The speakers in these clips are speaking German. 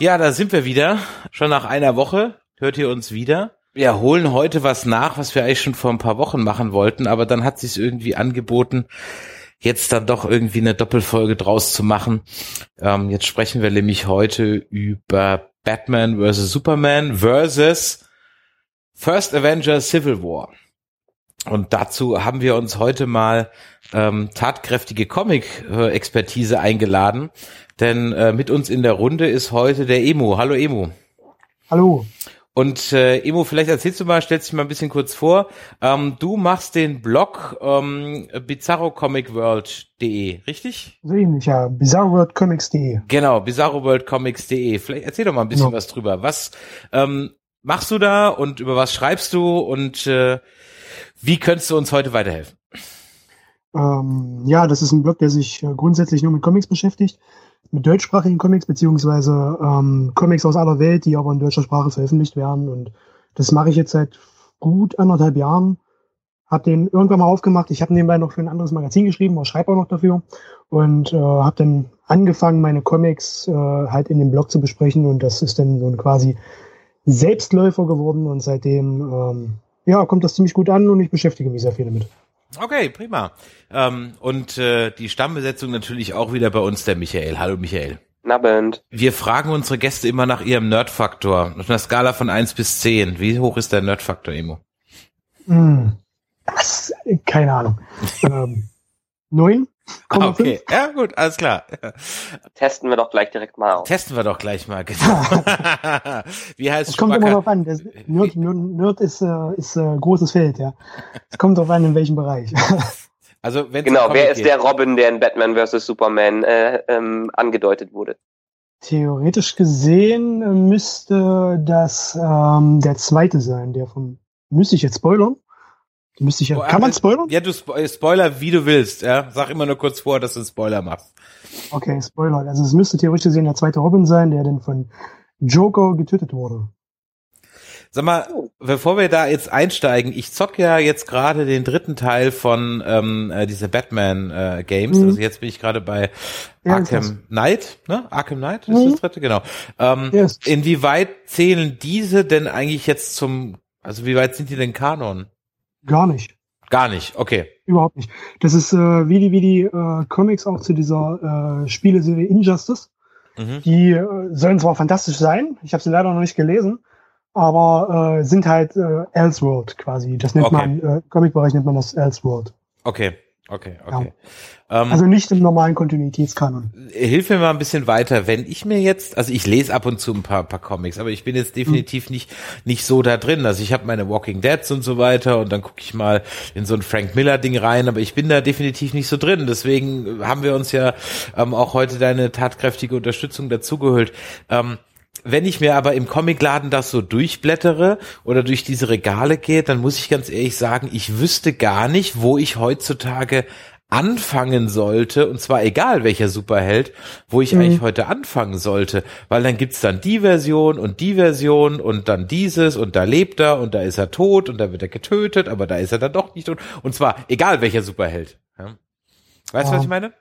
Ja, da sind wir wieder. Schon nach einer Woche hört ihr uns wieder. Wir holen heute was nach, was wir eigentlich schon vor ein paar Wochen machen wollten, aber dann hat sich irgendwie angeboten, jetzt dann doch irgendwie eine Doppelfolge draus zu machen. Ähm, jetzt sprechen wir nämlich heute über Batman vs. Superman versus First Avenger Civil War. Und dazu haben wir uns heute mal ähm, tatkräftige Comic-Expertise eingeladen, denn äh, mit uns in der Runde ist heute der Emo. Hallo Emo. Hallo. Und äh, Emo, vielleicht erzählst du mal, stellst dich mal ein bisschen kurz vor. Ähm, du machst den Blog ähm, bizarrocomicworld.de, richtig? So ähnlich, ja. bizarroworldcomics.de. Genau, bizarroworldcomics.de. Vielleicht erzähl doch mal ein bisschen ja. was drüber. Was ähm, machst du da und über was schreibst du und äh, wie könntest du uns heute weiterhelfen? Ähm, ja, das ist ein Blog, der sich äh, grundsätzlich nur mit Comics beschäftigt, mit deutschsprachigen Comics, beziehungsweise ähm, Comics aus aller Welt, die aber in deutscher Sprache veröffentlicht werden. Und das mache ich jetzt seit gut anderthalb Jahren. Hab den irgendwann mal aufgemacht. Ich habe nebenbei noch für ein anderes Magazin geschrieben, aber schreibe auch noch dafür. Und äh, habe dann angefangen, meine Comics äh, halt in dem Blog zu besprechen. Und das ist dann so ein quasi Selbstläufer geworden. Und seitdem ähm, ja, kommt das ziemlich gut an und ich beschäftige mich sehr viel damit. Okay, prima. Ähm, und äh, die Stammbesetzung natürlich auch wieder bei uns der Michael. Hallo Michael. Abend. Wir fragen unsere Gäste immer nach ihrem Nerdfaktor. Auf einer Skala von eins bis zehn. Wie hoch ist der Nerdfaktor, Emo? Hm, das, keine Ahnung. ähm, 9? Ah, okay, ja gut, alles klar. Testen wir doch gleich direkt mal aus. Testen wir doch gleich mal, genau. Wie heißt es? kommt immer darauf an. Das Nerd, Nerd ist, äh, ist äh, großes Feld, ja. Es kommt darauf an, in welchem Bereich. also wenn Genau, wer ist geht. der Robin, der in Batman vs. Superman äh, ähm, angedeutet wurde? Theoretisch gesehen müsste das ähm, der zweite sein, der vom. Müsste ich jetzt spoilern? Müsste ich ja, kann man spoilern? Ja, du äh, Spoiler, wie du willst, ja. Sag immer nur kurz vor, dass du einen Spoiler machst. Okay, Spoiler. Also es müsste theoretisch gesehen der zweite Robin sein, der dann von Joker getötet wurde. Sag mal, bevor wir da jetzt einsteigen, ich zock ja jetzt gerade den dritten Teil von ähm, äh, dieser Batman äh, Games. Mhm. Also jetzt bin ich gerade bei ja, Arkham Knight, ne? Arkham Knight ist mhm. das dritte, genau. Ähm, yes. Inwieweit zählen diese denn eigentlich jetzt zum, also wie weit sind die denn Kanon? Gar nicht. Gar nicht, okay. Überhaupt nicht. Das ist äh, wie die, wie die äh, Comics auch zu dieser äh, Spieleserie Injustice. Mhm. Die äh, sollen zwar fantastisch sein, ich habe sie leider noch nicht gelesen, aber äh, sind halt äh, Elseworld quasi. Das nennt okay. man, äh, Comic-Bereich nennt man das Elseworld. Okay. Okay, okay. Ja. Ähm, also nicht im normalen Kontinuitätskanon. Hilf mir mal ein bisschen weiter. Wenn ich mir jetzt, also ich lese ab und zu ein paar, paar Comics, aber ich bin jetzt definitiv mhm. nicht nicht so da drin. Also ich habe meine Walking Deads und so weiter und dann gucke ich mal in so ein Frank Miller Ding rein, aber ich bin da definitiv nicht so drin. Deswegen haben wir uns ja ähm, auch heute deine tatkräftige Unterstützung dazugeholt. Ähm, wenn ich mir aber im Comicladen das so durchblättere oder durch diese Regale gehe, dann muss ich ganz ehrlich sagen, ich wüsste gar nicht, wo ich heutzutage anfangen sollte, und zwar egal welcher Superheld, wo ich mhm. eigentlich heute anfangen sollte, weil dann gibt's dann die Version und die Version und dann dieses und da lebt er und da ist er tot und da wird er getötet, aber da ist er dann doch nicht tot, und zwar egal welcher Superheld. Ja. Weißt du, was ich meine?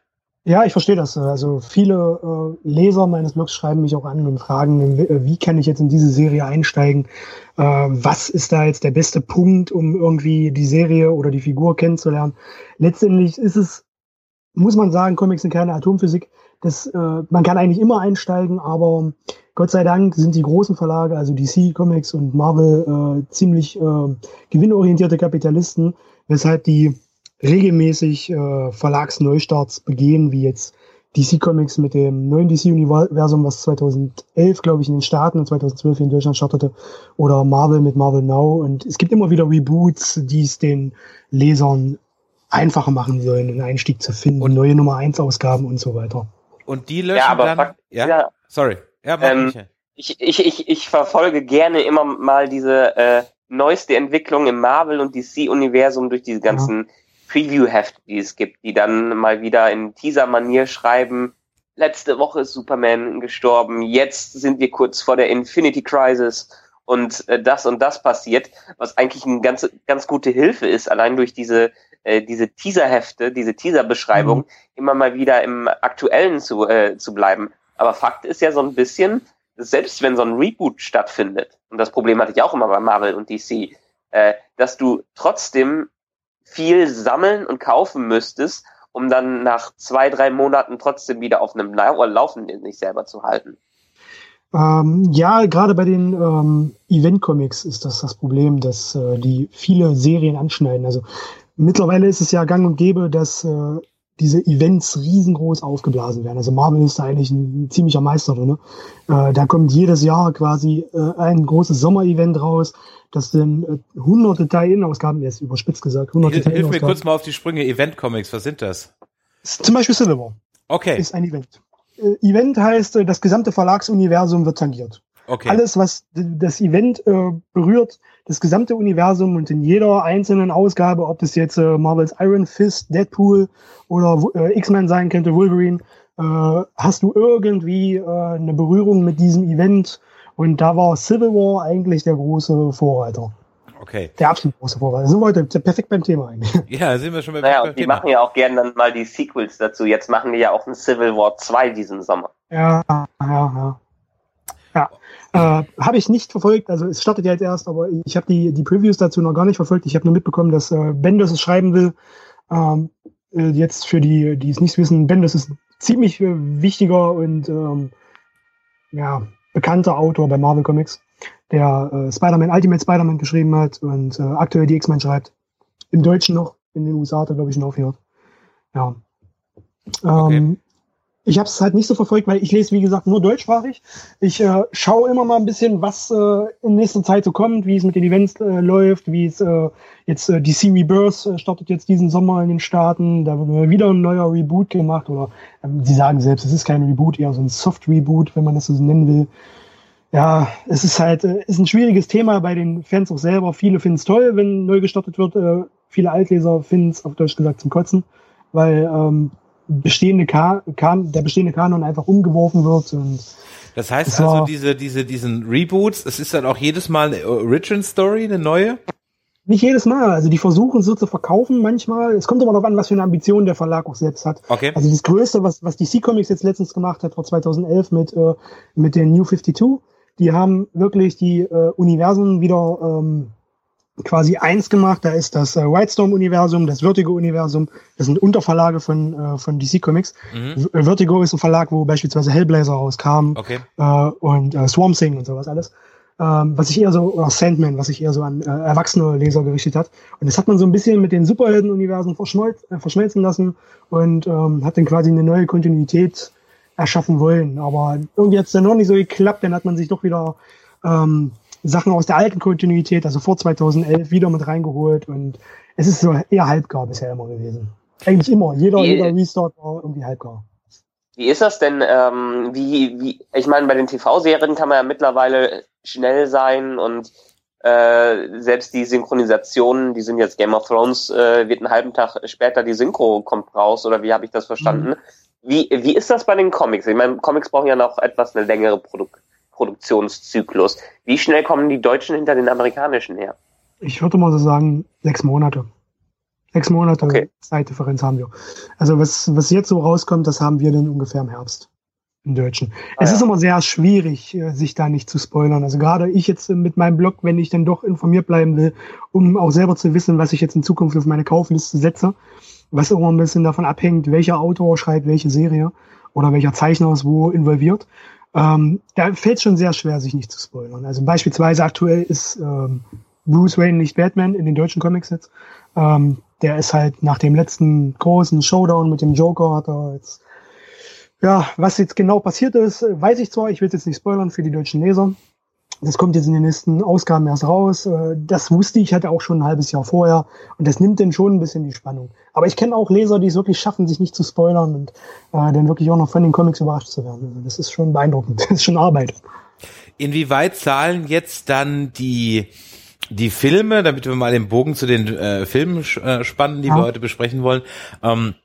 Ja, ich verstehe das. Also viele äh, Leser meines Blogs schreiben mich auch an und fragen, wie kann ich jetzt in diese Serie einsteigen? Äh, was ist da jetzt der beste Punkt, um irgendwie die Serie oder die Figur kennenzulernen? Letztendlich ist es, muss man sagen, Comics sind keine Atomphysik. Das, äh, man kann eigentlich immer einsteigen, aber Gott sei Dank sind die großen Verlage, also DC Comics und Marvel, äh, ziemlich äh, gewinnorientierte Kapitalisten, weshalb die regelmäßig äh, Verlagsneustarts begehen, wie jetzt DC Comics mit dem neuen DC-Universum, was 2011, glaube ich, in den Staaten und 2012 in Deutschland startete, oder Marvel mit Marvel Now. Und es gibt immer wieder Reboots, die es den Lesern einfacher machen sollen, einen Einstieg zu finden und neue Nummer 1 Ausgaben und so weiter. Und die löschen ja, aber dann, Fakt, ja? ja, sorry. Ja, ähm, ich, ich, ich, ich verfolge gerne immer mal diese äh, neueste Entwicklung im Marvel und DC-Universum durch diese ganzen ja Preview-Heft, die es gibt, die dann mal wieder in Teaser-Manier schreiben, letzte Woche ist Superman gestorben, jetzt sind wir kurz vor der Infinity Crisis und äh, das und das passiert, was eigentlich eine ganz, ganz gute Hilfe ist, allein durch diese, äh, diese Teaser-Hefte, diese Teaser-Beschreibung, mhm. immer mal wieder im Aktuellen zu, äh, zu bleiben. Aber Fakt ist ja so ein bisschen, selbst wenn so ein Reboot stattfindet, und das Problem hatte ich auch immer bei Marvel und DC, äh, dass du trotzdem viel sammeln und kaufen müsstest, um dann nach zwei, drei Monaten trotzdem wieder auf einem Laufen nicht selber zu halten. Ähm, ja, gerade bei den ähm, Event-Comics ist das das Problem, dass äh, die viele Serien anschneiden. Also mittlerweile ist es ja gang und gäbe, dass äh, diese Events riesengroß aufgeblasen werden. Also Marvel ist da eigentlich ein, ein ziemlicher Meister drin. Äh, da kommt jedes Jahr quasi äh, ein großes Sommer-Event raus, das sind äh, hunderte Tie-In-Ausgaben, jetzt überspitzt gesagt, hunderte Hilf, hilf mir kurz mal auf die Sprünge, Event-Comics, was sind das? Zum Beispiel Civil War. Okay. Ist ein Event. Äh, Event heißt, äh, das gesamte Verlagsuniversum wird tangiert. Okay. Alles, was das Event äh, berührt, das gesamte Universum und in jeder einzelnen Ausgabe, ob das jetzt äh, Marvels Iron Fist, Deadpool oder äh, X-Men sein könnte, Wolverine, äh, hast du irgendwie äh, eine Berührung mit diesem Event. Und da war Civil War eigentlich der große Vorreiter. Okay. Der absolut große Vorreiter. Sind wir heute perfekt beim Thema eigentlich. Ja, sind wir schon beim Naja, und die Thema. machen ja auch gerne dann mal die Sequels dazu. Jetzt machen die ja auch ein Civil War 2 diesen Sommer. Ja, ja, ja. Ja, äh, habe ich nicht verfolgt. Also es startet ja jetzt erst, aber ich habe die, die Previews dazu noch gar nicht verfolgt. Ich habe nur mitbekommen, dass äh, Bendis es schreiben will. Ähm, äh, jetzt für die, die es nicht wissen, Bendis ist ein ziemlich äh, wichtiger und ähm, ja, bekannter Autor bei Marvel Comics, der äh, Spider-Man, Ultimate Spider-Man geschrieben hat und äh, aktuell die X-Men schreibt. Im Deutschen noch, in den USA hat er, glaube ich, schon aufgehört. Ja. Ähm, Ich habe es halt nicht so verfolgt, weil ich lese, wie gesagt, nur deutschsprachig. Ich äh, schaue immer mal ein bisschen, was äh, in nächster Zeit so kommt, wie es mit den Events äh, läuft, wie es äh, jetzt äh, DC Rebirth äh, startet jetzt diesen Sommer in den Staaten. Da wird wieder ein neuer Reboot gemacht oder ähm, sie sagen selbst, es ist kein Reboot, eher so ein Soft Reboot, wenn man das so nennen will. Ja, es ist halt äh, ist ein schwieriges Thema bei den Fans auch selber. Viele finden es toll, wenn neu gestartet wird. Äh, viele Altleser finden es auf Deutsch gesagt zum Kotzen, weil ähm, bestehende Ka kan der bestehende Kanon einfach umgeworfen wird und Das heißt war- also, diese, diese, diesen Reboots, es ist dann auch jedes Mal eine Origin Story, eine neue? nicht jedes Mal. Also die versuchen so zu verkaufen manchmal. Es kommt immer darauf an, was für eine Ambition der Verlag auch selbst hat. Okay. Also das Größte, was, was DC Comics jetzt letztens gemacht hat, vor 2011 mit, äh, mit den New 52, die haben wirklich die äh, Universen wieder ähm, quasi eins gemacht. Da ist das äh, Wildstorm-Universum, das Vertigo-Universum. Das sind Unterverlage von, äh, von DC Comics. Mhm. V- Vertigo ist ein Verlag, wo beispielsweise Hellblazer rauskam Okay. äh, und äh, Swarm Thing und sowas alles. Ähm, was sich eher so, oder Sandman, was sich eher so an äh, erwachsene Leser gerichtet hat. Und das hat man so ein bisschen mit den Superhelden-Universen äh, verschmelzen lassen und ähm, hat dann quasi eine neue Kontinuität erschaffen wollen. Aber irgendwie hat es dann noch nicht so geklappt, dann hat man sich doch wieder ähm, Sachen aus der alten Kontinuität, also vor 2011, wieder mit reingeholt und es ist so eher halbgar bisher immer gewesen. Eigentlich immer. Jeder, Wie- jeder Restart war irgendwie halbgar. Wie ist das denn, ähm, wie, wie, ich meine, bei den TV-Serien kann man ja mittlerweile schnell sein und äh, selbst die Synchronisationen, die sind jetzt Game of Thrones, äh, wird einen halben Tag später die Synchro kommt raus, oder wie habe ich das verstanden? Wie, wie ist das bei den Comics? Ich meine, Comics brauchen ja noch etwas eine längere Produ Produktionszyklus. Wie schnell kommen die Deutschen hinter den amerikanischen her? Ich würde mal so sagen, sechs Monate. Sechs Monate Okay. Zeitdifferenz haben wir. Also was, was jetzt so rauskommt, das haben wir dann ungefähr im Herbst. Im Deutschen. Ah, es ja. ist immer sehr schwierig, äh, sich da nicht zu spoilern. Also gerade ich jetzt äh, mit meinem Blog, wenn ich dann doch informiert bleiben will, um auch selber zu wissen, was ich jetzt in Zukunft auf meine Kaufliste setze, was immer ein bisschen davon abhängt, welcher Autor schreibt welche Serie oder welcher Zeichner ist wo involviert. Ähm, da fällt es schon sehr schwer, sich nicht zu spoilern. Also beispielsweise aktuell ist ähm, Bruce Wayne nicht Batman in den deutschen Comics jetzt. Ähm, der ist halt nach dem letzten großen Showdown mit dem Joker hat er jetzt ja, was jetzt genau passiert ist, weiß ich zwar, ich will es jetzt nicht spoilern für die deutschen Leser. Das kommt jetzt in den nächsten Ausgaben erst raus. Äh, Das wusste ich hatte auch schon ein halbes Jahr vorher und das nimmt dann schon ein bisschen die Spannung. Aber ich kenne auch Leser, die es wirklich schaffen, sich nicht zu spoilern und äh, dann wirklich auch noch von den Comics überrascht zu werden. Also das ist schon beeindruckend. Das ist schon Arbeit. Inwieweit zahlen jetzt dann die die Filme, damit wir mal den Bogen zu den äh, Filmen äh, spannen, die Ja. wir heute besprechen wollen, ähm,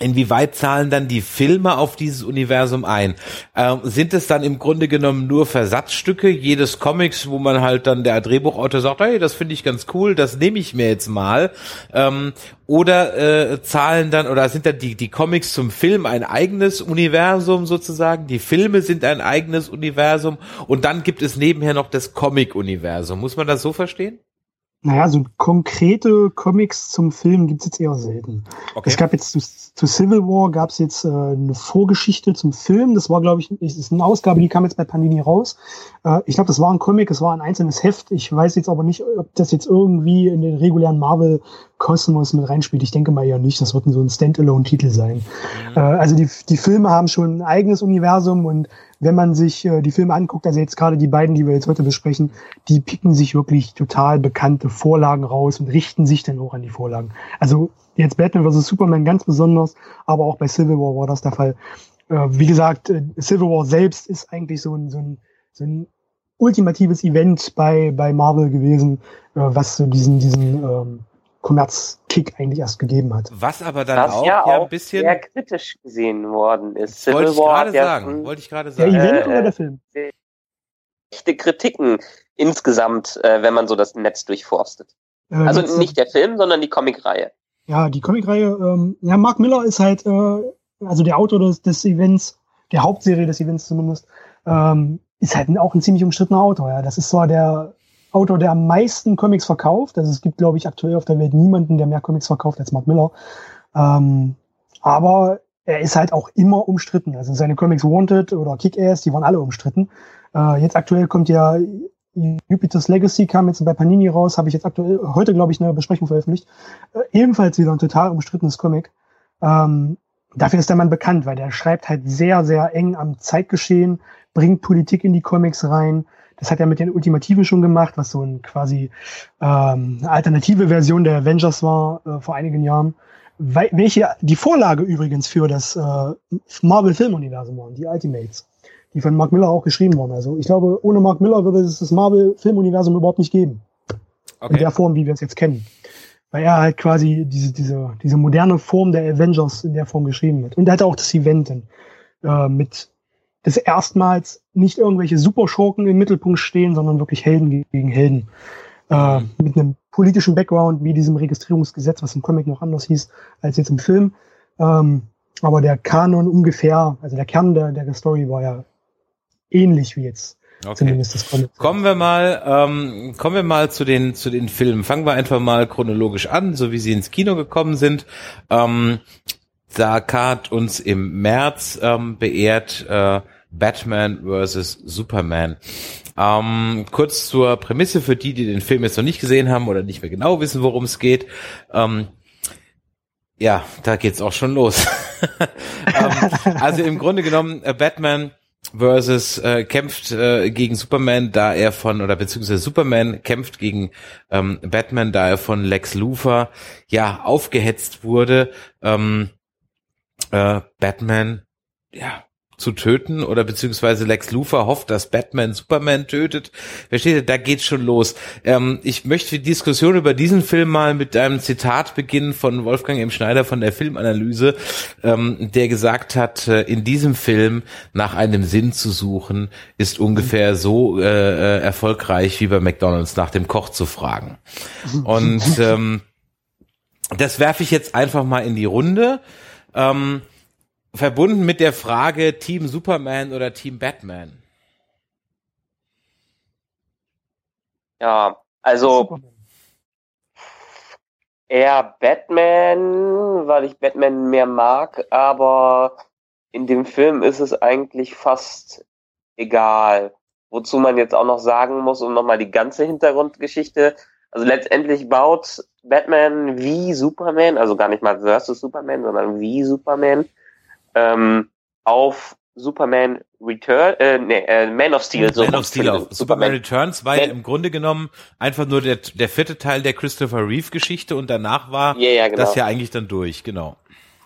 Inwieweit zahlen dann die Filme auf dieses Universum ein? Ähm, sind es dann im Grunde genommen nur Versatzstücke jedes Comics, wo man halt dann der Drehbuchautor sagt, hey, das finde ich ganz cool, das nehme ich mir jetzt mal? Ähm, oder äh, zahlen dann oder sind dann die die Comics zum Film ein eigenes Universum sozusagen? Die Filme sind ein eigenes Universum und dann gibt es nebenher noch das Comic-Universum. Muss man das so verstehen? Naja, so konkrete Comics zum Film gibt's jetzt eher selten. Okay. Es gab jetzt zu, zu Civil War gab's jetzt äh, eine Vorgeschichte zum Film. Das war, glaube ich, ist eine Ausgabe, die kam jetzt bei Panini raus. Äh, ich glaube, das war ein Comic, es war ein einzelnes Heft. Ich weiß jetzt aber nicht, ob das jetzt irgendwie in den regulären Marvel-Kosmos mit reinspielt. Ich denke mal ja nicht. Das wird so ein Standalone-Titel sein. Mhm. Äh, also die, die Filme haben schon ein eigenes Universum und wenn man sich äh, die Filme anguckt, also jetzt gerade die beiden, die wir jetzt heute besprechen, die picken sich wirklich total bekannte Vorlagen raus und richten sich dann auch an die Vorlagen. Also jetzt Batman vs. Superman ganz besonders, aber auch bei Civil War war das der Fall. Äh, wie gesagt, äh, Civil War selbst ist eigentlich so ein, so ein, so ein ultimatives Event bei, bei Marvel gewesen, äh, was so diesen, diesen ähm, Kommerzkick eigentlich erst gegeben hat. Was aber dann das auch, ja, auch ein bisschen sehr kritisch gesehen worden ist. wollte ich Civil War gerade sagen, wollte ich gerade Der sagen. Event äh, oder der Film? echte Kritiken insgesamt, äh, wenn man so das Netz durchforstet. Äh, Also nicht der Film, sondern die Comicreihe. Ja, die Comicreihe, ähm, ja, Mark Miller ist halt, äh, also der Autor des, des Events, der Hauptserie des Events zumindest, ähm, ist halt auch ein ziemlich umstrittener Autor. Ja. Das ist zwar der Autor, der am meisten Comics verkauft. Also es gibt, glaube ich, aktuell auf der Welt niemanden, der mehr Comics verkauft als Mark Miller. Ähm, aber er ist halt auch immer umstritten. Also seine Comics Wanted oder Kick-Ass, die waren alle umstritten. Äh, jetzt aktuell kommt ja Jupiter's Legacy kam jetzt bei Panini raus, habe ich jetzt aktuell heute, glaube ich, eine Besprechung veröffentlicht. Äh, ebenfalls wieder ein total umstrittenes Comic. Ähm, dafür ist der Mann bekannt, weil der schreibt halt sehr, sehr eng am Zeitgeschehen, bringt Politik in die Comics rein. Das hat er mit den Ultimativen schon gemacht, was so ein quasi ähm, alternative Version der Avengers war äh, vor einigen Jahren. Wei- welche die Vorlage übrigens für das äh, Marvel-Filmuniversum waren, die Ultimates die von Mark Miller auch geschrieben wurden. Also ich glaube, ohne Mark Miller würde es das Marvel-Filmuniversum überhaupt nicht geben. In Okay. der Form, wie wir es jetzt kennen. Weil er halt quasi diese, diese, diese moderne Form der Avengers in der Form geschrieben hat. Und er hatte auch das Event dann, äh, mit das erstmals nicht irgendwelche Superschurken im Mittelpunkt stehen, sondern wirklich Helden ge- gegen Helden. Äh, mit einem politischen Background wie diesem Registrierungsgesetz, was im Comic noch anders hieß als jetzt im Film. Ähm, aber der Kanon ungefähr, also der Kern der, der Story war ja ähnlich wie jetzt okay. zumindest das Comic. Kommen wir mal, ähm, kommen wir mal zu den zu den Filmen. Fangen wir einfach mal chronologisch an, so wie sie ins Kino gekommen sind. Ähm, da hat uns im März ähm, beehrt äh, Batman vs. Superman. Ähm, kurz zur Prämisse für die, die den Film jetzt noch nicht gesehen haben oder nicht mehr genau wissen, worum es geht. Ähm, ja, da geht's auch schon los. ähm, also im Grunde genommen, äh, Batman versus äh, kämpft äh, gegen Superman, da er von oder beziehungsweise Superman kämpft gegen ähm, Batman, da er von Lex Luthor ja aufgehetzt wurde, ähm, äh, Batman ja zu töten oder beziehungsweise Lex Luthor hofft, dass Batman Superman tötet. Versteht ihr, da geht's schon los. Ähm, ich möchte die Diskussion über diesen Film mal mit einem Zitat beginnen von Wolfgang M. Schneider von der Filmanalyse, ähm, der gesagt hat, äh, in diesem Film nach einem Sinn zu suchen, ist ungefähr so äh, äh, erfolgreich wie bei McDonalds nach dem Koch zu fragen. Und ähm, das werfe ich jetzt einfach mal in die Runde. Ähm, verbunden mit der Frage Team Superman oder Team Batman. Ja, also eher Batman, weil ich Batman mehr mag, aber in dem Film ist es eigentlich fast egal. Wozu man jetzt auch noch sagen muss, um nochmal die ganze Hintergrundgeschichte, also letztendlich baut Batman wie Superman, also gar nicht mal versus Superman, sondern wie Superman, ähm, auf Superman Return, äh, nee, äh, Man of Steel. Man of Steel auf. Superman. Superman Returns war ja im Grunde genommen einfach nur der, der vierte Teil der Christopher Reeve Geschichte und danach war Ja, ja, genau. das ja eigentlich dann durch, genau.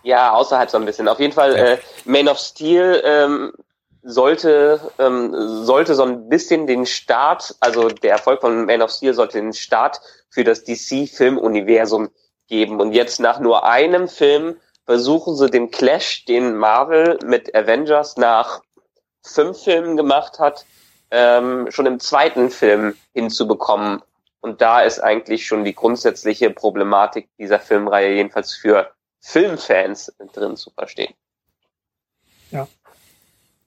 Ja, außerhalb so ein bisschen. Auf jeden Fall, Ja. äh, Man of Steel ähm, sollte, ähm, sollte so ein bisschen den Start, also der Erfolg von Man of Steel sollte den Start für das DC-Filmuniversum geben. Und jetzt nach nur einem Film versuchen sie den Clash, den Marvel mit Avengers nach fünf Filmen gemacht hat, ähm, schon im zweiten Film hinzubekommen. Und da ist eigentlich schon die grundsätzliche Problematik dieser Filmreihe jedenfalls für Filmfans drin zu verstehen. Ja,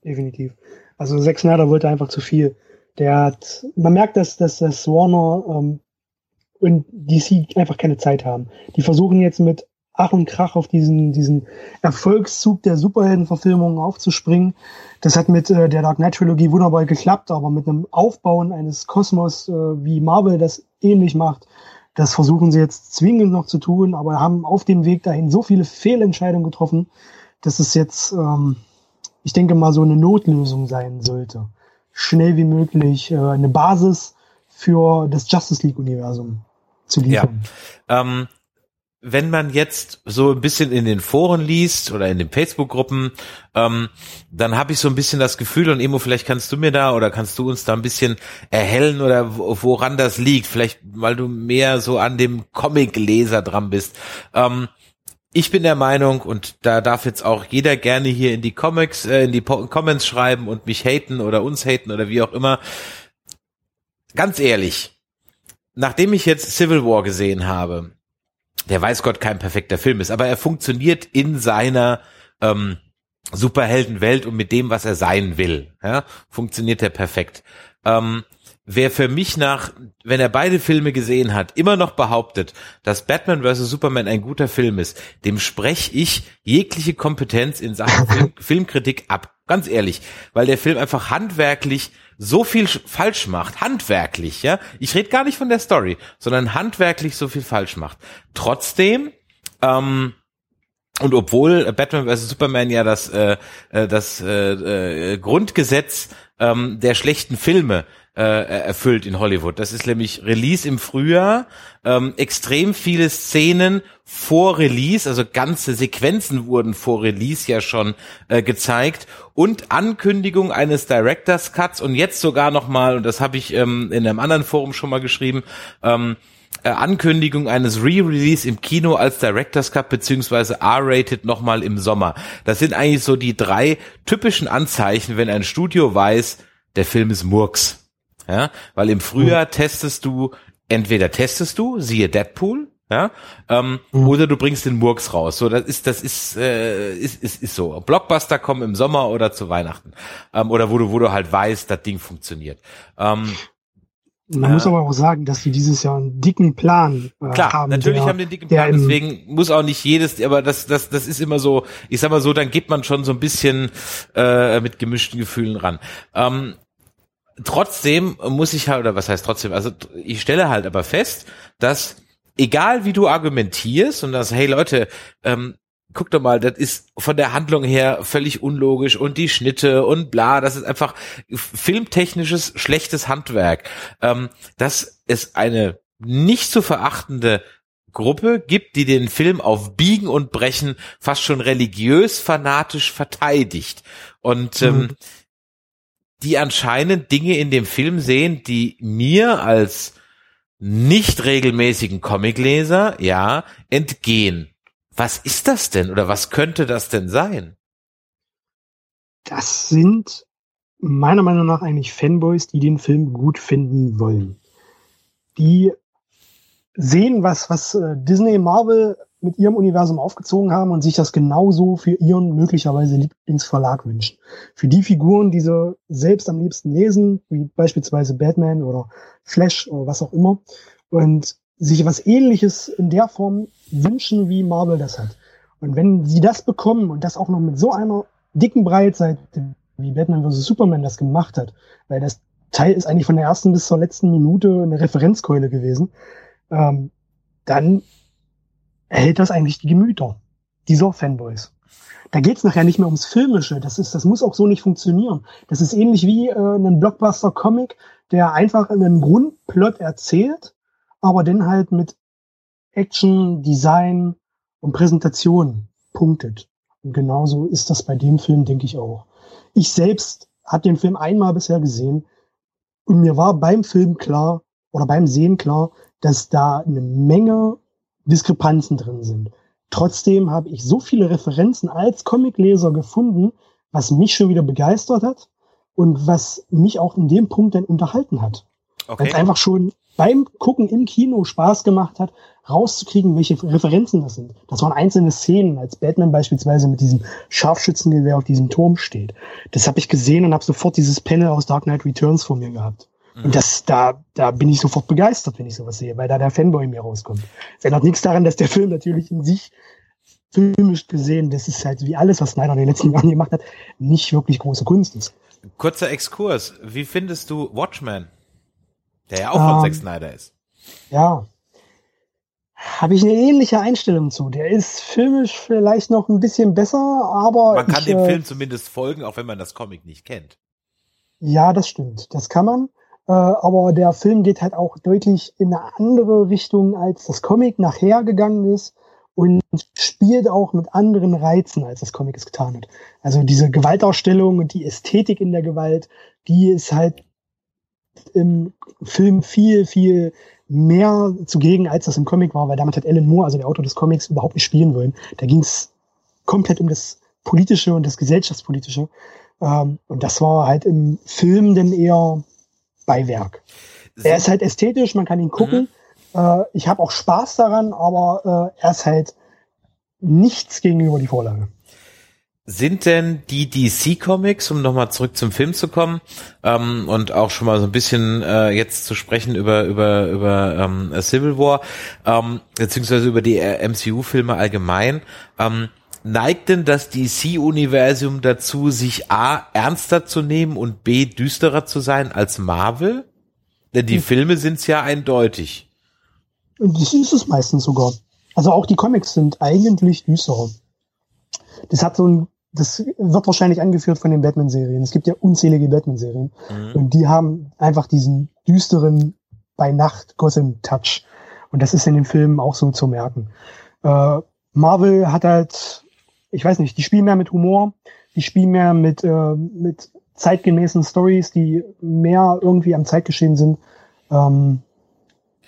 definitiv. Also Zack Snyder wollte einfach zu viel. Der hat, man merkt, dass, dass, dass Warner ähm, und DC einfach keine Zeit haben. Die versuchen jetzt mit Ach und Krach auf diesen, diesen Erfolgszug der Superheldenverfilmungen aufzuspringen. Das hat mit äh, der Dark Knight Trilogie wunderbar geklappt, aber mit einem Aufbauen eines Kosmos, äh, wie Marvel das ähnlich macht, das versuchen sie jetzt zwingend noch zu tun, aber haben auf dem Weg dahin so viele Fehlentscheidungen getroffen, dass es jetzt, ähm, ich denke mal, so eine Notlösung sein sollte. Schnell wie möglich äh, eine Basis für das Justice League-Universum zu liefern. Ja. Ähm, wenn man jetzt so ein bisschen in den Foren liest oder in den Facebook-Gruppen, ähm, dann habe ich so ein bisschen das Gefühl, und Emo, vielleicht kannst du mir da oder kannst du uns da ein bisschen erhellen oder woran das liegt, vielleicht weil du mehr so an dem Comic-Leser dran bist. Ähm, ich bin der Meinung, und da darf jetzt auch jeder gerne hier in die Comics, äh, in die Comments schreiben und mich haten oder uns haten oder wie auch immer. Ganz ehrlich, nachdem ich jetzt Civil War gesehen habe, der weiß Gott kein perfekter Film ist, aber er funktioniert in seiner ähm, Superheldenwelt und mit dem, was er sein will. Ja, funktioniert er perfekt. Ähm, wer für mich nach, wenn er beide Filme gesehen hat, immer noch behauptet, dass Batman vs. Superman ein guter Film ist, dem spreche ich jegliche Kompetenz in Sachen Film, Filmkritik ab. Ganz ehrlich, weil der Film einfach handwerklich so viel falsch macht, handwerklich, ja. Ich rede gar nicht von der Story, sondern handwerklich so viel falsch macht. Trotzdem, ähm, und obwohl Batman vs. Superman ja das, äh, äh das äh, äh, Grundgesetz ähm, der schlechten Filme äh, erfüllt in Hollywood. Das ist nämlich Release im Frühjahr, ähm, extrem viele Szenen vor Release, also ganze Sequenzen wurden vor Release ja schon äh, gezeigt und Ankündigung eines Directors Cuts und jetzt sogar noch mal und das habe ich ähm, in einem anderen Forum schon mal geschrieben. Ähm, äh, Ankündigung eines Re-Release im Kino als Director's Cut beziehungsweise R-Rated nochmal im Sommer. Das sind eigentlich so die drei typischen Anzeichen, wenn ein Studio weiß, der Film ist Murks. Ja, weil im Frühjahr mhm. testest du, entweder testest du, siehe Deadpool, ja, ähm, mhm. oder du bringst den Murks raus. So, das ist, das ist, äh, ist, ist, ist so. Blockbuster kommen im Sommer oder zu Weihnachten, ähm, oder wo du, wo du halt weißt, das Ding funktioniert. Ähm, man äh, muss aber auch sagen, dass sie dieses Jahr einen dicken Plan äh, klar, haben. Natürlich der, haben den dicken Plan, deswegen muss auch nicht jedes, aber das, das, das ist immer so, ich sag mal so, dann geht man schon so ein bisschen äh, mit gemischten Gefühlen ran. Ähm, trotzdem muss ich halt, oder was heißt trotzdem, also ich stelle halt aber fest, dass egal wie du argumentierst und das, hey Leute, ähm, guck doch mal, das ist von der Handlung her völlig unlogisch und die Schnitte und bla, das ist einfach filmtechnisches schlechtes Handwerk. Ähm, dass es eine nicht zu verachtende Gruppe gibt, die den Film auf Biegen und Brechen fast schon religiös fanatisch verteidigt. Und ähm, mhm die anscheinend Dinge in dem Film sehen, die mir als nicht regelmäßigen Comicleser, ja, entgehen. Was ist das denn oder was könnte das denn sein? Das sind meiner Meinung nach eigentlich Fanboys, die den Film gut finden wollen. Die sehen, was, was äh, Disney Marvel mit ihrem Universum aufgezogen haben und sich das genauso für ihren möglicherweise Lieblingsverlag wünschen. Für die Figuren, die sie selbst am liebsten lesen, wie beispielsweise Batman oder Flash oder was auch immer, und sich was ähnliches in der Form wünschen, wie Marvel das hat. Und wenn sie das bekommen und das auch noch mit so einer dicken Breitseite, wie Batman vs. Superman das gemacht hat, weil das Teil ist eigentlich von der ersten bis zur letzten Minute eine Referenzkeule gewesen, ähm, dann erhält das eigentlich die Gemüter dieser Fanboys. Da geht's nachher nicht mehr ums Filmische. Das ist, das muss auch so nicht funktionieren. Das ist ähnlich wie äh, ein Blockbuster-Comic, der einfach einen Grundplot erzählt, aber dann halt mit Action, Design und Präsentation punktet. Und genauso ist das bei dem Film, denke ich auch. Ich selbst habe den Film einmal bisher gesehen und mir war beim Film klar oder beim Sehen klar, dass da eine Menge Diskrepanzen drin sind. Trotzdem habe ich so viele Referenzen als Comicleser gefunden, was mich schon wieder begeistert hat und was mich auch in dem Punkt dann unterhalten hat. Okay. Weil es einfach schon beim Gucken im Kino Spaß gemacht hat, rauszukriegen, welche Referenzen das sind. Das waren einzelne Szenen, als Batman beispielsweise mit diesem Scharfschützengewehr auf diesem Turm steht. Das habe ich gesehen und habe sofort dieses Panel aus Dark Knight Returns vor mir gehabt. Und das, da, da bin ich sofort begeistert, wenn ich sowas sehe, weil da der Fanboy mir rauskommt. Es ändert nichts daran, dass der Film natürlich in sich filmisch gesehen, das ist halt wie alles, was Snyder in den letzten Jahren gemacht hat, nicht wirklich große Kunst ist. Kurzer Exkurs. Wie findest du Watchmen? Der ja auch von ähm, Zack Snyder ist. Ja. Habe ich eine ähnliche Einstellung zu. Der ist filmisch vielleicht noch ein bisschen besser, aber. Man kann ich, dem äh, Film zumindest folgen, auch wenn man das Comic nicht kennt. Ja, das stimmt. Das kann man. Äh, aber der Film geht halt auch deutlich in eine andere Richtung, als das Comic nachher gegangen ist und spielt auch mit anderen Reizen, als das Comic es getan hat. Also diese Gewaltausstellung und die Ästhetik in der Gewalt, die ist halt im Film viel, viel mehr zugegen, als das im Comic war, weil damit hat Alan Moore, also der Autor des Comics, überhaupt nicht spielen wollen. Da ging es komplett um das Politische und das Gesellschaftspolitische. Ähm, und das war halt im Film dann eher Beiwerk. So. Er ist halt ästhetisch, man kann ihn gucken. Mhm. Äh, ich habe auch Spaß daran, aber äh, er ist halt nichts gegenüber die Vorlage. Sind denn die DC-Comics, um nochmal zurück zum Film zu kommen ähm, und auch schon mal so ein bisschen äh, jetzt zu sprechen über über über ähm, Civil War ähm, beziehungsweise über die äh, MCU-Filme allgemein, ähm, neigt denn das DC-Universum dazu, sich A ernster zu nehmen und B düsterer zu sein als Marvel? Denn die hm. Filme sind's ja eindeutig. Und das ist es meistens sogar. Also auch die Comics sind eigentlich düsterer. Das hat so ein, das wird wahrscheinlich angeführt von den Batman-Serien. Es gibt ja unzählige Batman-Serien. Mhm. Und die haben einfach diesen düsteren bei Nacht Gotham-Touch. Und das ist in den Filmen auch so zu merken. Äh, Marvel hat halt ich weiß nicht, die spielen mehr mit Humor, die spielen mehr mit, äh, mit zeitgemäßen Stories, die mehr irgendwie am Zeitgeschehen sind ähm,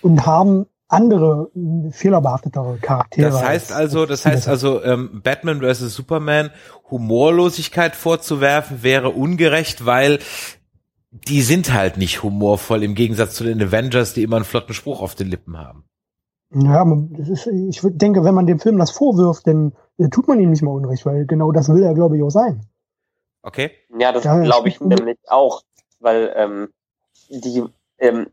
und haben andere fehlerbehaftetere Charaktere. Das heißt also, das heißt also, ähm, Batman vs. Superman Humorlosigkeit vorzuwerfen wäre ungerecht, weil die sind halt nicht humorvoll im Gegensatz zu den Avengers, die immer einen flotten Spruch auf den Lippen haben. Ja, ist, ich denke, wenn man dem Film das vorwirft, dann tut man ihm nicht mal Unrecht, weil genau das will er, glaube ich, auch sein. Okay. Ja, das ja, glaube ich nämlich auch, weil ähm, die ähm,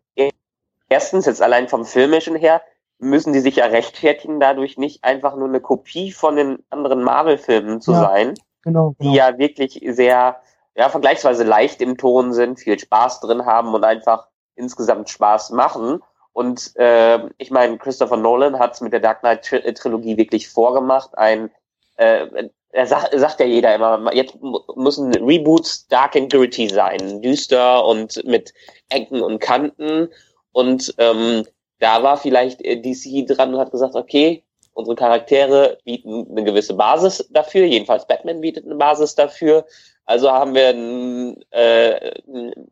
erstens jetzt allein vom filmischen her müssen die sich ja rechtfertigen, dadurch nicht einfach nur eine Kopie von den anderen Marvel-Filmen zu ja, sein, genau, genau. die ja wirklich sehr, ja, vergleichsweise leicht im Ton sind, viel Spaß drin haben und einfach insgesamt Spaß machen. Und äh, ich meine, Christopher Nolan hat es mit der Dark Knight äh, Trilogie wirklich vorgemacht. Ein, äh, er sagt, sagt ja jeder immer, jetzt müssen Reboots dark and gritty sein, düster und mit Ecken und Kanten. Und ähm, da war vielleicht äh, DC dran und hat gesagt, okay, unsere Charaktere bieten eine gewisse Basis dafür, jedenfalls Batman bietet eine Basis dafür. Also haben wir einen, äh,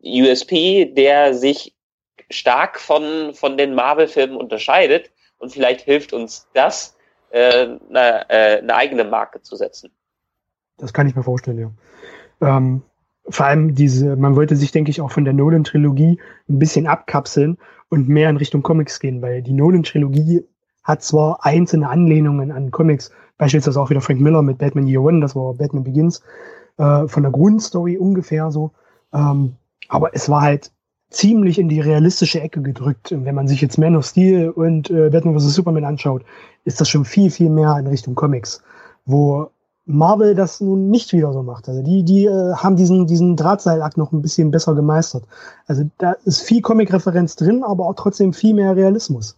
USP, der sich stark von, von den Marvel-Filmen unterscheidet. Und vielleicht hilft uns das, äh, eine, äh, eine eigene Marke zu setzen. Das kann ich mir vorstellen, ja. Ähm, vor allem diese, man wollte sich, denke ich, auch von der Nolan-Trilogie ein bisschen abkapseln und mehr in Richtung Comics gehen, weil die Nolan-Trilogie hat zwar einzelne Anlehnungen an Comics, beispielsweise auch wieder Frank Miller mit Batman Year One, das war Batman Begins, äh, von der Grundstory ungefähr so. Ähm, aber es war halt ziemlich in die realistische Ecke gedrückt. Und wenn man sich jetzt Man of Steel und äh, Batman vs. Superman anschaut, ist das schon viel, viel mehr in Richtung Comics, wo Marvel das nun nicht wieder so macht. Also die, die äh, haben diesen, diesen Drahtseilakt noch ein bisschen besser gemeistert. Also da ist viel Comic-Referenz drin, aber auch trotzdem viel mehr Realismus.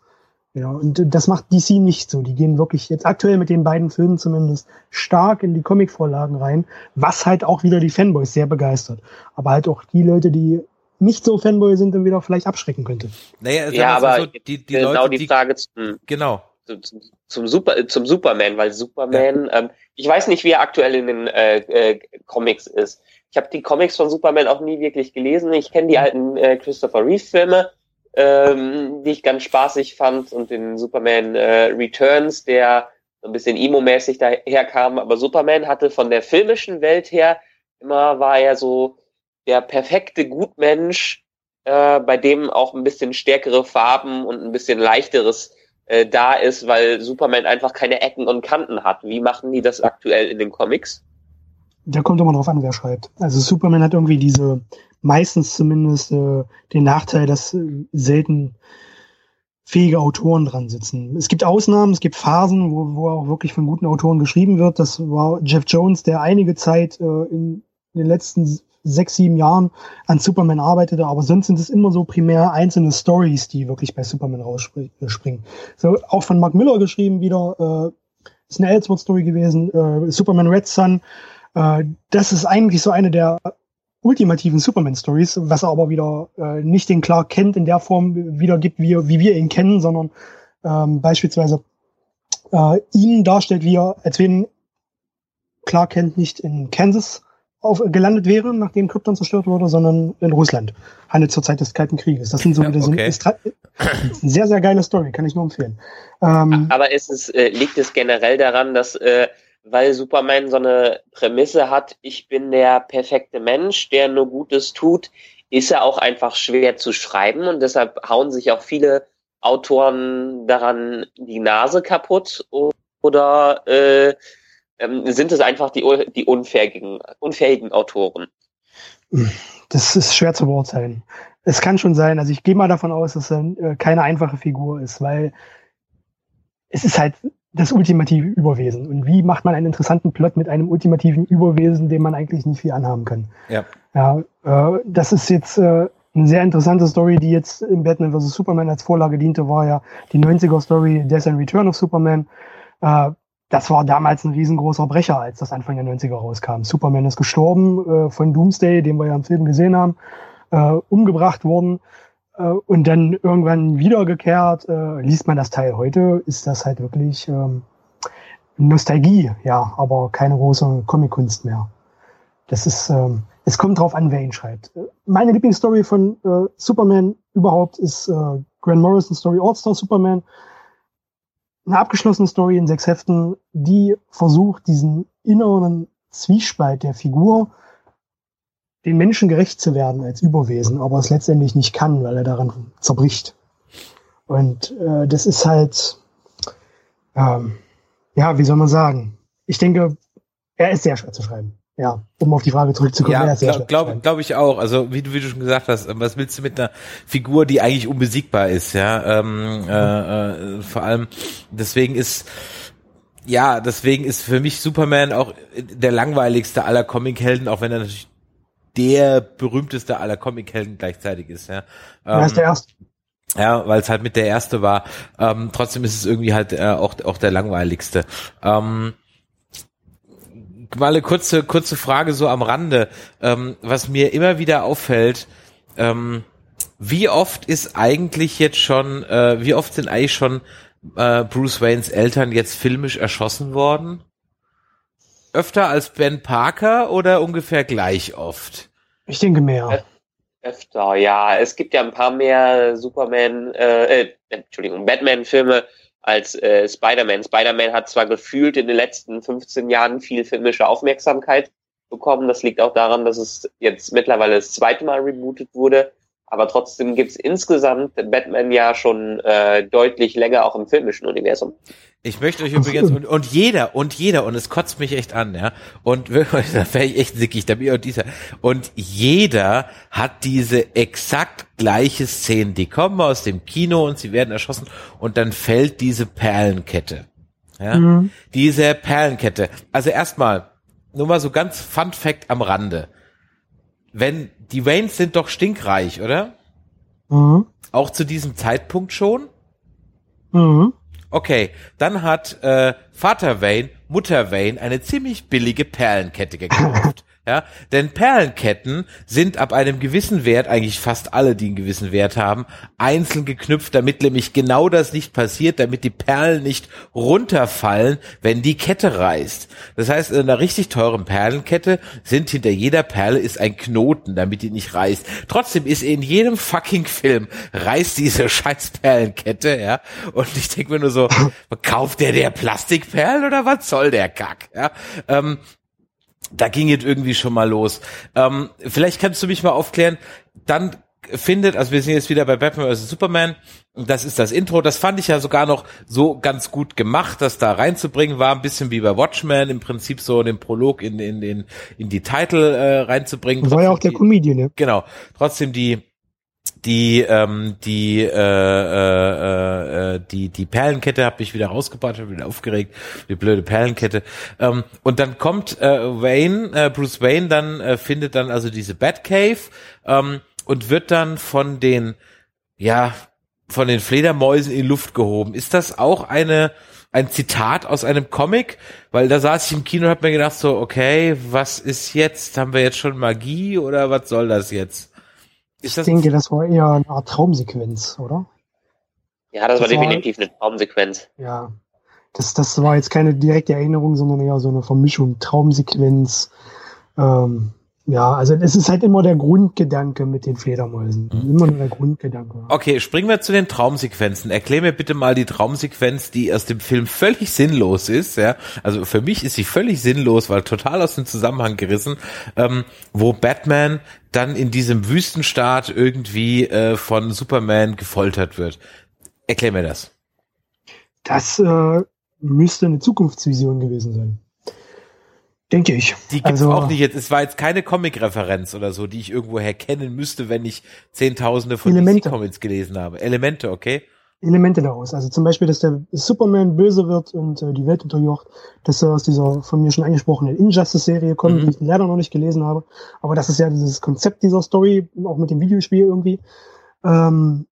Ja, und das macht DC nicht so. Die gehen wirklich jetzt aktuell mit den beiden Filmen zumindest stark in die Comic-Vorlagen rein, was halt auch wieder die Fanboys sehr begeistert. Aber halt auch die Leute, die nicht so Fanboy sind und wieder vielleicht abschrecken könnte. Naja, ja, aber so, die, die genau Leute, die, die Frage zum, genau. Zum, zum, Super, zum Superman, weil Superman, ja. ähm, ich weiß nicht, wie er aktuell in den äh, äh, Comics ist. Ich habe die Comics von Superman auch nie wirklich gelesen. Ich kenne die alten äh, Christopher Reeve-Filme, ähm, die ich ganz spaßig fand und den Superman äh, Returns, der so ein bisschen Emo-mäßig daherkam. Aber Superman hatte von der filmischen Welt her immer war er so der perfekte Gutmensch, äh, bei dem auch ein bisschen stärkere Farben und ein bisschen leichteres äh, da ist, weil Superman einfach keine Ecken und Kanten hat. Wie machen die das aktuell in den Comics? Da kommt immer drauf an, wer schreibt. Also Superman hat irgendwie diese, meistens zumindest, äh, den Nachteil, dass äh, selten fähige Autoren dran sitzen. Es gibt Ausnahmen, es gibt Phasen, wo, wo auch wirklich von guten Autoren geschrieben wird. Das war Jeff Jones, der einige Zeit äh, in, in den letzten sechs, sieben Jahren an Superman arbeitete, aber sonst sind es immer so primär einzelne Stories, die wirklich bei Superman rausspringen. So, auch von Mark Miller geschrieben wieder, äh, ist eine Ellsworth-Story gewesen, äh, Superman Red Sun. Äh, das ist eigentlich so eine der ultimativen Superman-Stories, was er aber wieder äh, nicht den Clark Kent in der Form wiedergibt, wie, wie wir ihn kennen, sondern ähm, beispielsweise äh, ihn darstellt, wie er, als wenn Clark Kent nicht in Kansas auf, gelandet wäre, nachdem Krypton zerstört wurde, sondern in Russland. Handelt zur Zeit des Kalten Krieges. Das sind so, wieder okay. so ein, sehr, sehr geile Story, kann ich nur empfehlen. Ähm, Aber ist es, äh, liegt es generell daran, dass äh, weil Superman so eine Prämisse hat, ich bin der perfekte Mensch, der nur Gutes tut, ist er auch einfach schwer zu schreiben und deshalb hauen sich auch viele Autoren daran die Nase kaputt oder äh, ähm, sind es einfach die, die unfähigen, unfähigen Autoren? Das ist schwer zu beurteilen. Es kann schon sein, also ich gehe mal davon aus, dass er äh, keine einfache Figur ist, weil es ist halt das ultimative Überwesen. Und wie macht man einen interessanten Plot mit einem ultimativen Überwesen, dem man eigentlich nicht viel anhaben kann? Ja. Ja, äh, das ist jetzt äh, eine sehr interessante Story, die jetzt im Batman vs. Superman als Vorlage diente, war ja die 90er Story Death and Return of Superman. Äh, das war damals ein riesengroßer Brecher, als das Anfang der 90er rauskam. Superman ist gestorben äh, von Doomsday, den wir ja im Film gesehen haben, äh, umgebracht worden äh, und dann irgendwann wiedergekehrt. Äh, liest man das Teil heute, ist das halt wirklich ähm, Nostalgie, ja, aber keine große Comic-Kunst mehr. Das ist, ähm, es kommt drauf an, wer ihn schreibt. Meine Lieblingsstory von äh, Superman überhaupt ist äh, Grant Morrison Story All-Star Superman eine abgeschlossene Story in sechs Heften, die versucht, diesen inneren Zwiespalt der Figur, den Menschen gerecht zu werden als Überwesen, aber es letztendlich nicht kann, weil er daran zerbricht. Und äh, das ist halt, ähm, ja, wie soll man sagen? Ich denke, er ist sehr schwer zu schreiben ja, um auf die Frage zurückzukommen. Ja, glaube glaub, glaub ich auch. Also wie du, wie du schon gesagt hast, was willst du mit einer Figur, die eigentlich unbesiegbar ist, ja? Ähm, äh, äh, vor allem deswegen ist ja, deswegen ist für mich Superman auch der langweiligste aller Comichelden, auch wenn er natürlich der berühmteste aller Comichelden gleichzeitig ist. Ja, ähm, er ist der erste. Ja, weil es halt mit der erste war. Ähm, trotzdem ist es irgendwie halt äh, auch auch der langweiligste. Ähm, mal eine kurze, kurze Frage so am Rande. Ähm, was mir immer wieder auffällt, ähm, wie oft ist eigentlich jetzt schon, äh, wie oft sind eigentlich schon äh, Bruce Waynes Eltern jetzt filmisch erschossen worden? Öfter als Ben Parker oder ungefähr gleich oft? Ich denke mehr. Öfter, ja. Es gibt ja ein paar mehr Superman, äh, äh Entschuldigung, Batman-Filme, als äh, Spider-Man. Spider-Man hat zwar gefühlt in den letzten 15 Jahren viel filmische Aufmerksamkeit bekommen. Das liegt auch daran, dass es jetzt mittlerweile das zweite Mal rebootet wurde. Aber trotzdem gibt's insgesamt Batman ja schon äh, deutlich länger auch im filmischen Universum. Ich möchte euch übrigens und, und jeder und jeder und es kotzt mich echt an, ja. Und wirklich, da wäre ich echt sickig, da bin ich auch dieser. Und jeder hat diese exakt gleiche Szene. Die kommen aus dem Kino und sie werden erschossen und dann fällt diese Perlenkette. Ja, mhm. diese Perlenkette. Also erstmal, nur mal so ganz Fun Fact am Rande wenn die Waynes sind doch stinkreich, oder? Mhm. Auch zu diesem Zeitpunkt schon? Mhm. Okay, dann hat äh, Vater Wayne, Mutter Wayne eine ziemlich billige Perlenkette gekauft. Ja, denn Perlenketten sind ab einem gewissen Wert, eigentlich fast alle, die einen gewissen Wert haben, einzeln geknüpft, damit nämlich genau das nicht passiert, damit die Perlen nicht runterfallen, wenn die Kette reißt. Das heißt, in einer richtig teuren Perlenkette sind hinter jeder Perle ist ein Knoten, damit die nicht reißt. Trotzdem ist in jedem fucking Film reißt diese scheiß Perlenkette, ja. Und ich denke mir nur so, kauft der der Plastikperlen oder was soll der Kack, ja. Ähm, da ging es irgendwie schon mal los. Ähm, vielleicht kannst du mich mal aufklären. Dann findet, also wir sind jetzt wieder bei Batman vs. Superman. Das ist das Intro. Das fand ich ja sogar noch so ganz gut gemacht, das da reinzubringen war, ein bisschen wie bei Watchmen, im Prinzip so den Prolog in, in, in, in die Title äh, reinzubringen. War ja auch der Comedian, ne? Genau. Trotzdem die die ähm, die äh, äh, äh, die die Perlenkette habe ich wieder rausgebracht, habe wieder aufgeregt, die blöde Perlenkette. Ähm, und dann kommt äh, Wayne, äh, Bruce Wayne, dann äh, findet dann also diese Batcave ähm, und wird dann von den ja von den Fledermäusen in Luft gehoben. Ist das auch eine ein Zitat aus einem Comic? Weil da saß ich im Kino und habe mir gedacht so, okay, was ist jetzt? Haben wir jetzt schon Magie oder was soll das jetzt? Ich denke, das war eher eine Art Traumsequenz, oder? Ja, das, das war definitiv war, eine Traumsequenz. Ja. Das, das war jetzt keine direkte Erinnerung, sondern eher so eine Vermischung. Traumsequenz, ähm, ja, also es ist halt immer der Grundgedanke mit den Fledermäusen. Mhm. Immer nur der Grundgedanke. Okay, springen wir zu den Traumsequenzen. Erklär mir bitte mal die Traumsequenz, die aus dem Film völlig sinnlos ist. Ja, also für mich ist sie völlig sinnlos, weil total aus dem Zusammenhang gerissen, ähm, wo Batman dann in diesem Wüstenstaat irgendwie äh, von Superman gefoltert wird. Erklär mir das. Das äh, müsste eine Zukunftsvision gewesen sein. Denke ich. Die gibt's also, auch nicht jetzt. Es war jetzt keine Comic-Referenz oder so, die ich irgendwoher kennen müsste, wenn ich Zehntausende von DC-Comics gelesen habe. Elemente, okay? Elemente daraus. Also zum Beispiel, dass der Superman böse wird und äh, die Welt unterjocht, dass er aus dieser von mir schon angesprochenen Injustice-Serie kommt, mhm. die ich leider noch nicht gelesen habe. Aber das ist ja dieses Konzept dieser Story, auch mit dem Videospiel irgendwie. Ähm,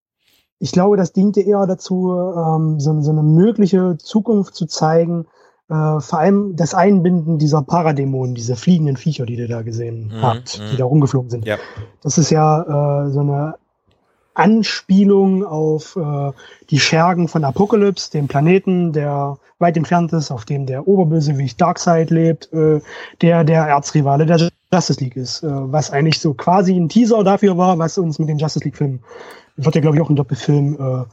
ich glaube, das diente eher dazu, ähm, so, so eine mögliche Zukunft zu zeigen, äh, vor allem das Einbinden dieser Paradämonen, diese fliegenden Viecher, die ihr da gesehen mhm, habt, die mhm. da rumgeflogen sind. Ja. Das ist ja äh, so eine Anspielung auf äh, die Schergen von Apocalypse, dem Planeten, der weit entfernt ist, auf dem der Oberbösewicht Darkseid lebt, äh, der der Erzrivale der Justice League ist, äh, was eigentlich so quasi ein Teaser dafür war, was uns mit den Justice League Filmen, wird ja glaube ich auch ein Doppelfilm, äh,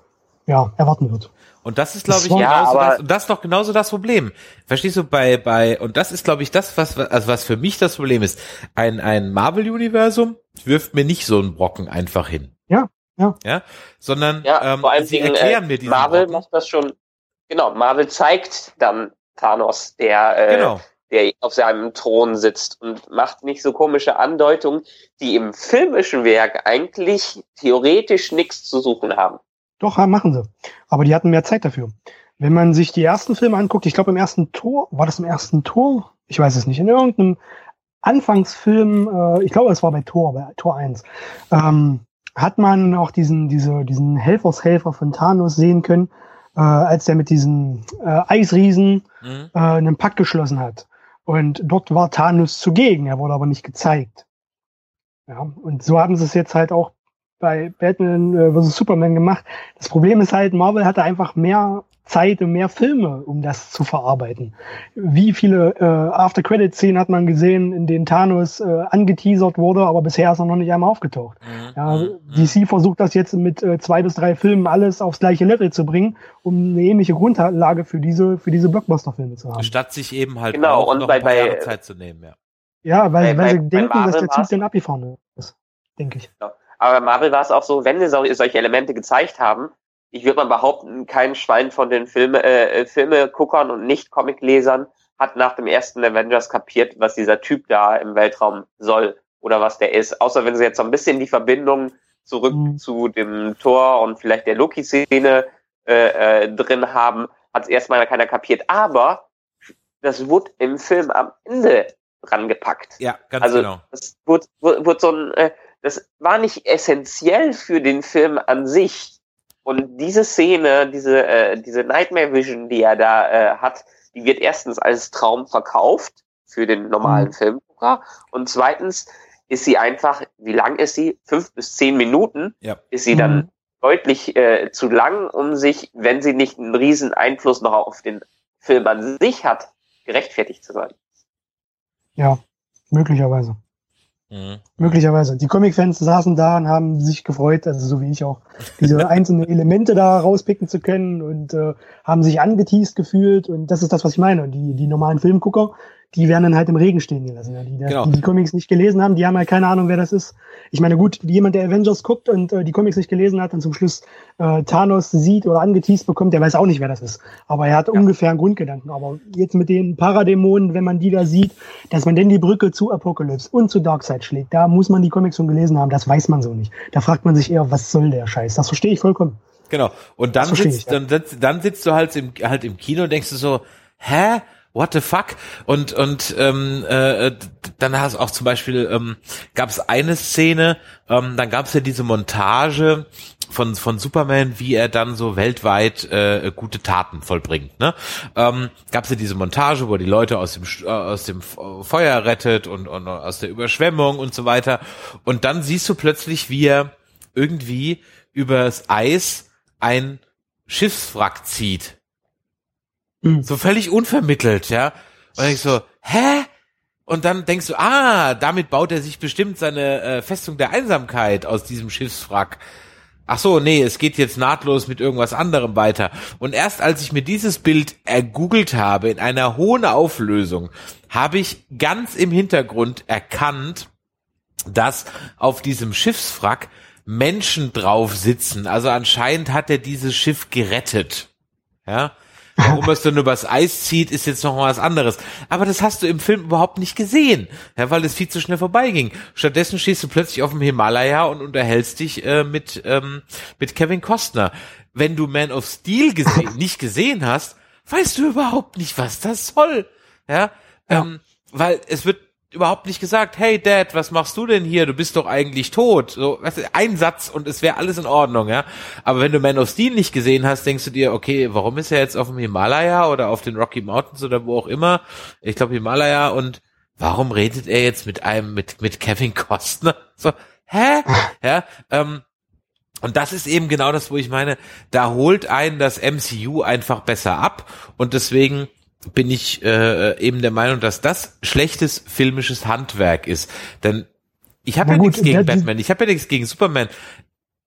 ja, erwarten wird. Und das ist, glaube ich, ja, genauso das, und das ist doch genauso das Problem. Verstehst du, bei, bei, und das ist, glaube ich, das, was, also was für mich das Problem ist. Ein, ein Marvel-Universum wirft mir nicht so einen Brocken einfach hin. Ja, ja. Ja, sondern, ja, ähm, vor allem sie erklären äh, mir diesen Marvel Brocken. macht das schon, genau, Marvel zeigt dann Thanos, der, äh, genau. der auf seinem Thron sitzt und macht nicht so komische Andeutungen, die im filmischen Werk eigentlich theoretisch nichts zu suchen haben. Doch, machen sie. Aber die hatten mehr Zeit dafür. Wenn man sich die ersten Filme anguckt, ich glaube im ersten Tor, war das im ersten Tor? Ich weiß es nicht. In irgendeinem Anfangsfilm, äh, ich glaube, es war bei Tor, bei Tor 1, ähm, hat man auch diesen, diese, diesen Helfershelfer von Thanos sehen können, äh, als der mit diesen äh, Eisriesen mhm. äh, einen Pakt geschlossen hat. Und dort war Thanos zugegen, er wurde aber nicht gezeigt. Ja, und so haben sie es jetzt halt auch bei Batman äh, vs. Superman gemacht. Das Problem ist halt, Marvel hatte einfach mehr Zeit und mehr Filme, um das zu verarbeiten. Wie viele äh, After-Credit-Szenen hat man gesehen, in denen Thanos äh, angeteasert wurde, aber bisher ist er noch nicht einmal aufgetaucht. Mhm. Ja, mhm. DC versucht das jetzt mit äh, zwei bis drei Filmen alles aufs gleiche Level zu bringen, um eine ähnliche Grundlage für diese für diese Blockbuster-Filme zu haben. Statt sich eben halt genau, auch und noch bei, ein paar Jahre Zeit zu nehmen, ja. Ja, weil, bei, weil sie bei, denken, bei dass der Zug dann abgefahren ist, denke ich. Ja. Aber Marvel war es auch so, wenn sie solche Elemente gezeigt haben, ich würde mal behaupten, kein Schwein von den Filme, äh, Filmeguckern und Nicht-Comic-Lesern hat nach dem ersten Avengers kapiert, was dieser Typ da im Weltraum soll oder was der ist. Außer wenn sie jetzt so ein bisschen die Verbindung zurück mhm. zu dem Tor und vielleicht der Loki-Szene äh, äh, drin haben, hat es erstmal keiner kapiert. Aber das wurde im Film am Ende rangepackt. Ja, ganz also, genau. Das wurde, wurde so ein, äh, das war nicht essentiell für den Film an sich. Und diese Szene, diese, äh, diese Nightmare Vision, die er da äh, hat, die wird erstens als Traum verkauft für den normalen mhm. Film. Oprah. Und zweitens ist sie einfach, wie lang ist sie? Fünf bis zehn Minuten. Ja. Ist sie dann mhm. deutlich äh, zu lang, um sich, wenn sie nicht einen riesen Einfluss noch auf den Film an sich hat, gerechtfertigt zu sein. Ja, möglicherweise. Mhm. Möglicherweise. Die Comic-Fans saßen da und haben sich gefreut, also so wie ich auch, diese einzelnen Elemente da rauspicken zu können und äh, haben sich angeteased gefühlt und das ist das, was ich meine. Und die, die normalen Filmgucker, die werden dann halt im Regen stehen gelassen. Ja. Die, genau. die die Comics nicht gelesen haben, die haben halt keine Ahnung, wer das ist. Ich meine, gut, jemand, der Avengers guckt und äh, die Comics nicht gelesen hat und zum Schluss äh, Thanos sieht oder angeteased bekommt, der weiß auch nicht, wer das ist. Aber er hat ja. ungefähr einen Grundgedanken. Aber jetzt mit den Paradämonen, wenn man die da sieht, dass man denn die Brücke zu Apocalypse und zu Darkseid schlägt, da muss man die Comics schon gelesen haben, das weiß man so nicht. Da fragt man sich eher, was soll der Scheiß? Das verstehe ich vollkommen. Genau. Und dann sitzt, ich, ja. dann, dann sitzt du halt im, halt im Kino und denkst du so, hä? What the fuck? Und und ähm, äh, dann hast auch zum Beispiel ähm, gab es eine Szene, ähm, dann gab es ja diese Montage von von Superman, wie er dann so weltweit äh, gute Taten vollbringt. Ne? Ähm, gab es ja diese Montage, wo er die Leute aus dem äh, aus dem Feuer rettet und, und aus der Überschwemmung und so weiter. Und dann siehst du plötzlich, wie er irgendwie übers Eis ein Schiffswrack zieht Mhm. So völlig unvermittelt, ja. Und ich so, hä? Und dann denkst du, ah, damit baut er sich bestimmt seine äh, Festung der Einsamkeit aus diesem Schiffswrack. Ach so, nee, es geht jetzt nahtlos mit irgendwas anderem weiter. Und erst als ich mir dieses Bild ergoogelt habe in einer hohen Auflösung, habe ich ganz im Hintergrund erkannt, dass auf diesem Schiffswrack Menschen drauf sitzen. Also anscheinend hat er dieses Schiff gerettet. Ja. Warum es dann übers Eis zieht, ist jetzt noch mal was anderes. Aber das hast du im Film überhaupt nicht gesehen, ja, weil es viel zu schnell vorbeiging. Stattdessen stehst du plötzlich auf dem Himalaya und unterhältst dich äh, mit, ähm, mit Kevin Costner. Wenn du Man of Steel gesehen, nicht gesehen hast, weißt du überhaupt nicht, was das soll. Ja, ja. Ähm, weil es wird überhaupt nicht gesagt, hey Dad, was machst du denn hier? Du bist doch eigentlich tot. So, weißt du, ein Satz und es wäre alles in Ordnung, ja. Aber wenn du Man of Steel nicht gesehen hast, denkst du dir, okay, warum ist er jetzt auf dem Himalaya oder auf den Rocky Mountains oder wo auch immer? Ich glaube Himalaya und warum redet er jetzt mit einem, mit, mit Kevin Costner? So, hä? Ja, ähm, und das ist eben genau das, wo ich meine, da holt einen das MCU einfach besser ab und deswegen bin ich äh, eben der Meinung, dass das schlechtes filmisches Handwerk ist. Denn ich habe ja nichts gegen Batman, ich habe ja nichts gegen Superman.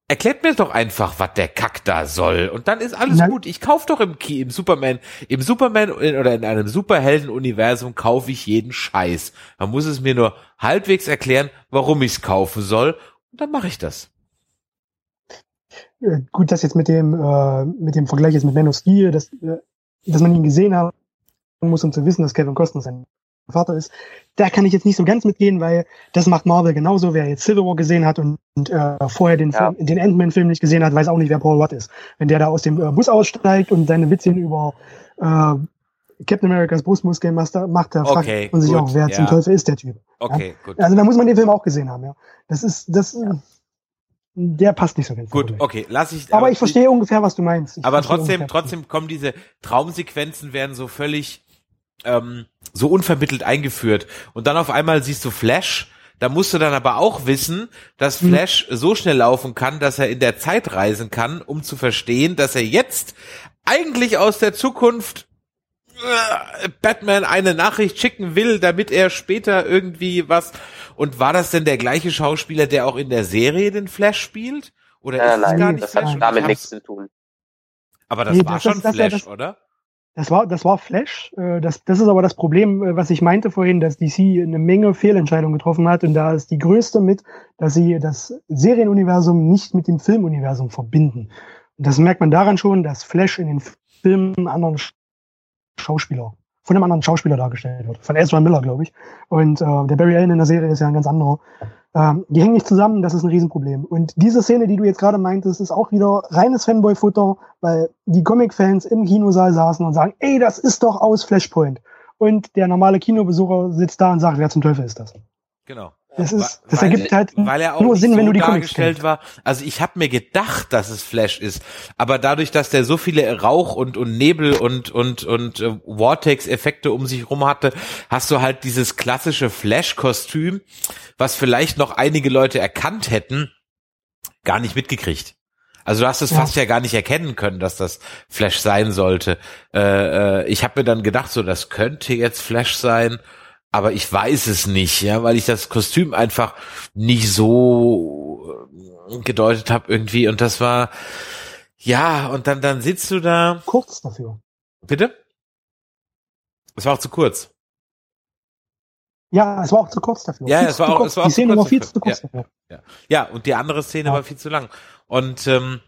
Erklärt mir doch einfach, was der Kack da soll. Und dann ist alles Na, gut. Ich kauf doch im, im Superman, im Superman oder in einem Superhelden-Universum kaufe ich jeden Scheiß. Man muss es mir nur halbwegs erklären, warum ich es kaufen soll. Und dann mache ich das. Gut, das jetzt mit dem, äh, mit dem Vergleich jetzt mit Man of Steel, dass, äh, dass man ihn gesehen hat, muss, um zu wissen, dass Kevin Costner sein Vater ist. Da kann ich jetzt nicht so ganz mitgehen, weil das macht Marvel genauso. Wer jetzt Civil War gesehen hat und, und äh, vorher den, ja. Film, den Ant-Man-Film nicht gesehen hat, weiß auch nicht, wer Paul Rudd ist. Wenn der da aus dem äh, Bus aussteigt und seine Witzchen über äh, Captain Americas Brustmuskeln macht, da fragt okay, man sich gut, auch, wer ja. zum Teufel ist der Typ. Okay, ja? gut. Also da muss man den Film auch gesehen haben, ja. Das ist, das, der passt nicht so ganz. Gut, okay, lass ich. Aber, aber ich verstehe ungefähr, was du meinst. Ich aber trotzdem, trotzdem kommen diese Traumsequenzen werden so völlig ähm, so unvermittelt eingeführt. Und dann auf einmal siehst du Flash, da musst du dann aber auch wissen, dass mhm. Flash mhm. so schnell laufen kann, dass er in der Zeit reisen kann, um zu verstehen, dass er jetzt eigentlich aus der Zukunft äh, Batman eine Nachricht schicken will, damit er später irgendwie was. Und war das denn der gleiche Schauspieler, der auch in der Serie den Flash spielt? Oder ja, ist nein, gar nicht das Flash? hat damit nichts zu tun. Aber das nee, war das, schon das, Flash, das, oder? Das war, das war Flash. Äh, das, das ist aber das Problem, äh, was ich meinte vorhin, dass DC eine Menge Fehlentscheidungen getroffen hat. Und da ist die größte mit, dass sie das Serienuniversum nicht mit dem Filmuniversum verbinden. Und das merkt man daran schon, dass Flash in den Filmen einen anderen Schauspieler, von einem anderen Schauspieler dargestellt wird. Von Ezra Miller, glaube ich. Und äh, der Barry Allen in der Serie ist ja ein ganz anderer. Ähm, die hängen nicht zusammen, das ist ein Riesenproblem. Und diese Szene, die du jetzt gerade meintest, ist auch wieder reines Fanboy-Futter, weil die Comic-Fans im Kinosaal saßen und sagen, ey, das ist doch aus Flashpoint. Und der normale Kinobesucher sitzt da und sagt, wer zum Teufel ist das? Genau. Das, ist, das weil, ergibt halt weil er auch nur Sinn, so wenn du die dargestellt war. Also ich habe mir gedacht, dass es Flash ist, aber dadurch, dass der so viele Rauch und und Nebel und und und äh, Vortex-Effekte um sich rum hatte, hast du halt dieses klassische Flash-Kostüm, was vielleicht noch einige Leute erkannt hätten, gar nicht mitgekriegt. Also du hast es ja. fast ja gar nicht erkennen können, dass das Flash sein sollte. Äh, äh, ich habe mir dann gedacht, so das könnte jetzt Flash sein aber ich weiß es nicht, ja, weil ich das Kostüm einfach nicht so äh, gedeutet habe irgendwie und das war ja und dann dann sitzt du da kurz dafür. Bitte? Es war auch zu kurz. Ja, es war auch zu kurz dafür. Ja, es war auch, es war auch die Szene war viel zu kurz ja. dafür. Ja. ja, und die andere Szene ja. war viel zu lang. Und ähm,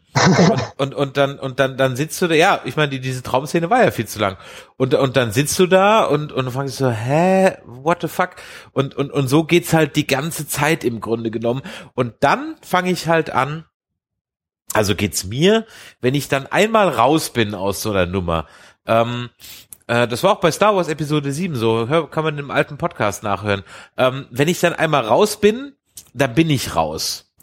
und, und, und dann und dann dann sitzt du da ja ich meine die, diese Traumszene war ja viel zu lang. Und und dann sitzt du da und und fragst so hä what the fuck? Und und und so geht's halt die ganze Zeit im Grunde genommen. Und dann fange ich halt an also geht's mir wenn ich dann einmal raus bin aus so einer Nummer. Ähm, äh, das war auch bei Star Wars Episode 7 so hör, kann man im alten Podcast nachhören. Ähm, wenn ich dann einmal raus bin dann bin ich raus.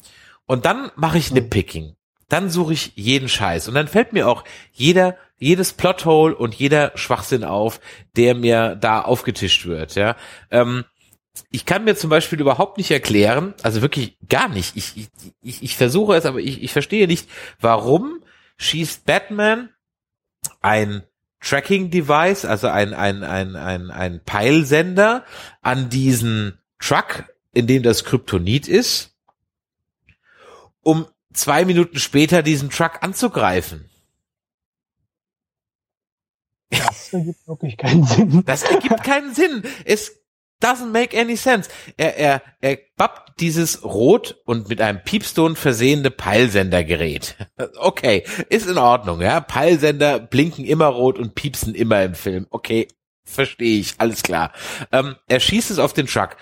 Und dann mache ich eine Picking dann suche ich jeden Scheiß. Und dann fällt mir auch jeder, jedes Plothole und jeder Schwachsinn auf, der mir da aufgetischt wird, ja. Ähm, ich kann mir zum Beispiel überhaupt nicht erklären, also wirklich gar nicht. Ich, ich, ich, ich versuche es, aber ich, ich verstehe nicht, warum schießt Batman ein Tracking-Device, also ein, ein, ein, ein, ein Peilsender an diesen Truck, in dem das Kryptonit ist, um zwei Minuten später diesen Truck anzugreifen. Das ergibt wirklich keinen Sinn. Das ergibt keinen Sinn. Es doesn't make any sense. Er, er, er bappt dieses rot und mit einem Piepstone versehene Peilsendergerät. Okay, ist in Ordnung, ja. Peilsender blinken immer rot und piepsen immer im Film. Okay, verstehe ich, alles klar. Ähm, er schießt es auf den Truck.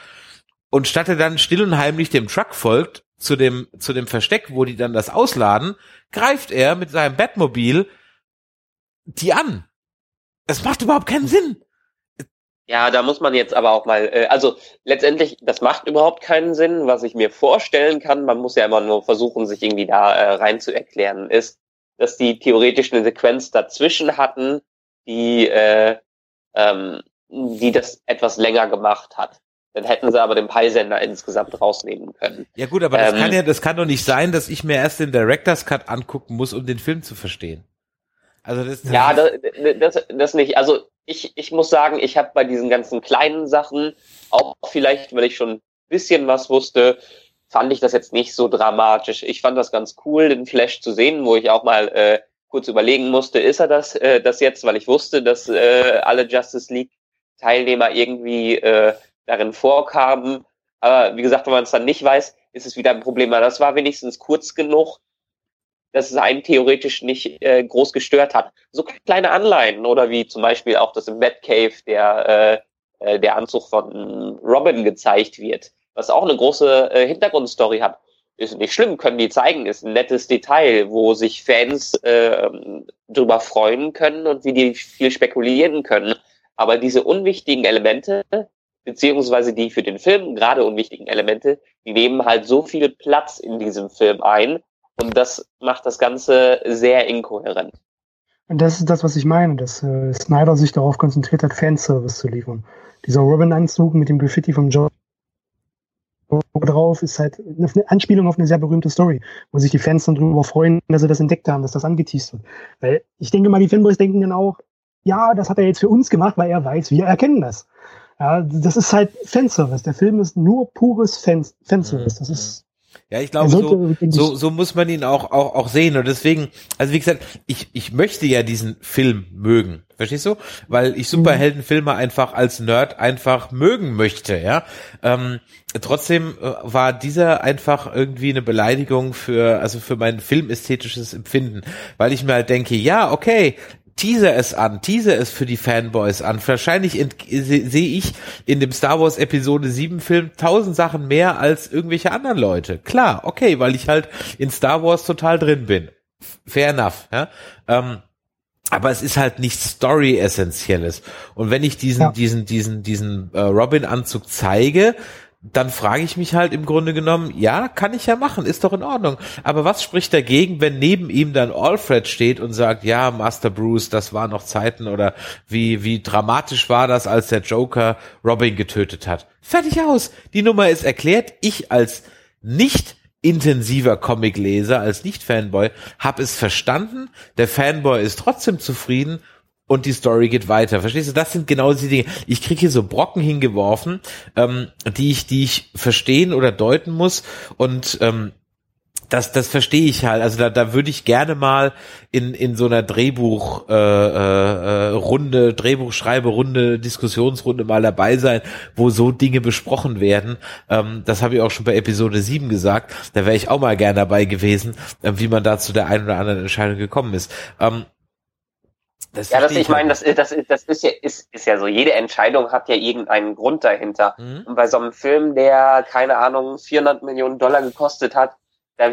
Und statt er dann still und heimlich dem Truck folgt, zu dem, zu dem Versteck, wo die dann das ausladen, greift er mit seinem Batmobil die an. Es macht überhaupt keinen Sinn. Ja, da muss man jetzt aber auch mal, äh, also letztendlich, das macht überhaupt keinen Sinn. Was ich mir vorstellen kann, man muss ja immer nur versuchen, sich irgendwie da äh, rein zu erklären, ist, dass die theoretisch eine Sequenz dazwischen hatten, die, äh, ähm, die das etwas länger gemacht hat. Dann hätten sie aber den Peilsender insgesamt rausnehmen können. Ja gut, aber das ähm, kann ja, das kann doch nicht sein, dass ich mir erst den Director's Cut angucken muss, um den Film zu verstehen. Also das, das ja, das, das, das nicht. Also ich, ich muss sagen, ich habe bei diesen ganzen kleinen Sachen, auch vielleicht, weil ich schon ein bisschen was wusste, fand ich das jetzt nicht so dramatisch. Ich fand das ganz cool, den Flash zu sehen, wo ich auch mal äh, kurz überlegen musste, ist er das, äh, das jetzt, weil ich wusste, dass äh, alle Justice League Teilnehmer irgendwie äh, darin vorkamen. Aber wie gesagt, wenn man es dann nicht weiß, ist es wieder ein Problem. Aber das war wenigstens kurz genug, dass es einen theoretisch nicht äh, groß gestört hat. So kleine Anleihen oder wie zum Beispiel auch das im Batcave der, äh, äh, der Anzug von Robin gezeigt wird, was auch eine große äh, Hintergrundstory hat. Ist nicht schlimm, können die zeigen, ist ein nettes Detail, wo sich Fans äh, drüber freuen können und wie die viel spekulieren können. Aber diese unwichtigen Elemente, beziehungsweise die für den Film gerade unwichtigen Elemente, die nehmen halt so viel Platz in diesem Film ein und das macht das Ganze sehr inkohärent. Und das ist das, was ich meine, dass äh, Snyder sich darauf konzentriert hat, Fanservice zu liefern. Dieser Robin-Anzug mit dem Graffiti von Joe drauf ist halt eine Anspielung auf eine sehr berühmte Story, wo sich die Fans dann darüber freuen, dass sie das entdeckt haben, dass das angeteased wird. Weil ich denke mal, die Fanboys denken dann auch, ja, das hat er jetzt für uns gemacht, weil er weiß, wir erkennen das. Ja, das ist halt Fanservice. Der Film ist nur pures Fans Fanservice. Das ist ja, ich glaube, so, so, so muss man ihn auch, auch, auch sehen. Und deswegen, also wie gesagt, ich, ich möchte ja diesen Film mögen. Verstehst du? Weil ich Superheldenfilme einfach als Nerd einfach mögen möchte, ja. Ähm, trotzdem äh, war dieser einfach irgendwie eine Beleidigung für, also für mein filmästhetisches Empfinden. Weil ich mir halt denke, ja, okay, teaser es an, teaser es für die Fanboys an. Wahrscheinlich sehe ich in dem Star Wars Episode 7 Film tausend Sachen mehr als irgendwelche anderen Leute. Klar, okay, weil ich halt in Star Wars total drin bin. Fair enough, ja. Ähm, aber es ist halt nicht Story-Essentielles. Und wenn ich diesen, ja. diesen, diesen, diesen äh, Robin-Anzug zeige, dann frage ich mich halt im Grunde genommen, ja, kann ich ja machen, ist doch in Ordnung. Aber was spricht dagegen, wenn neben ihm dann Alfred steht und sagt, ja, Master Bruce, das war noch Zeiten oder wie, wie dramatisch war das, als der Joker Robin getötet hat. Fertig aus. Die Nummer ist erklärt. Ich als nicht intensiver Comicleser, als Nicht-Fanboy, habe es verstanden. Der Fanboy ist trotzdem zufrieden und die Story geht weiter. Verstehst du? Das sind genau die Dinge. Ich kriege hier so Brocken hingeworfen, ähm, die ich, die ich verstehen oder deuten muss und ähm, das, das verstehe ich halt. Also da, da würde ich gerne mal in, in so einer Drehbuch äh, äh, Runde, Drehbuchschreiberunde, Diskussionsrunde mal dabei sein, wo so Dinge besprochen werden. Ähm, das habe ich auch schon bei Episode 7 gesagt. Da wäre ich auch mal gern dabei gewesen, äh, wie man da zu der einen oder anderen Entscheidung gekommen ist. Ähm, das ja, das, ich meine, das, das, das ist ja, ist, ist ja so, jede Entscheidung hat ja irgendeinen Grund dahinter. Mhm. Und bei so einem Film, der, keine Ahnung, 400 Millionen Dollar gekostet hat, da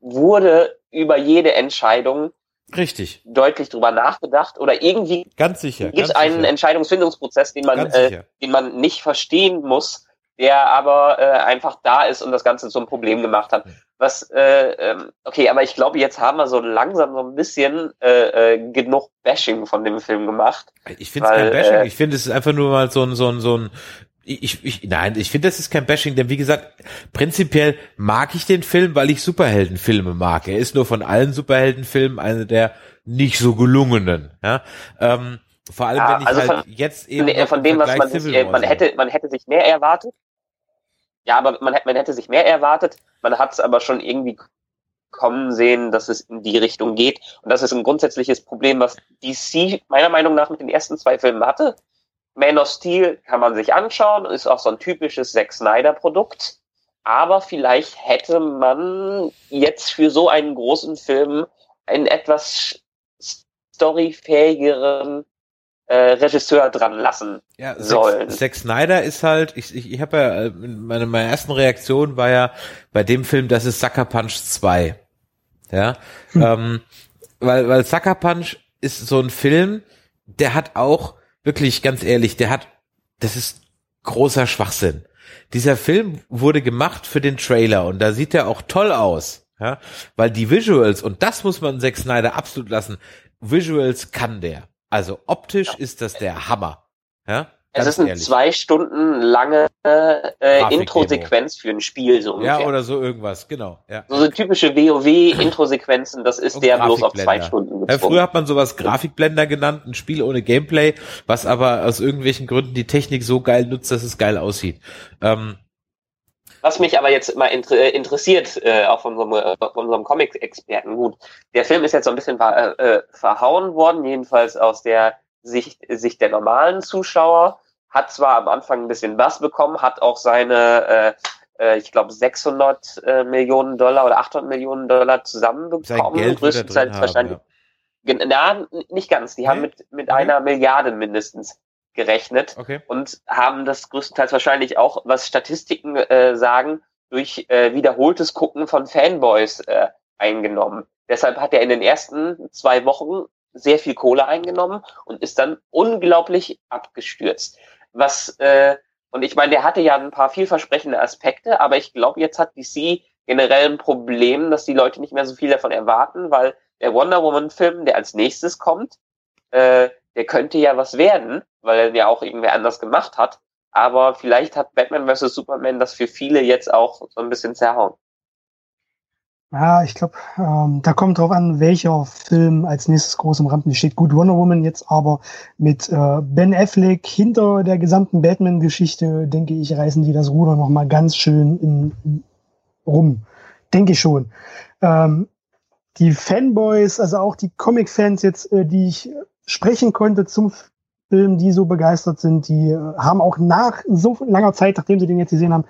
wurde über jede Entscheidung richtig deutlich drüber nachgedacht oder irgendwie ganz sicher gibt es einen sicher. Entscheidungsfindungsprozess, den man, äh, den man nicht verstehen muss, der aber äh, einfach da ist und das Ganze zum Problem gemacht hat. Was, äh, ähm, okay, aber ich glaube, jetzt haben wir so langsam so ein bisschen äh, äh, genug Bashing von dem Film gemacht. Ich finde es kein Bashing, äh, ich finde es ist einfach nur mal so ein, so ein, so ein ich, ich, nein, ich finde, das ist kein Bashing, denn wie gesagt, prinzipiell mag ich den Film, weil ich Superheldenfilme mag. Er ist nur von allen Superheldenfilmen einer der nicht so gelungenen. Ja? Ähm, vor allem, ja, wenn ich also halt von, jetzt eben von, dem, was man sich, äh, man hätte, man hätte sich mehr erwartet. Ja, aber man, man hätte sich mehr erwartet. Man hat es aber schon irgendwie kommen sehen, dass es in die Richtung geht. Und das ist ein grundsätzliches Problem, was DC meiner Meinung nach mit den ersten zwei Filmen hatte. Man of Steel kann man sich anschauen, ist auch so ein typisches Zack Snyder Produkt. Aber vielleicht hätte man jetzt für so einen großen Film einen etwas storyfähigeren äh, Regisseur dran lassen ja, sollen. Zack, Zack Snyder ist halt, ich, ich, ich habe ja, äh, meine, meine ersten Reaktion war ja bei dem Film, das ist Sucker Punch 2. Ja, hm. ähm, weil, weil Sucker Punch ist so ein Film, der hat auch, wirklich ganz ehrlich, der hat, das ist großer Schwachsinn. Dieser Film wurde gemacht für den Trailer und da sieht er auch toll aus. Ja, weil die Visuals, und das muss man Zack Snyder absolut lassen, Visuals kann der. Also optisch ja. ist das der Hammer. Ja? es ist eine ehrlich. zwei Stunden lange äh, Intro-Sequenz für ein Spiel so ungefähr. Ja, oder so irgendwas, genau. Ja. So, so typische WoW-Intro-Sequenzen, das ist Und der bloß auf zwei Stunden Ja, früher hat man sowas Grafikblender genannt, ein Spiel ohne Gameplay, was aber aus irgendwelchen Gründen die Technik so geil nutzt, dass es geil aussieht. Ähm, was mich aber jetzt mal inter äh, interessiert, äh, auch von, so einem, äh, unserem Comic-Experten, gut, der Film ist jetzt so ein bisschen ver äh, verhauen worden, jedenfalls aus der Sicht, Sicht der normalen Zuschauer, hat zwar am Anfang ein bisschen was bekommen, hat auch seine, äh, äh, ich glaube, 600 äh, Millionen Dollar oder 800 Millionen Dollar zusammenbekommen, größtenteils wahrscheinlich. Ja. Na, nicht ganz, die haben mit, mit okay. einer Milliarde mindestens gerechnet okay. und haben das größtenteils wahrscheinlich auch, was Statistiken äh, sagen, durch äh, wiederholtes Gucken von Fanboys äh, eingenommen. Deshalb hat er in den ersten zwei Wochen sehr viel Kohle eingenommen und ist dann unglaublich abgestürzt. Was äh, und ich meine, der hatte ja ein paar vielversprechende Aspekte, aber ich glaube, jetzt hat DC generell ein Problem, dass die Leute nicht mehr so viel davon erwarten, weil der Wonder Woman Film, der als nächstes kommt, äh, der könnte ja was werden, weil er ja auch irgendwer anders gemacht hat. Aber vielleicht hat Batman vs. Superman das für viele jetzt auch so ein bisschen zerhauen. Ja, ich glaube, ähm, da kommt drauf an, welcher Film als nächstes groß im Rampen steht. Gut, Wonder Woman jetzt aber mit äh, Ben Affleck hinter der gesamten Batman-Geschichte, denke ich, reißen die das Ruder nochmal ganz schön in, rum. Denke ich schon. Ähm, die Fanboys, also auch die Comic-Fans jetzt, äh, die ich sprechen konnte zum Film, die so begeistert sind, die äh, haben auch nach so langer Zeit, nachdem sie den jetzt gesehen haben,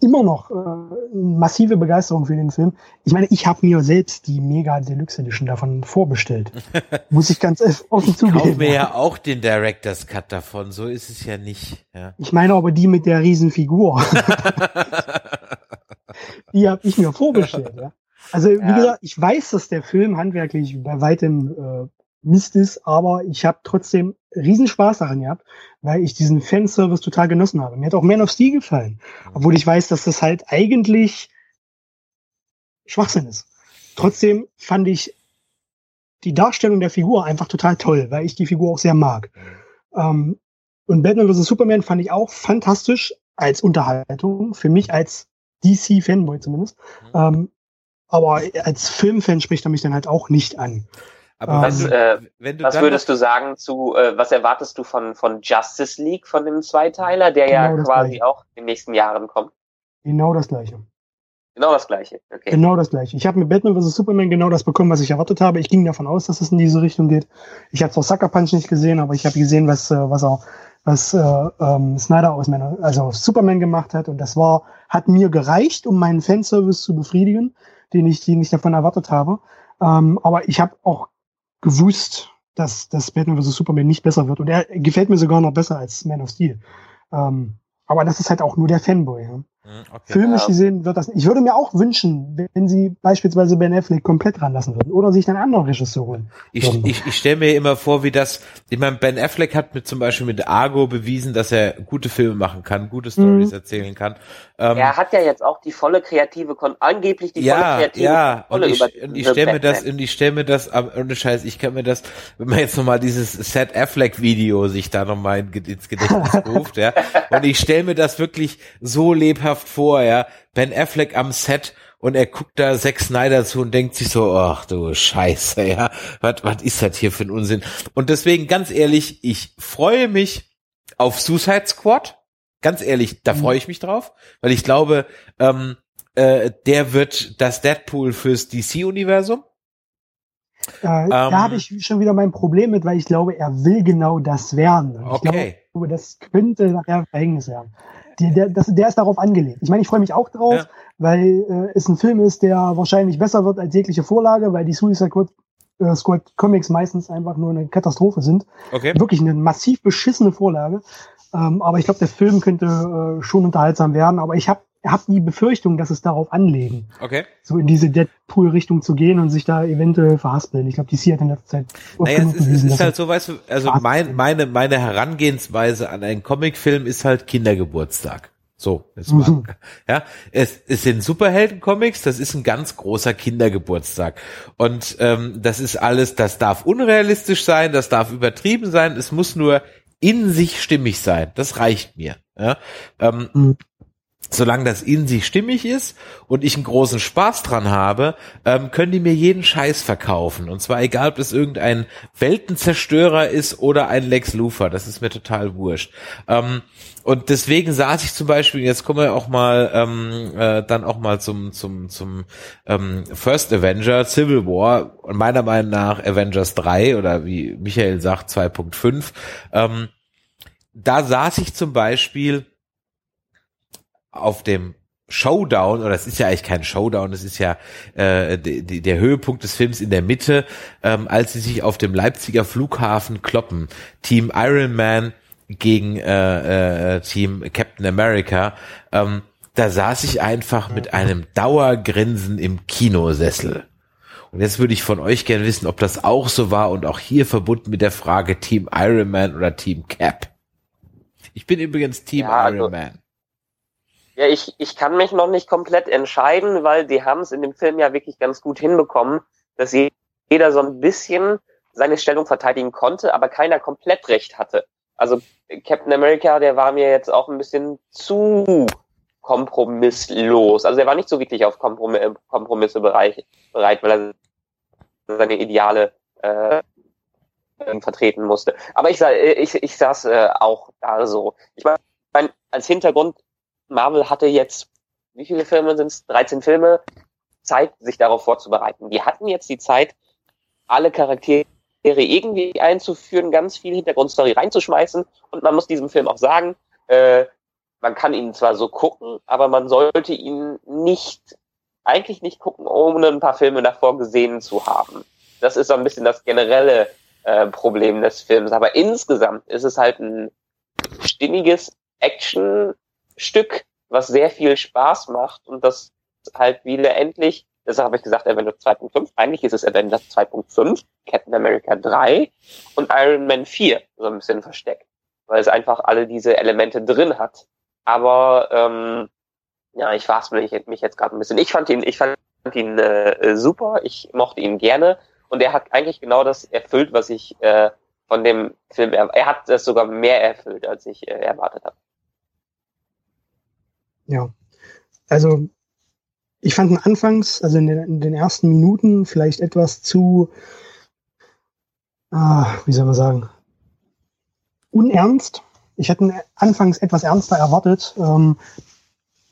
immer noch äh, massive Begeisterung für den Film. Ich meine, ich habe mir selbst die Mega Deluxe Edition davon vorbestellt. Muss ich ganz offen zugeben. Ich mir ja auch den Director's Cut davon, so ist es ja nicht. Ja. Ich meine aber die mit der Riesenfigur. die habe ich mir vorbestellt, ja. Also wie ja. gesagt, ich weiß, dass der Film handwerklich bei weitem äh, Mist ist, aber ich habe trotzdem riesen Spaß daran gehabt, weil ich diesen Fanservice total genossen habe. Mir hat auch Man of Steel gefallen, obwohl ich weiß, dass das halt eigentlich Schwachsinn ist. Trotzdem fand ich die Darstellung der Figur einfach total toll, weil ich die Figur auch sehr mag. Ähm, und Batman vs. Superman fand ich auch fantastisch als Unterhaltung, für mich als DC-Fanboy zumindest. Mhm. Ähm, aber als Filmfan spricht er mich dann halt auch nicht an. Aber was, äh, was würdest du sagen zu, äh, was erwartest du von, von Justice League, von dem Zweiteiler, der genau ja quasi gleiche. auch in den nächsten Jahren kommt? Genau das gleiche. Genau das gleiche. Okay. Genau das gleiche. Ich habe mit Batman vs. Superman genau das bekommen, was ich erwartet habe. Ich ging davon aus, dass es in diese Richtung geht. Ich habe zwar Sucker Punch nicht gesehen, aber ich habe gesehen, was, äh, was auch was äh, ähm, Snyder aus meiner, also Superman gemacht hat. Und das war, hat mir gereicht, um meinen Fanservice zu befriedigen, den ich, den ich davon erwartet habe. Ähm, aber ich habe auch gewusst, dass, dass Batman vs. Superman nicht besser wird. Und er gefällt mir sogar noch besser als Man of Steel. Ähm, aber das ist halt auch nur der Fanboy. Ja. Hm, okay. Filmisch gesehen wird das. Ich würde mir auch wünschen, wenn sie beispielsweise Ben Affleck komplett ranlassen würden oder sich einen anderen Regisseur holen. Ich, ich, ich stelle mir immer vor, wie das. Ich meine, Ben Affleck hat mit zum Beispiel mit Argo bewiesen, dass er gute Filme machen kann, gute Stories mhm. erzählen kann. Ähm, er hat ja jetzt auch die volle kreative, angeblich die ja, volle kreative ja, Kontrolle und ich, und ich stelle mir das, und ich stelle mir das, ohne Scheiß, ich kann mir das, wenn man jetzt nochmal dieses Set Affleck Video sich da nochmal ins Gedächtnis ruft, ja, und ich stelle mir das wirklich so lebhaft vor, ja, Ben Affleck am Set und er guckt da Zack Snyder zu und denkt sich so, ach du Scheiße, ja, was was ist das hier für ein Unsinn? Und deswegen ganz ehrlich, ich freue mich auf Suicide Squad. Ganz ehrlich, da mhm. freue ich mich drauf, weil ich glaube, ähm, äh, der wird das Deadpool fürs DC-Universum. Äh, ähm, da habe ich schon wieder mein Problem mit, weil ich glaube, er will genau das werden. Und okay. Ich glaube, das könnte nachher Verhängnis werden. Der, das, der ist darauf angelegt. Ich meine, ich freue mich auch drauf, ja. weil äh, es ein Film ist, der wahrscheinlich besser wird als jegliche Vorlage, weil die Suicide Squad, äh, Squad Comics meistens einfach nur eine Katastrophe sind. Okay. Wirklich eine massiv beschissene Vorlage. Ähm, aber ich glaube, der Film könnte äh, schon unterhaltsam werden. Aber ich habe hab die Befürchtung, dass es darauf anlegen. Okay. So in diese Deadpool-Richtung zu gehen und sich da eventuell verhaspeln. Ich glaube, die C hat in letzter Zeit. Naja, es ist, es ist halt so, weißt du, also mein, meine, meine Herangehensweise an einen Comicfilm ist halt Kindergeburtstag. So, jetzt mal. Mhm. Ja, es, es sind Superhelden-Comics, das ist ein ganz großer Kindergeburtstag. Und ähm, das ist alles, das darf unrealistisch sein, das darf übertrieben sein, es muss nur in sich stimmig sein. Das reicht mir. Ja? Ähm, mhm. Solange das in sich stimmig ist und ich einen großen Spaß dran habe, ähm, können die mir jeden Scheiß verkaufen. Und zwar egal, ob es irgendein Weltenzerstörer ist oder ein Lex Luthor. Das ist mir total wurscht. Ähm, und deswegen saß ich zum Beispiel, jetzt kommen wir auch mal ähm, äh, dann auch mal zum zum zum ähm, First Avenger Civil War und meiner Meinung nach Avengers 3 oder wie Michael sagt 2.5. Ähm, da saß ich zum Beispiel auf dem Showdown, oder es ist ja eigentlich kein Showdown, es ist ja äh, die, die, der Höhepunkt des Films in der Mitte, ähm, als sie sich auf dem Leipziger Flughafen kloppen. Team Iron Man gegen äh, äh, Team Captain America. Ähm, da saß ich einfach mit einem Dauergrinsen im Kinosessel. Und jetzt würde ich von euch gerne wissen, ob das auch so war und auch hier verbunden mit der Frage Team Iron Man oder Team Cap. Ich bin übrigens Team ja, also, Iron Man. Ja, ich, ich kann mich noch nicht komplett entscheiden, weil die haben es in dem Film ja wirklich ganz gut hinbekommen, dass jeder so ein bisschen seine Stellung verteidigen konnte, aber keiner komplett recht hatte. Also Captain America, der war mir jetzt auch ein bisschen zu kompromisslos. Also er war nicht so wirklich auf Kompromisse bereit, weil er seine Ideale äh, vertreten musste. Aber ich, ich, ich saß äh, auch da so. Ich meine, als Hintergrund, Marvel hatte jetzt, wie viele Filme sind es? 13 Filme, Zeit, sich darauf vorzubereiten. Die hatten jetzt die Zeit, alle Charaktere irgendwie einzuführen, ganz viel Hintergrundstory reinzuschmeißen. Und man muss diesem Film auch sagen, äh, man kann ihn zwar so gucken, aber man sollte ihn nicht, eigentlich nicht gucken, ohne ein paar Filme davor gesehen zu haben. Das ist so ein bisschen das generelle äh, Problem des Films. Aber insgesamt ist es halt ein stimmiges Actionstück, was sehr viel Spaß macht und das halt wieder endlich Deshalb habe ich gesagt Avengers 2.5. Eigentlich ist es Avengers 2.5, Captain America 3 und Iron Man 4 so ein bisschen versteckt, weil es einfach alle diese Elemente drin hat. Aber ähm, ja, ich fasse mich, mich jetzt gerade ein bisschen. Ich fand ihn, ich fand ihn äh, super, ich mochte ihn gerne und er hat eigentlich genau das erfüllt, was ich äh, von dem Film, er, er hat das sogar mehr erfüllt, als ich äh, erwartet habe. Ja, also ich fand ihn anfangs, also in den, in den ersten Minuten vielleicht etwas zu, ah, wie soll man sagen, unernst. Ich hätte ihn anfangs etwas ernster erwartet, ähm,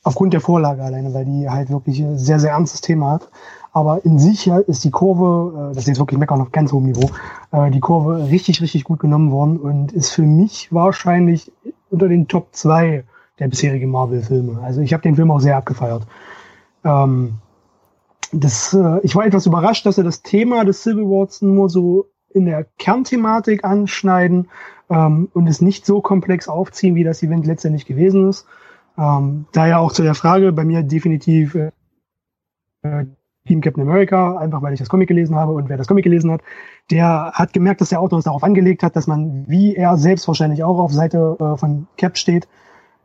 aufgrund der Vorlage alleine, weil die halt wirklich ein sehr, sehr ernstes Thema hat. Aber in sich ist die Kurve, äh, das ist jetzt wirklich meckern auf ganz hohem Niveau, äh, die Kurve richtig, richtig gut genommen worden und ist für mich wahrscheinlich unter den Top 2 der bisherigen Marvel-Filme. Also ich habe den Film auch sehr abgefeiert. Ähm, das, äh, ich war etwas überrascht, dass er das Thema des Civil Wars nur so in der Kernthematik anschneiden ähm, und es nicht so komplex aufziehen, wie das Event letztendlich gewesen ist. Ähm, daher auch zu der Frage, bei mir definitiv äh, Team Captain America, einfach weil ich das Comic gelesen habe und wer das Comic gelesen hat, der hat gemerkt, dass der Autor es darauf angelegt hat, dass man, wie er selbst wahrscheinlich auch auf Seite äh, von Cap steht,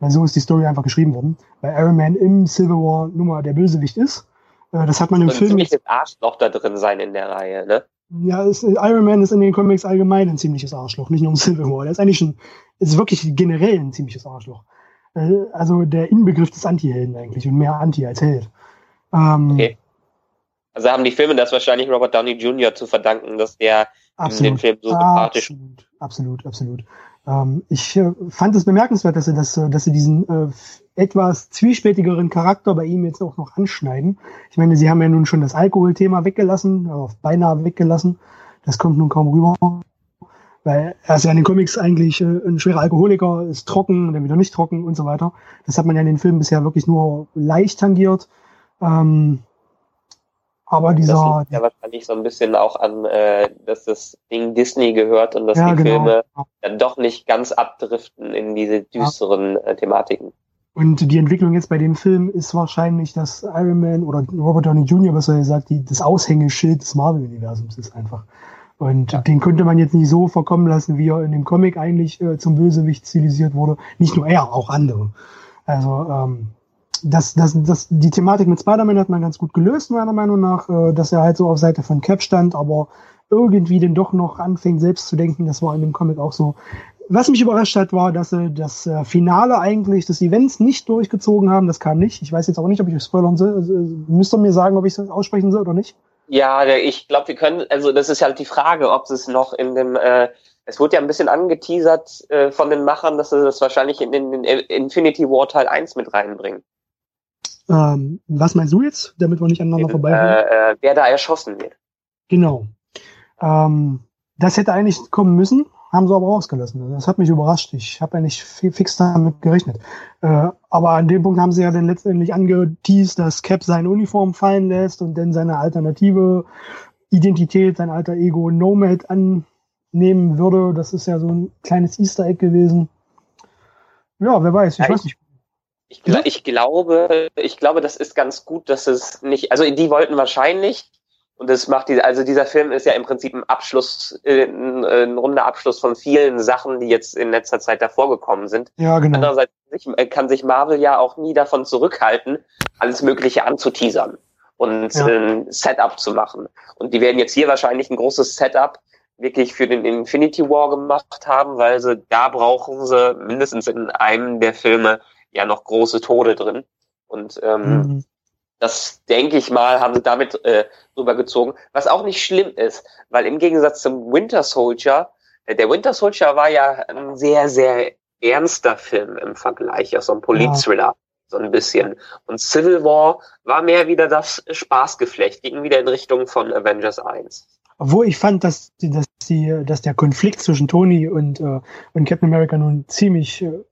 weil so ist die Story einfach geschrieben worden, weil Iron Man im Civil War Nummer der Bösewicht ist. Äh, das hat man im und Film. Ein ziemliches Arschloch da drin sein in der Reihe, ne? Ja, ist, Iron Man ist in den Comics allgemein ein ziemliches Arschloch, nicht nur im Civil War. Der ist eigentlich schon, ist wirklich generell ein ziemliches Arschloch. Äh, also der Inbegriff des Anti-Helden eigentlich und mehr Anti als Held. Ähm, okay. Also haben die Filme das wahrscheinlich Robert Downey Jr. zu verdanken, dass der absolut, in den Film so sympathisch. Absolut, absolut, absolut. Ähm, ich äh, fand es bemerkenswert, dass sie, das, dass sie diesen äh, etwas zwiespältigeren Charakter bei ihm jetzt auch noch anschneiden. Ich meine, sie haben ja nun schon das Alkoholthema weggelassen, äh, beinahe weggelassen. Das kommt nun kaum rüber. Weil er ist ja in den Comics eigentlich äh, ein schwerer Alkoholiker, ist trocken, dann wieder nicht trocken und so weiter. Das hat man ja in den Filmen bisher wirklich nur leicht tangiert. Ähm, aber dieser. Das liegt ja wahrscheinlich so ein bisschen auch an, äh, dass das Ding Disney gehört und dass ja, die genau. Filme dann doch nicht ganz abdriften in diese düsteren äh, Thematiken. Und die Entwicklung jetzt bei dem Film ist wahrscheinlich, dass Iron Man oder Robert Downey Jr., was er sagt, die, das Aushängeschild des Marvel-Universums ist einfach. Und ja. den könnte man jetzt nicht so verkommen lassen, wie er in dem Comic eigentlich äh, zum Bösewicht stilisiert wurde. Nicht nur er, auch andere. Also ähm, das, das, das, die Thematik mit Spider-Man hat man ganz gut gelöst, meiner Meinung nach, äh, dass er halt so auf Seite von Cap stand, aber irgendwie denn doch noch anfängt, selbst zu denken. Das war in dem Comic auch so. Was mich überrascht hat, war, dass sie das äh, Finale eigentlich des Events nicht durchgezogen haben. Das kam nicht. Ich weiß jetzt auch nicht, ob ich spoilern soll. Also, müsst ihr mir sagen, ob ich das aussprechen soll oder nicht? Ja, ich glaube, wir können, also das ist halt die Frage, ob es noch in dem, äh, es wurde ja ein bisschen angeteasert äh, von den Machern, dass sie das wahrscheinlich in den Infinity War Teil 1 mit reinbringen. Ähm, was meinst du jetzt, damit wir nicht aneinander vorbei äh, äh, Wer da erschossen wird. Genau. Ähm, das hätte eigentlich kommen müssen, haben sie aber rausgelassen. Das hat mich überrascht. Ich habe ja nicht fix damit gerechnet. Äh, aber an dem Punkt haben sie ja dann letztendlich angeteased, dass Cap seine Uniform fallen lässt und dann seine alternative Identität, sein alter Ego Nomad annehmen würde. Das ist ja so ein kleines Easter Egg gewesen. Ja, wer weiß, ich ja, weiß nicht. Ich, ich, glaube, ich glaube, das ist ganz gut, dass es nicht, also die wollten wahrscheinlich, und das macht die, also dieser Film ist ja im Prinzip ein Abschluss, äh, ein, ein runder Abschluss von vielen Sachen, die jetzt in letzter Zeit davor gekommen sind. Ja, genau. Andererseits kann sich Marvel ja auch nie davon zurückhalten, alles Mögliche anzuteasern und ja. ein Setup zu machen. Und die werden jetzt hier wahrscheinlich ein großes Setup wirklich für den Infinity War gemacht haben, weil sie da brauchen sie mindestens in einem der Filme ja noch große Tode drin. Und ähm, mhm. das, denke ich mal, haben sie damit äh, rübergezogen. Was auch nicht schlimm ist, weil im Gegensatz zum Winter Soldier, äh, der Winter Soldier war ja ein sehr, sehr ernster Film im Vergleich, ja so ein Politthriller. Ja. So ein bisschen. Und Civil War war mehr wieder das Spaßgeflecht, ging wieder in Richtung von Avengers 1. Obwohl ich fand, dass, dass, die, dass der Konflikt zwischen Tony und, äh, und Captain America nun ziemlich äh,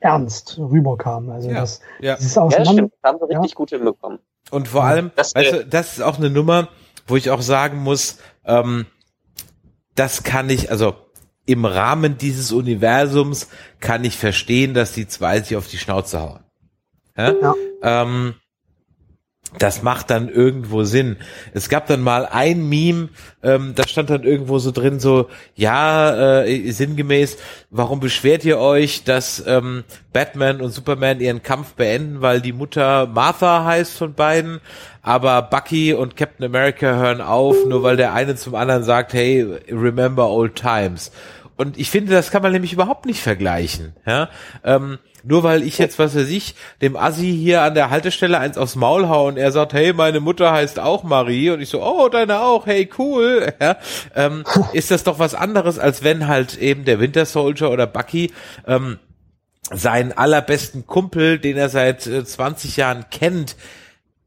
ernst rüberkam. Also ja, das, ja. das ist auseinander. Ja, stimmt. Haben sie richtig ja. gut hinbekommen. Und vor allem, das, weißt du, das ist auch eine Nummer, wo ich auch sagen muss, ähm, das kann ich, also im Rahmen dieses Universums kann ich verstehen, dass die zwei sich auf die Schnauze hauen. Ja? ja. Ähm, das macht dann irgendwo Sinn. Es gab dann mal ein Meme, ähm, da stand dann irgendwo so drin, so, ja, äh, sinngemäß, warum beschwert ihr euch, dass ähm, Batman und Superman ihren Kampf beenden, weil die Mutter Martha heißt von beiden, aber Bucky und Captain America hören auf, nur weil der eine zum anderen sagt, hey, remember old times. Und ich finde, das kann man nämlich überhaupt nicht vergleichen. Ja? Ähm, nur weil ich jetzt, was weiß ich, dem Assi hier an der Haltestelle eins aufs Maul hau und er sagt, hey, meine Mutter heißt auch Marie und ich so, oh, deine auch, hey, cool, ja, ähm, ist das doch was anderes, als wenn halt eben der Winter Soldier oder Bucky ähm, seinen allerbesten Kumpel, den er seit äh, 20 Jahren kennt,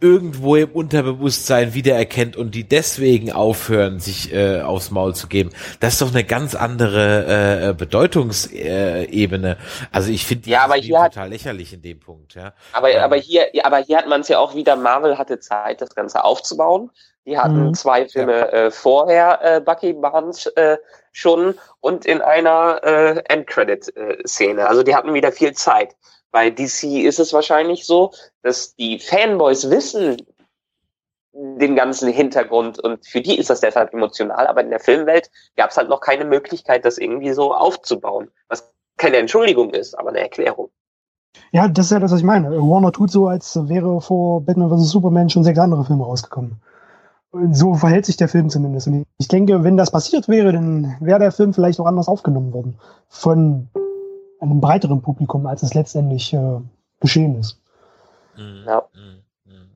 irgendwo im Unterbewusstsein wiedererkennt und die deswegen aufhören, sich äh, aufs Maul zu geben. Das ist doch eine ganz andere äh, Bedeutungsebene. also ich finde die ja, aber hier total hat, lächerlich in dem Punkt. Ja. Aber, ähm, aber hier, aber hier hat man es ja auch wieder. Marvel hatte Zeit, das Ganze aufzubauen. Die hatten mhm. zwei Filme ja. äh, vorher äh, Bucky Barnes äh, schon und in einer äh, Endcredit-Szene. Also die hatten wieder viel Zeit. Bei DC ist es wahrscheinlich so, dass die Fanboys wissen den ganzen Hintergrund und für die ist das deshalb emotional, aber in der Filmwelt gab es halt noch keine Möglichkeit, das irgendwie so aufzubauen. Was keine Entschuldigung ist, aber eine Erklärung. Ja, das ist ja das, was ich meine. Warner tut so, als wäre vor Batman vs. Superman schon sechs andere Filme rausgekommen. Und so verhält sich der Film zumindest. Und ich denke, wenn das passiert wäre, dann wäre der Film vielleicht auch anders aufgenommen worden. Von einem breiteren Publikum, als es letztendlich äh, geschehen ist. Mhm. Ja. Mhm. Mhm.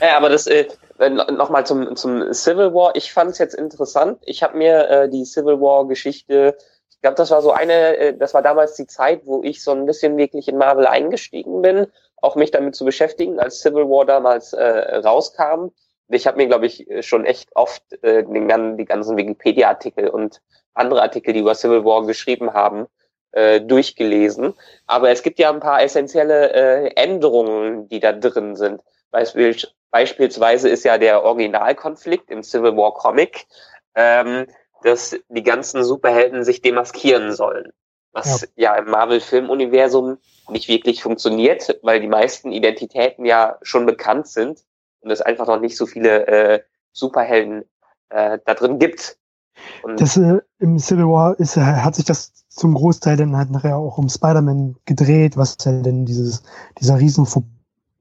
ja, aber das äh, nochmal zum, zum Civil War. Ich fand es jetzt interessant. Ich habe mir äh, die Civil War Geschichte, ich glaube, das war so eine, äh, das war damals die Zeit, wo ich so ein bisschen wirklich in Marvel eingestiegen bin, auch mich damit zu beschäftigen, als Civil War damals äh, rauskam. Ich habe mir, glaube ich, schon echt oft äh, den, die ganzen Wikipedia-Artikel und andere Artikel, die über Civil War geschrieben haben, äh, durchgelesen. Aber es gibt ja ein paar essentielle äh, Änderungen, die da drin sind. Beispiel, beispielsweise ist ja der Originalkonflikt im Civil War Comic, ähm, dass die ganzen Superhelden sich demaskieren sollen. Was ja, ja im Marvel-Filmuniversum nicht wirklich funktioniert, weil die meisten Identitäten ja schon bekannt sind und es einfach noch nicht so viele äh, Superhelden äh, da drin gibt. Und das, äh, Im Civil War ist, äh, hat sich das zum Großteil dann halt nachher auch um Spider-Man gedreht, was halt denn dieses, dieser riesen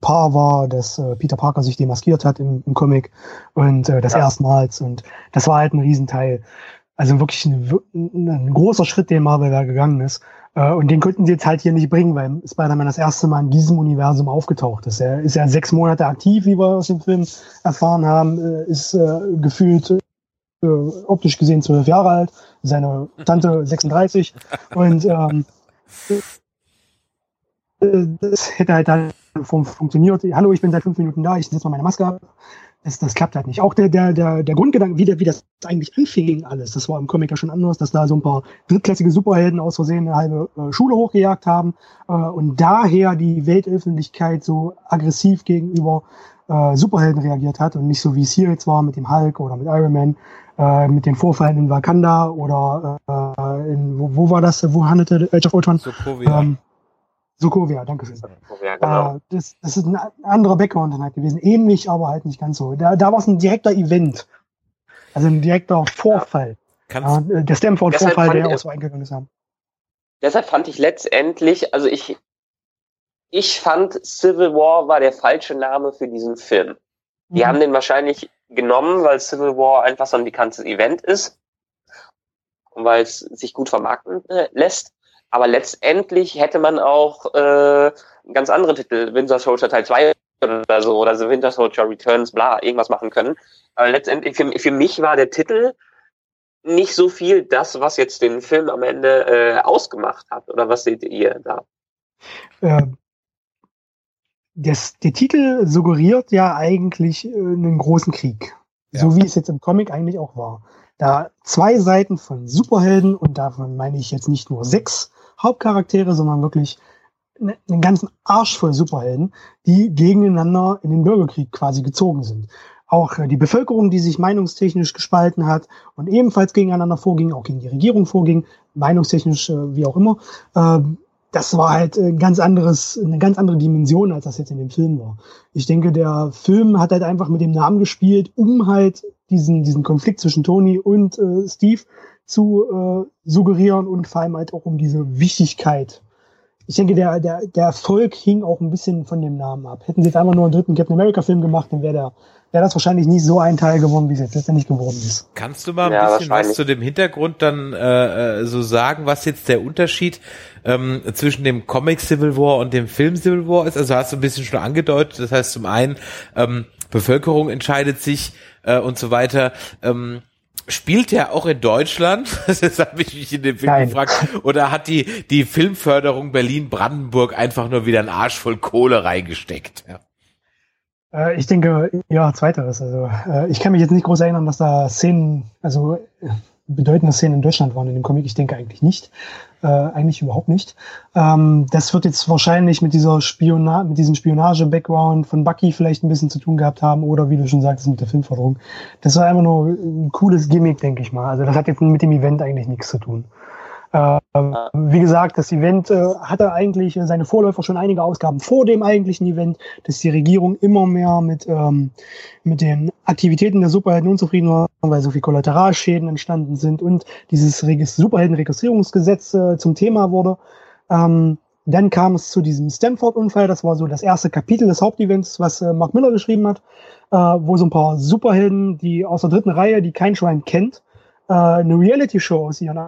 Paar war, dass äh, Peter Parker sich demaskiert hat im, im Comic und äh, das ja. erstmals und das war halt ein Riesenteil. Also wirklich ein, ein großer Schritt, den Marvel da gegangen ist. Äh, und den könnten sie jetzt halt hier nicht bringen, weil Spider-Man das erste Mal in diesem Universum aufgetaucht ist. Er ist ja sechs Monate aktiv, wie wir aus dem Film erfahren haben, äh, ist äh, gefühlt äh, optisch gesehen zwölf Jahre alt, seine Tante 36 und ähm, äh, das hätte halt dann funktioniert. Hallo, ich bin seit fünf Minuten da, ich setze mal meine Maske ab. Das, das klappt halt nicht. Auch der, der, der, der Grundgedanke, wie, der, wie das eigentlich anfing alles, das war im Comic ja schon anders, dass da so ein paar drittklassige Superhelden aus Versehen eine halbe äh, Schule hochgejagt haben äh, und daher die Weltöffentlichkeit so aggressiv gegenüber äh, Superhelden reagiert hat und nicht so wie es hier jetzt war mit dem Hulk oder mit Iron Man, äh, mit den Vorfällen in Wakanda oder äh, in, wo, wo war das, wo handelte Age of Ultron? Sokovia. Ähm, Sokovia, danke schön. Sokovia, genau. äh, das, das ist ein anderer Background halt gewesen. Ähnlich, aber halt nicht ganz so. Da, da war es ein direkter Event. Also ein direkter Vorfall. Ja. Äh, der Stanford-Vorfall, der auch so eingegangen ist. Deshalb fand ich letztendlich, also ich, ich fand Civil War war der falsche Name für diesen Film. Die mhm. haben den wahrscheinlich genommen, weil Civil War einfach so ein bekanntes Event ist und weil es sich gut vermarkten äh, lässt. Aber letztendlich hätte man auch äh, ganz andere Titel, Winter Soldier Teil 2 oder so, oder The Winter Soldier Returns, bla, irgendwas machen können. Aber letztendlich, für, für mich war der Titel nicht so viel das, was jetzt den Film am Ende äh, ausgemacht hat. Oder was seht ihr da? Äh, das, der Titel suggeriert ja eigentlich äh, einen großen Krieg. Ja. So wie es jetzt im Comic eigentlich auch war. Da zwei Seiten von Superhelden und davon meine ich jetzt nicht nur sechs Hauptcharaktere, sondern wirklich ne, einen ganzen Arsch voll Superhelden, die gegeneinander in den Bürgerkrieg quasi gezogen sind. Auch äh, die Bevölkerung, die sich meinungstechnisch gespalten hat und ebenfalls gegeneinander vorging, auch gegen die Regierung vorging, meinungstechnisch äh, wie auch immer. Äh, das war halt ein ganz anderes, eine ganz andere Dimension, als das jetzt in dem Film war. Ich denke, der Film hat halt einfach mit dem Namen gespielt, um halt diesen, diesen Konflikt zwischen Tony und äh, Steve zu äh, suggerieren und vor allem halt auch um diese Wichtigkeit. Ich denke, der, der, der Erfolg hing auch ein bisschen von dem Namen ab. Hätten sie jetzt einfach nur einen dritten Captain America Film gemacht, dann wäre der wäre das wahrscheinlich nicht so ein Teil geworden, wie es jetzt letztendlich geworden ist. Kannst du mal ein ja, bisschen was zu dem Hintergrund dann äh, äh, so sagen, was jetzt der Unterschied ähm, zwischen dem Comic Civil War und dem Film Civil War ist? Also hast du ein bisschen schon angedeutet, das heißt zum einen ähm, Bevölkerung entscheidet sich äh, und so weiter. Ähm, Spielt er auch in Deutschland? Das habe ich mich in dem Film Nein. gefragt. Oder hat die, die Filmförderung Berlin-Brandenburg einfach nur wieder einen Arsch voll Kohle reingesteckt? Ja. Äh, ich denke, ja, zweiteres. Also äh, ich kann mich jetzt nicht groß erinnern, dass da Szenen, also äh, bedeutende Szenen in Deutschland waren in dem Comic. Ich denke eigentlich nicht. Äh, eigentlich überhaupt nicht. Ähm, das wird jetzt wahrscheinlich mit dieser Spiona mit diesem Spionage-Background von Bucky vielleicht ein bisschen zu tun gehabt haben oder wie du schon sagtest, mit der Filmförderung. Das war einfach nur ein cooles Gimmick, denke ich mal. Also das hat jetzt mit dem Event eigentlich nichts zu tun. Äh, wie gesagt, das Event äh, hatte eigentlich seine Vorläufer schon einige Ausgaben vor dem eigentlichen Event, dass die Regierung immer mehr mit, ähm, mit den Aktivitäten der Superhelden unzufrieden war, weil so viel Kollateralschäden entstanden sind und dieses Superheldenregistrierungsgesetz äh, zum Thema wurde. Ähm, dann kam es zu diesem Stanford-Unfall, das war so das erste Kapitel des Hauptevents, was äh, Mark Miller geschrieben hat, äh, wo so ein paar Superhelden, die aus der dritten Reihe, die kein Schwein kennt, äh, eine Reality-Show aus ihren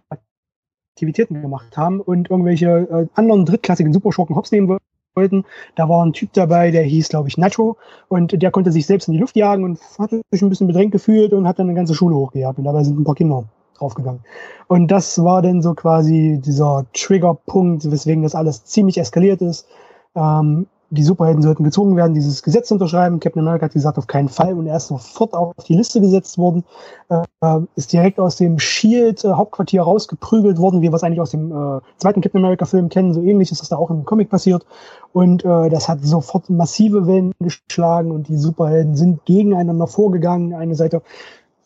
Aktivitäten gemacht haben und irgendwelche äh, anderen drittklassigen Superschurken hops nehmen wollten. Da war ein Typ dabei, der hieß, glaube ich, Nacho und der konnte sich selbst in die Luft jagen und hat sich ein bisschen bedrängt gefühlt und hat dann eine ganze Schule hochgejagt und dabei sind ein paar Kinder draufgegangen. Und das war dann so quasi dieser Triggerpunkt, weswegen das alles ziemlich eskaliert ist. Ähm, die Superhelden sollten gezwungen werden, dieses Gesetz zu unterschreiben. Captain America hat gesagt, auf keinen Fall. Und er ist sofort auf die Liste gesetzt worden, äh, ist direkt aus dem Shield-Hauptquartier äh, rausgeprügelt worden, wie wir es eigentlich aus dem äh, zweiten Captain America-Film kennen. So ähnlich ist das da auch im Comic passiert. Und äh, das hat sofort massive Wellen geschlagen und die Superhelden sind gegeneinander vorgegangen, eine Seite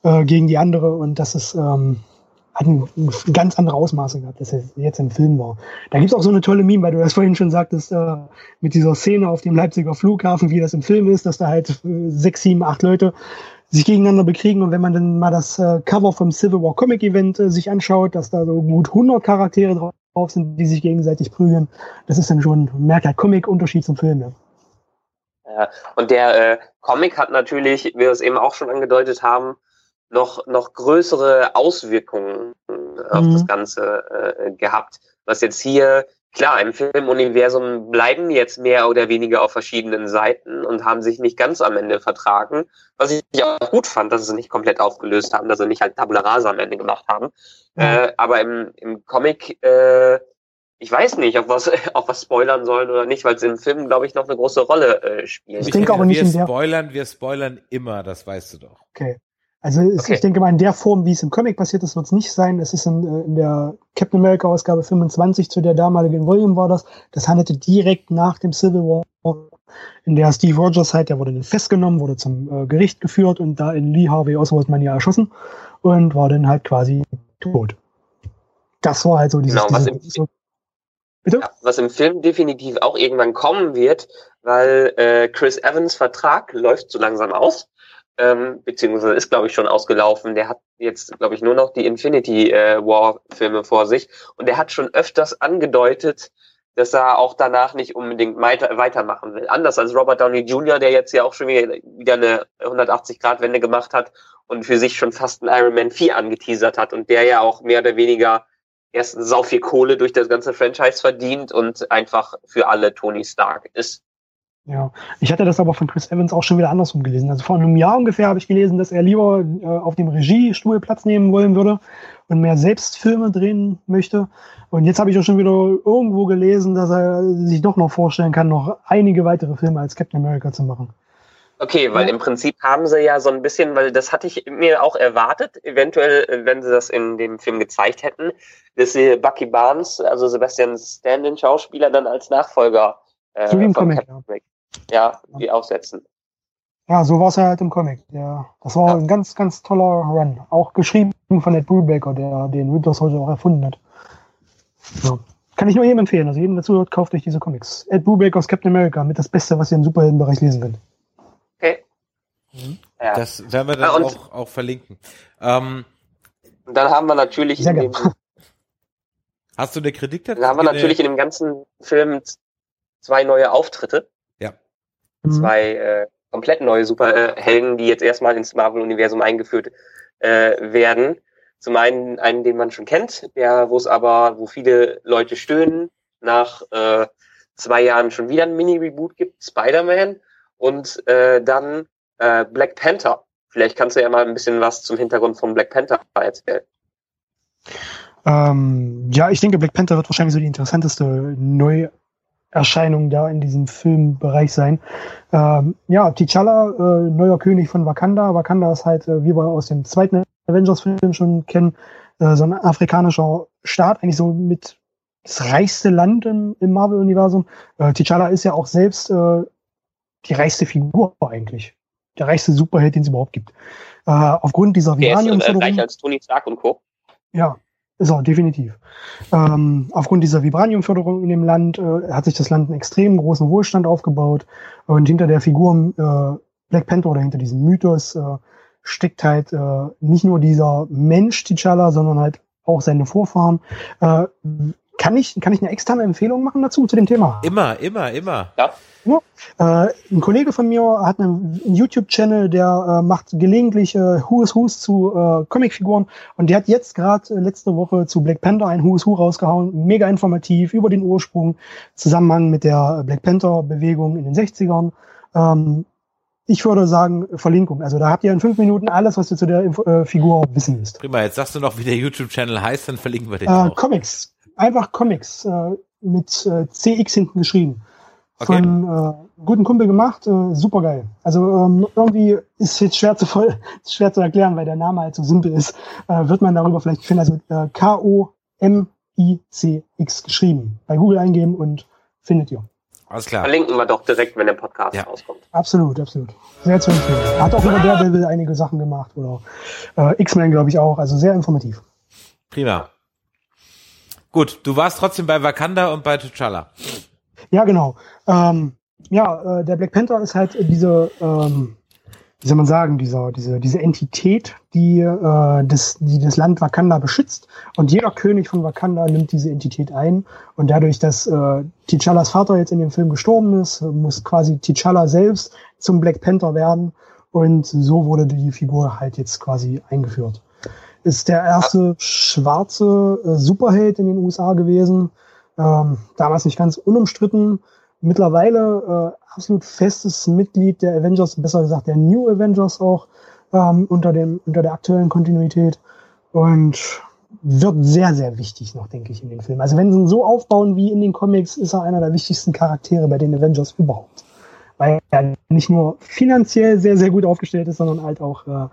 äh, gegen die andere. Und das ist... Ähm, hat ein, ganz andere Ausmaße gehabt, als er jetzt im Film war. Da gibt's auch so eine tolle Meme, weil du das vorhin schon sagtest, äh, mit dieser Szene auf dem Leipziger Flughafen, wie das im Film ist, dass da halt äh, sechs, sieben, acht Leute sich gegeneinander bekriegen und wenn man dann mal das äh, Cover vom Civil War Comic Event äh, sich anschaut, dass da so gut 100 Charaktere drauf sind, die sich gegenseitig prügeln, das ist dann schon, merkt halt Comic-Unterschied zum Film, ja. Ja, und der äh, Comic hat natürlich, wie wir es eben auch schon angedeutet haben, noch, noch größere Auswirkungen auf mhm. das Ganze äh, gehabt. Was jetzt hier, klar, im Filmuniversum bleiben jetzt mehr oder weniger auf verschiedenen Seiten und haben sich nicht ganz am Ende vertragen. Was ich auch gut fand, dass sie nicht komplett aufgelöst haben, dass sie nicht halt Tabula Rasa am Ende gemacht haben. Mhm. Äh, aber im, im Comic, äh, ich weiß nicht, ob was, ob was spoilern sollen oder nicht, weil es im Film, glaube ich, noch eine große Rolle äh, spielt. Ich denke aber nicht wir in der spoilern, wir spoilern immer, das weißt du doch. Okay. Also es, okay. ich denke mal, in der Form, wie es im Comic passiert ist, wird es nicht sein. Es ist in, äh, in der Captain America Ausgabe 25 zu der damaligen Volume war das. Das handelte direkt nach dem Civil War, in der Steve Rogers halt, der wurde dann festgenommen, wurde zum äh, Gericht geführt und da in Lee Harvey Oswald man ja erschossen und war dann halt quasi tot. Das war halt so dieses, genau, was, im, so, bitte? Ja, was im Film definitiv auch irgendwann kommen wird, weil äh, Chris Evans Vertrag läuft so langsam aus ähm, beziehungsweise ist, glaube ich, schon ausgelaufen. Der hat jetzt, glaube ich, nur noch die Infinity äh, War-Filme vor sich und der hat schon öfters angedeutet, dass er auch danach nicht unbedingt weiter, weitermachen will. Anders als Robert Downey Jr., der jetzt ja auch schon wieder, wieder eine 180-Grad-Wende gemacht hat und für sich schon fast ein Iron Man 4 angeteasert hat und der ja auch mehr oder weniger erst sau viel Kohle durch das ganze Franchise verdient und einfach für alle Tony Stark ist. Ja, ich hatte das aber von Chris Evans auch schon wieder andersrum gelesen. Also vor einem Jahr ungefähr habe ich gelesen, dass er lieber äh, auf dem Regiestuhl Platz nehmen wollen würde und mehr selbst Filme drehen möchte. Und jetzt habe ich auch schon wieder irgendwo gelesen, dass er sich doch noch vorstellen kann, noch einige weitere Filme als Captain America zu machen. Okay, weil im Prinzip haben sie ja so ein bisschen, weil das hatte ich mir auch erwartet, eventuell, wenn sie das in dem Film gezeigt hätten, dass sie Bucky Barnes, also Sebastian Stan, den Schauspieler, dann als Nachfolger äh, so wie im Comic, ja ja, die aufsetzen. Ja, so war es ja halt im Comic. Der, das war ja. ein ganz, ganz toller Run. Auch geschrieben von Ed Brubaker, der den Winter Soldier auch erfunden hat. Ja. Kann ich nur jedem empfehlen. Also jedem dazu hört, kauft euch diese Comics. Ed Brubaker aus Captain America mit das Beste, was ihr im Superheldenbereich lesen könnt. Okay. Mhm. Ja. Das werden wir dann ja, auch, auch verlinken. Ähm, dann haben wir natürlich in dem, Hast du eine Kritik dazu? Dann haben wir natürlich in dem ganzen Film zwei neue Auftritte. Mhm. Zwei äh, komplett neue Superhelden, die jetzt erstmal ins Marvel-Universum eingeführt äh, werden. Zum einen einen, den man schon kennt, der, wo es aber, wo viele Leute stöhnen, nach äh, zwei Jahren schon wieder ein Mini-Reboot gibt, Spider-Man und äh, dann äh, Black Panther. Vielleicht kannst du ja mal ein bisschen was zum Hintergrund von Black Panther erzählen. Ähm, ja, ich denke, Black Panther wird wahrscheinlich so die interessanteste Neuerscheinung da in diesem Filmbereich sein. Ähm, ja, T'Challa, äh, neuer König von Wakanda. Wakanda ist halt, äh, wie wir aus dem zweiten Avengers-Film schon kennen, äh, so ein afrikanischer Staat, eigentlich so mit das reichste Land im, im Marvel-Universum. Äh, T'Challa ist ja auch selbst äh, die reichste Figur eigentlich. Der reichste Superheld, den es überhaupt gibt. Äh, aufgrund dieser Vibranium-Förderung. Äh, reicher als Tony Stark und Co. Ja, er, definitiv. Ähm, aufgrund dieser Vibranium-Förderung in dem Land äh, hat sich das Land einen extrem großen Wohlstand aufgebaut. Und hinter der Figur äh, Black Panther oder hinter diesem Mythos äh, steckt halt äh, nicht nur dieser Mensch T'Challa, sondern halt auch seine Vorfahren. Äh, kann ich, kann ich eine externe Empfehlung machen dazu, zu dem Thema? Immer, immer, immer. Ja. ja. Äh, ein Kollege von mir hat einen YouTube-Channel, der äh, macht gelegentlich äh, Who is Who's zu äh, Comicfiguren und der hat jetzt gerade äh, letzte Woche zu Black Panther ein Who is Who rausgehauen, mega informativ über den Ursprung, Zusammenhang mit der Black Panther-Bewegung in den 60ern. Ähm, ich würde sagen, Verlinkung. Also da habt ihr in fünf Minuten alles, was ihr zu der äh, Figur wissen müsst. Prima, jetzt sagst du noch, wie der YouTube-Channel heißt, dann verlinken wir den äh, auch. Comics. Einfach Comics äh, mit äh, CX hinten geschrieben. Okay. Von äh, guten Kumpel gemacht, äh, super geil. Also ähm, irgendwie ist jetzt schwer zu voll, schwer zu erklären, weil der Name halt so simpel ist. Äh, wird man darüber vielleicht finden. Also äh, K-O-M-I-C-X geschrieben. Bei Google eingeben und findet ihr. Alles klar. Verlinken wir doch direkt, wenn der Podcast ja. rauskommt. Absolut, absolut. Sehr zu empfehlen. Hat auch über Daredevil einige Sachen gemacht oder äh, X-Men, glaube ich, auch. Also sehr informativ. Prima. Gut, du warst trotzdem bei Wakanda und bei T'Challa. Ja, genau. Ähm, ja, äh, der Black Panther ist halt diese, ähm, wie soll man sagen, dieser, diese, diese Entität, die, äh, das, die das Land Wakanda beschützt. Und jeder König von Wakanda nimmt diese Entität ein. Und dadurch, dass äh, T'Challas Vater jetzt in dem Film gestorben ist, muss quasi T'Challa selbst zum Black Panther werden. Und so wurde die Figur halt jetzt quasi eingeführt. Ist der erste schwarze äh, Superheld in den USA gewesen. Ähm, damals nicht ganz unumstritten mittlerweile äh, absolut festes Mitglied der Avengers, besser gesagt der New Avengers auch ähm, unter dem unter der aktuellen Kontinuität und wird sehr sehr wichtig noch, denke ich, in den Filmen. Also wenn sie ihn so aufbauen wie in den Comics, ist er einer der wichtigsten Charaktere bei den Avengers überhaupt, weil er nicht nur finanziell sehr sehr gut aufgestellt ist, sondern halt auch äh,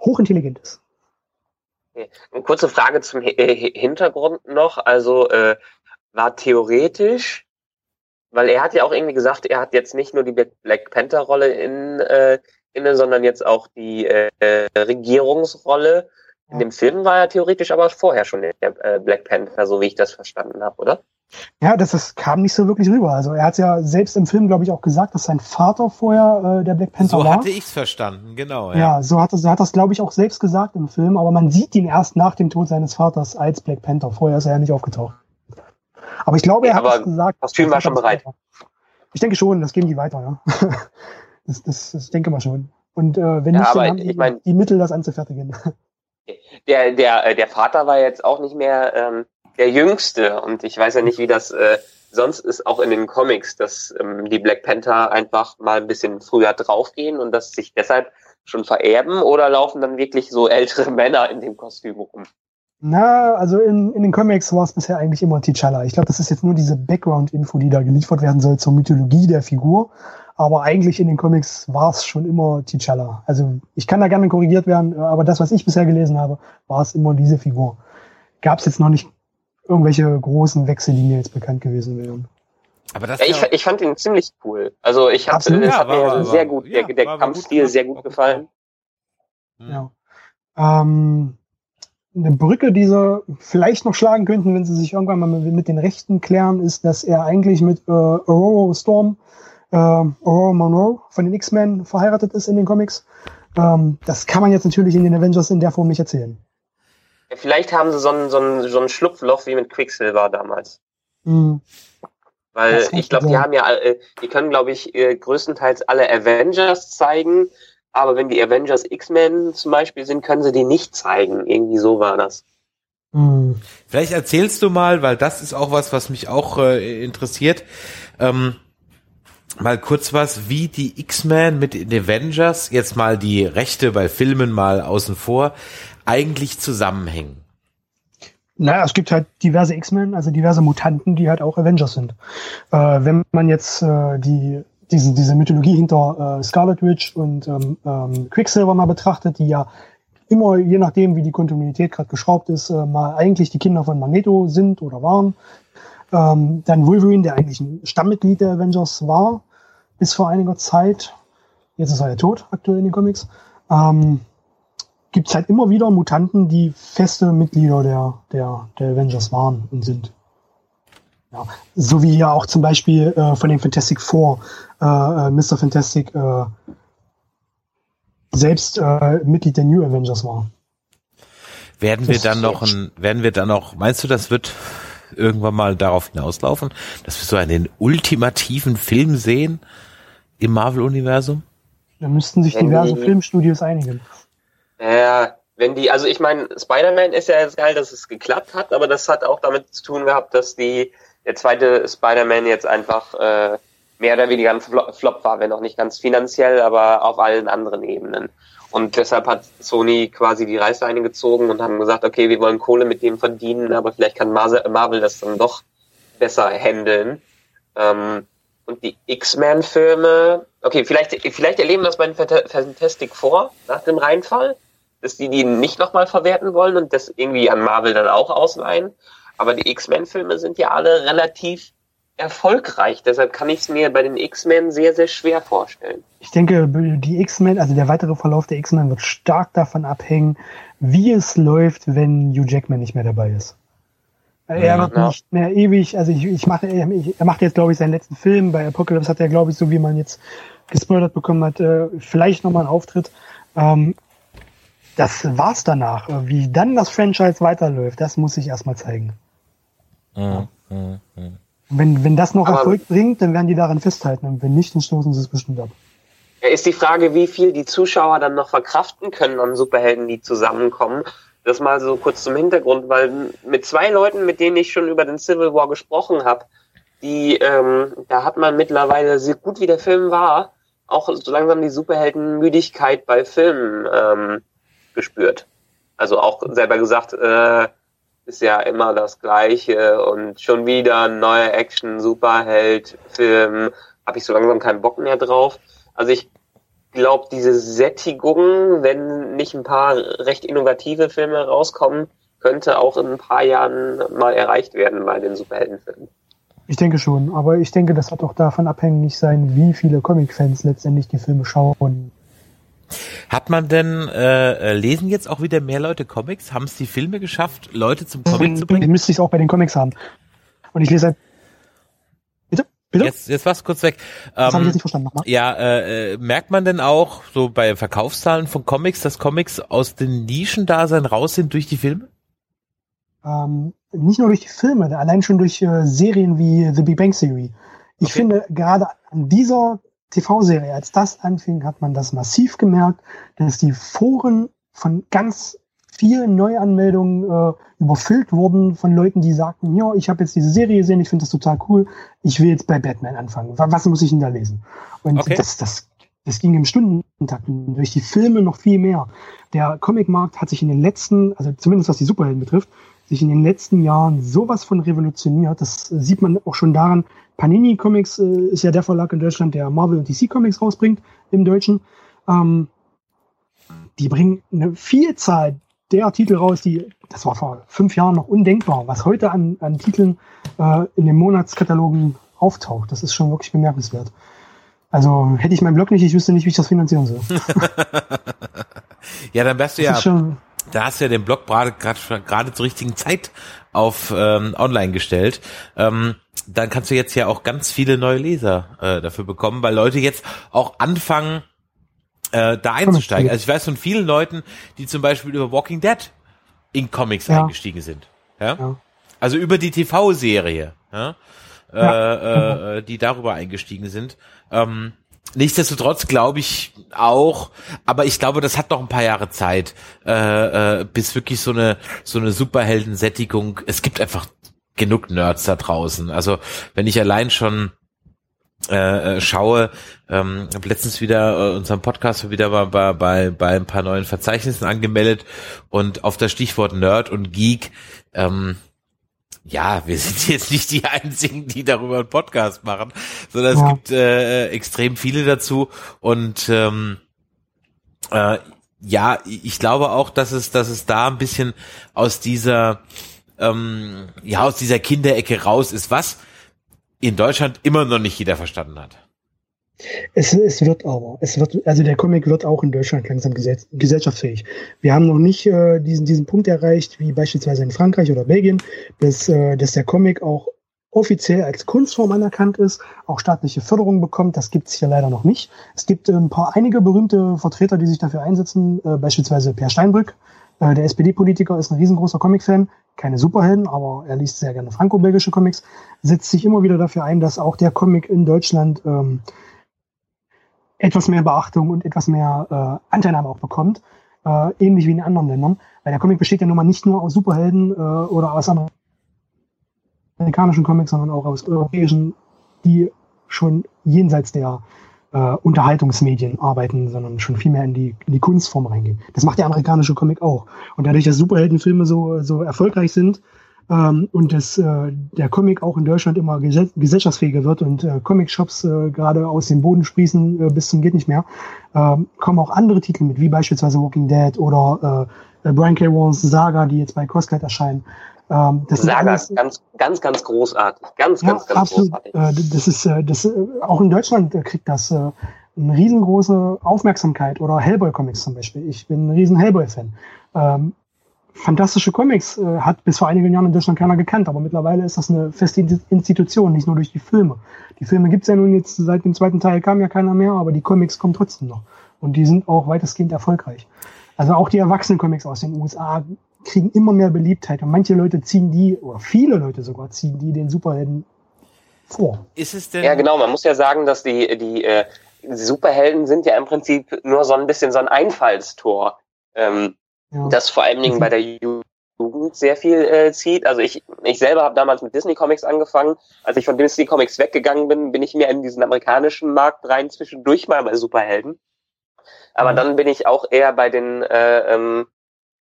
hochintelligent ist. Eine kurze Frage zum Hintergrund noch. Also äh, war theoretisch weil er hat ja auch irgendwie gesagt, er hat jetzt nicht nur die Black Panther Rolle in äh, inne, sondern jetzt auch die äh, Regierungsrolle. In dem Film war er theoretisch aber vorher schon der äh, Black Panther, so wie ich das verstanden habe, oder? Ja, das, das kam nicht so wirklich rüber. Also er hat ja selbst im Film, glaube ich, auch gesagt, dass sein Vater vorher äh, der Black Panther so war. So hatte ich's verstanden, genau. Ja, ja so hat, so hat das, glaube ich, auch selbst gesagt im Film, aber man sieht ihn erst nach dem Tod seines Vaters als Black Panther. Vorher ist er ja nicht aufgetaucht. Aber ich glaube, er hat es gesagt. Das Film war schon bereit. Ich denke schon, das geben die weiter, ja. das, das, das denke mal schon. Und äh, wenn ja, nicht, dann haben die, mein, die Mittel, das anzufertigen. Der, der, äh, der Vater war jetzt auch nicht mehr ähm, der Jüngste und ich weiß ja nicht, wie das äh, sonst ist, auch in den Comics, dass ähm, die Black Panther einfach mal ein bisschen früher draufgehen und dass sich deshalb schon vererben oder laufen dann wirklich so ältere Männer in dem Kostüm rum? Na, also in, in den Comics war es bisher eigentlich immer T'Challa. Ich glaube, das ist jetzt nur diese Background-Info, die da geliefert werden soll zur Mythologie der Figur. Aber eigentlich in den Comics war es schon immer T'Challa. Also ich kann da gerne korrigiert werden, aber das, was ich bisher gelesen habe, war es immer diese Figur. Gab es jetzt noch nicht irgendwelche großen Wechsel, die mir jetzt bekannt gewesen wären. Aber das ja, ich, ich fand ihn ziemlich cool. Also ich hatte, es ja, hat mir war, sehr gut, ja, der, der Kampfstil gut, sehr gut gefallen. Ja. Ähm, eine Brücke, die sie vielleicht noch schlagen könnten, wenn sie sich irgendwann mal mit den Rechten klären, ist, dass er eigentlich mit äh, Aurora Storm, äh, Aurora Monroe von den X-Men verheiratet ist in den Comics. Ähm, das kann man jetzt natürlich in den Avengers in der Form nicht erzählen. Vielleicht haben sie so ein, so ein, so ein Schlupfloch wie mit Quicksilver damals. Mhm. Weil ich glaube, die haben ja, äh, die können, glaube ich, äh, größtenteils alle Avengers zeigen, aber wenn die Avengers X-Men zum Beispiel sind, können sie die nicht zeigen. Irgendwie so war das. Mhm. Vielleicht erzählst du mal, weil das ist auch was, was mich auch äh, interessiert. Ähm, mal kurz was, wie die X-Men mit den Avengers, jetzt mal die Rechte bei Filmen mal außen vor, eigentlich zusammenhängen. Naja, es gibt halt diverse X-Men, also diverse Mutanten, die halt auch Avengers sind. Äh, wenn man jetzt äh, die, diese, diese Mythologie hinter äh, Scarlet Witch und ähm, ähm, Quicksilver mal betrachtet, die ja immer, je nachdem, wie die Kontinuität gerade geschraubt ist, äh, mal eigentlich die Kinder von Magneto sind oder waren. Ähm, dann Wolverine, der eigentlich ein Stammmitglied der Avengers war, bis vor einiger Zeit. Jetzt ist er ja tot, aktuell in den Comics. Ähm, gibt es halt immer wieder Mutanten, die feste Mitglieder der, der, der Avengers waren und sind. Ja, so wie ja auch zum Beispiel äh, von den Fantastic Four äh, äh Mr. Fantastic äh, selbst äh, Mitglied der New Avengers war. Werden das wir dann noch ein, werden wir dann noch, meinst du, das wird irgendwann mal darauf hinauslaufen, dass wir so einen ultimativen Film sehen im Marvel-Universum? Da müssten sich diverse Filmstudios einigen. Ja, wenn die, also ich meine, Spider-Man ist ja jetzt geil, dass es geklappt hat, aber das hat auch damit zu tun gehabt, dass die der zweite Spider-Man jetzt einfach äh, mehr oder weniger ein Flop war, wenn auch nicht ganz finanziell, aber auf allen anderen Ebenen. Und deshalb hat Sony quasi die Reißleine gezogen und haben gesagt, okay, wir wollen Kohle mit dem verdienen, aber vielleicht kann Marvel das dann doch besser handeln. Ähm, und die X-Men-Filme, okay, vielleicht, vielleicht erleben wir das bei den Fantastic Four nach dem Reinfall dass die die nicht nochmal verwerten wollen und das irgendwie an Marvel dann auch ausleihen. Aber die X-Men-Filme sind ja alle relativ erfolgreich. Deshalb kann ich es mir bei den X-Men sehr, sehr schwer vorstellen. Ich denke, die X-Men, also der weitere Verlauf der X-Men wird stark davon abhängen, wie es läuft, wenn Hugh Jackman nicht mehr dabei ist. Er wird ja. nicht mehr ewig, also ich, ich mache, er macht jetzt, glaube ich, seinen letzten Film. Bei Apocalypse hat er, glaube ich, so wie man jetzt gespoilert bekommen hat, äh, vielleicht nochmal einen Auftritt. Das war's danach. Wie dann das Franchise weiterläuft, das muss ich erstmal zeigen. Mhm. Mhm. Wenn, wenn das noch Aber Erfolg bringt, dann werden die daran festhalten. Und wenn nicht, dann stoßen sie es bestimmt ab. Ist die Frage, wie viel die Zuschauer dann noch verkraften können an Superhelden, die zusammenkommen. Das mal so kurz zum Hintergrund, weil mit zwei Leuten, mit denen ich schon über den Civil War gesprochen habe, die, ähm, da hat man mittlerweile sehr gut wie der Film war, auch so langsam die Superheldenmüdigkeit bei Filmen ähm, gespürt. Also auch selber gesagt, äh, ist ja immer das Gleiche und schon wieder ein neuer Action-Superheld-Film, habe ich so langsam keinen Bock mehr drauf. Also ich glaube, diese Sättigung, wenn nicht ein paar recht innovative Filme rauskommen, könnte auch in ein paar Jahren mal erreicht werden bei den Superheldenfilmen. Ich denke schon, aber ich denke, das wird auch davon abhängig sein, wie viele Comic-Fans letztendlich die Filme schauen hat man denn, äh, äh, lesen jetzt auch wieder mehr Leute Comics? Haben es die Filme geschafft, Leute zum Comic zu bringen? Müsste ich auch bei den Comics haben. Und ich lese halt Bitte? Bitte? Jetzt, jetzt war's kurz weg. Das ähm, habe ich jetzt nicht verstanden. Nochmal. Ja, äh, äh, merkt man denn auch so bei Verkaufszahlen von Comics, dass Comics aus den Nischendasein raus sind durch die Filme? Ähm, nicht nur durch die Filme, allein schon durch äh, Serien wie The Big Bang Theory. Ich okay. finde gerade an dieser TV-Serie, als das anfing, hat man das massiv gemerkt, dass die Foren von ganz vielen Neuanmeldungen äh, überfüllt wurden von Leuten, die sagten, ja, ich habe jetzt diese Serie gesehen, ich finde das total cool, ich will jetzt bei Batman anfangen. Was muss ich denn da lesen? Und okay. das, das, das ging im Stundentakt durch die Filme noch viel mehr. Der Comicmarkt hat sich in den letzten, also zumindest was die Superhelden betrifft, sich in den letzten Jahren sowas von revolutioniert. Das sieht man auch schon daran, Panini Comics äh, ist ja der Verlag in Deutschland, der Marvel und DC Comics rausbringt im Deutschen. Ähm, die bringen eine Vielzahl der Titel raus, die, das war vor fünf Jahren noch undenkbar, was heute an, an Titeln äh, in den Monatskatalogen auftaucht. Das ist schon wirklich bemerkenswert. Also hätte ich meinen Blog nicht, ich wüsste nicht, wie ich das finanzieren soll. ja, dann wärst du das ja da hast du ja den Blog gerade gerade zur richtigen Zeit auf ähm, online gestellt. Ähm, dann kannst du jetzt ja auch ganz viele neue Leser äh, dafür bekommen, weil Leute jetzt auch anfangen, äh, da einzusteigen. Also ich weiß von vielen Leuten, die zum Beispiel über Walking Dead in Comics ja. eingestiegen sind. Ja? ja? Also über die TV-Serie, ja? ja. Äh, äh, die darüber eingestiegen sind. Ähm, Nichtsdestotrotz glaube ich auch, aber ich glaube, das hat noch ein paar Jahre Zeit, äh, äh, bis wirklich so eine so eine Superhelden-Sättigung. Es gibt einfach genug Nerds da draußen. Also wenn ich allein schon äh, äh schaue, ähm, habe letztens wieder äh, unseren Podcast wieder mal bei, bei, bei ein paar neuen Verzeichnissen angemeldet und auf das Stichwort Nerd und Geek ähm, ja, wir sind jetzt nicht die einzigen, die darüber einen Podcast machen, sondern ja. es gibt äh, extrem viele dazu und ähm, äh, ja, ich glaube auch, dass es, dass es da ein bisschen aus dieser, ähm, ja, aus dieser Kinderecke raus ist, was in Deutschland immer noch nicht jeder verstanden hat. Es, es wird aber, es wird, also der Comic wird auch in Deutschland langsam gesell gesellschaftsfähig. Wir haben noch nicht äh, diesen, diesen Punkt erreicht, wie beispielsweise in Frankreich oder Belgien, dass, äh, dass der Comic auch offiziell als Kunstform anerkannt ist, auch staatliche Förderung bekommt. Das gibt es hier leider noch nicht. Es gibt äh, ein paar einige berühmte Vertreter, die sich dafür einsetzen, äh, beispielsweise Per Steinbrück. Äh, der SPD-Politiker ist ein riesengroßer Comic-Fan, keine Superhelden, aber er liest sehr gerne franco-belgische Comics, setzt sich immer wieder dafür ein, dass auch der Comic in Deutschland ähm, etwas mehr Beachtung und etwas mehr äh, Anteilnahme auch bekommt, äh, ähnlich wie in anderen Ländern. Weil der Comic besteht ja nun mal nicht nur aus Superhelden äh, oder aus amerikanischen Comics, sondern auch aus europäischen, die schon jenseits der äh, Unterhaltungsmedien arbeiten, sondern schon viel mehr in die, in die Kunstform reingehen. Das macht der amerikanische Comic auch. Und dadurch, dass Superheldenfilme so, so erfolgreich sind, ähm, und dass äh, der Comic auch in Deutschland immer gesell gesellschaftsfähiger wird und äh, Comic-Shops äh, gerade aus dem Boden sprießen äh, bis zum geht nicht mehr, äh, kommen auch andere Titel mit, wie beispielsweise Walking Dead oder äh, Brian K. Warrens Saga, die jetzt bei Costcat erscheinen. Ähm, das Saga ist ganz, ganz, ganz großartig. Ganz, ja, ganz, ganz absolut. großartig. Äh, das ist, äh, das, äh, auch in Deutschland kriegt das eine riesengroße Aufmerksamkeit oder Hellboy-Comics zum Beispiel. Ich bin ein riesen Hellboy-Fan. Ähm, fantastische Comics äh, hat bis vor einigen Jahren in Deutschland keiner gekannt, aber mittlerweile ist das eine feste Institution, nicht nur durch die Filme. Die Filme gibt's ja nun jetzt, seit dem zweiten Teil kam ja keiner mehr, aber die Comics kommen trotzdem noch. Und die sind auch weitestgehend erfolgreich. Also auch die Erwachsenen-Comics aus den USA kriegen immer mehr Beliebtheit und manche Leute ziehen die, oder viele Leute sogar ziehen die den Superhelden vor. Ist es denn? Ja, genau, man muss ja sagen, dass die, die, äh, die Superhelden sind ja im Prinzip nur so ein bisschen so ein Einfallstor. Ähm, ja. das vor allen Dingen bei der Jugend sehr viel äh, zieht. Also ich, ich selber habe damals mit Disney Comics angefangen. Als ich von Disney Comics weggegangen bin, bin ich mehr in diesen amerikanischen Markt rein, zwischendurch mal bei Superhelden. Aber mhm. dann bin ich auch eher bei den äh, ähm,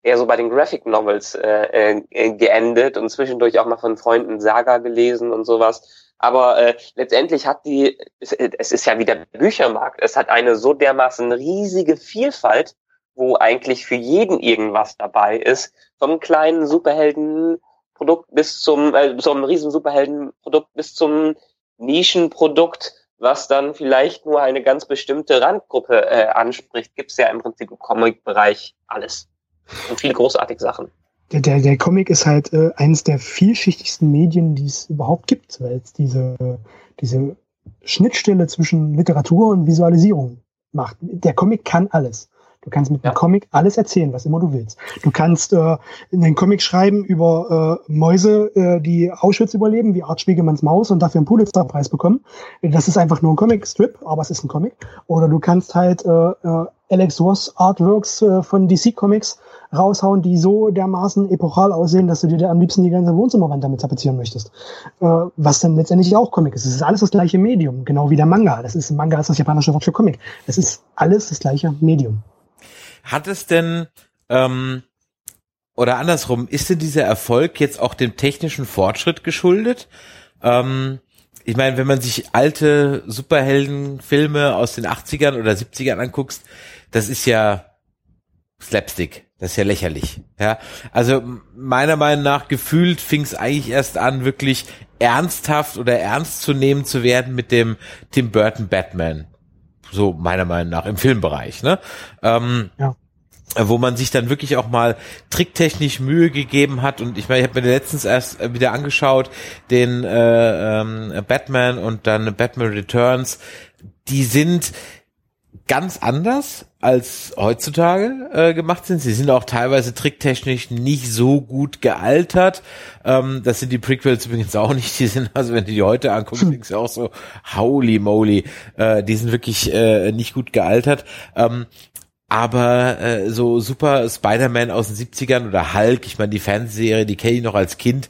eher so bei den Graphic Novels äh, äh, geendet und zwischendurch auch mal von Freunden Saga gelesen und sowas. Aber äh, letztendlich hat die, es, es ist ja wie der Büchermarkt, es hat eine so dermaßen riesige Vielfalt wo eigentlich für jeden irgendwas dabei ist, vom kleinen Superheldenprodukt bis zum, äh, zum riesen Superheldenprodukt bis zum Nischenprodukt, was dann vielleicht nur eine ganz bestimmte Randgruppe äh, anspricht, gibt's ja im Prinzip im Comic-Bereich alles. Und viele großartige Sachen. Der, der, der Comic ist halt äh, eines der vielschichtigsten Medien, die es überhaupt gibt, weil es diese, diese Schnittstelle zwischen Literatur und Visualisierung macht. Der Comic kann alles. Du kannst mit ja. einem Comic alles erzählen, was immer du willst. Du kannst äh, einen Comic schreiben über äh, Mäuse, äh, die Auschwitz überleben, wie Art Spiegelmanns Maus und dafür einen Pulitzerpreis bekommen. Das ist einfach nur ein Comic-Strip, aber es ist ein Comic. Oder du kannst halt äh, äh, Alex Ross Artworks äh, von DC Comics raushauen, die so dermaßen epochal aussehen, dass du dir am liebsten die ganze Wohnzimmerwand damit tapezieren möchtest. Äh, was dann letztendlich auch Comic ist. Es ist alles das gleiche Medium, genau wie der Manga. Das ist Manga ist das japanische Wort für Comic. Es ist alles das gleiche Medium. Hat es denn, ähm, oder andersrum, ist denn dieser Erfolg jetzt auch dem technischen Fortschritt geschuldet? Ähm, ich meine, wenn man sich alte Superheldenfilme aus den 80ern oder 70ern anguckt, das ist ja Slapstick. Das ist ja lächerlich. Ja, also meiner Meinung nach gefühlt fing es eigentlich erst an, wirklich ernsthaft oder ernst zu nehmen zu werden mit dem Tim Burton Batman so meiner Meinung nach im Filmbereich. Ne? Ähm, ja. wo man sich dann wirklich auch mal tricktechnisch Mühe gegeben hat und ich meine, ich habe mir letztens erst wieder angeschaut den äh, ähm, Batman und dann Batman Returns, die sind ganz anders als heutzutage äh, gemacht sind. Sie sind auch teilweise tricktechnisch nicht so gut gealtert. Ähm, das sind die Prequels übrigens auch nicht. Die sind, also wenn du die heute anguckst, hm. denkst du auch so, holy moly, äh, die sind wirklich äh, nicht gut gealtert. Ähm, aber äh, so super Spider-Man aus den 70ern oder Hulk, ich meine, die Fernsehserie, die kenne ich noch als Kind.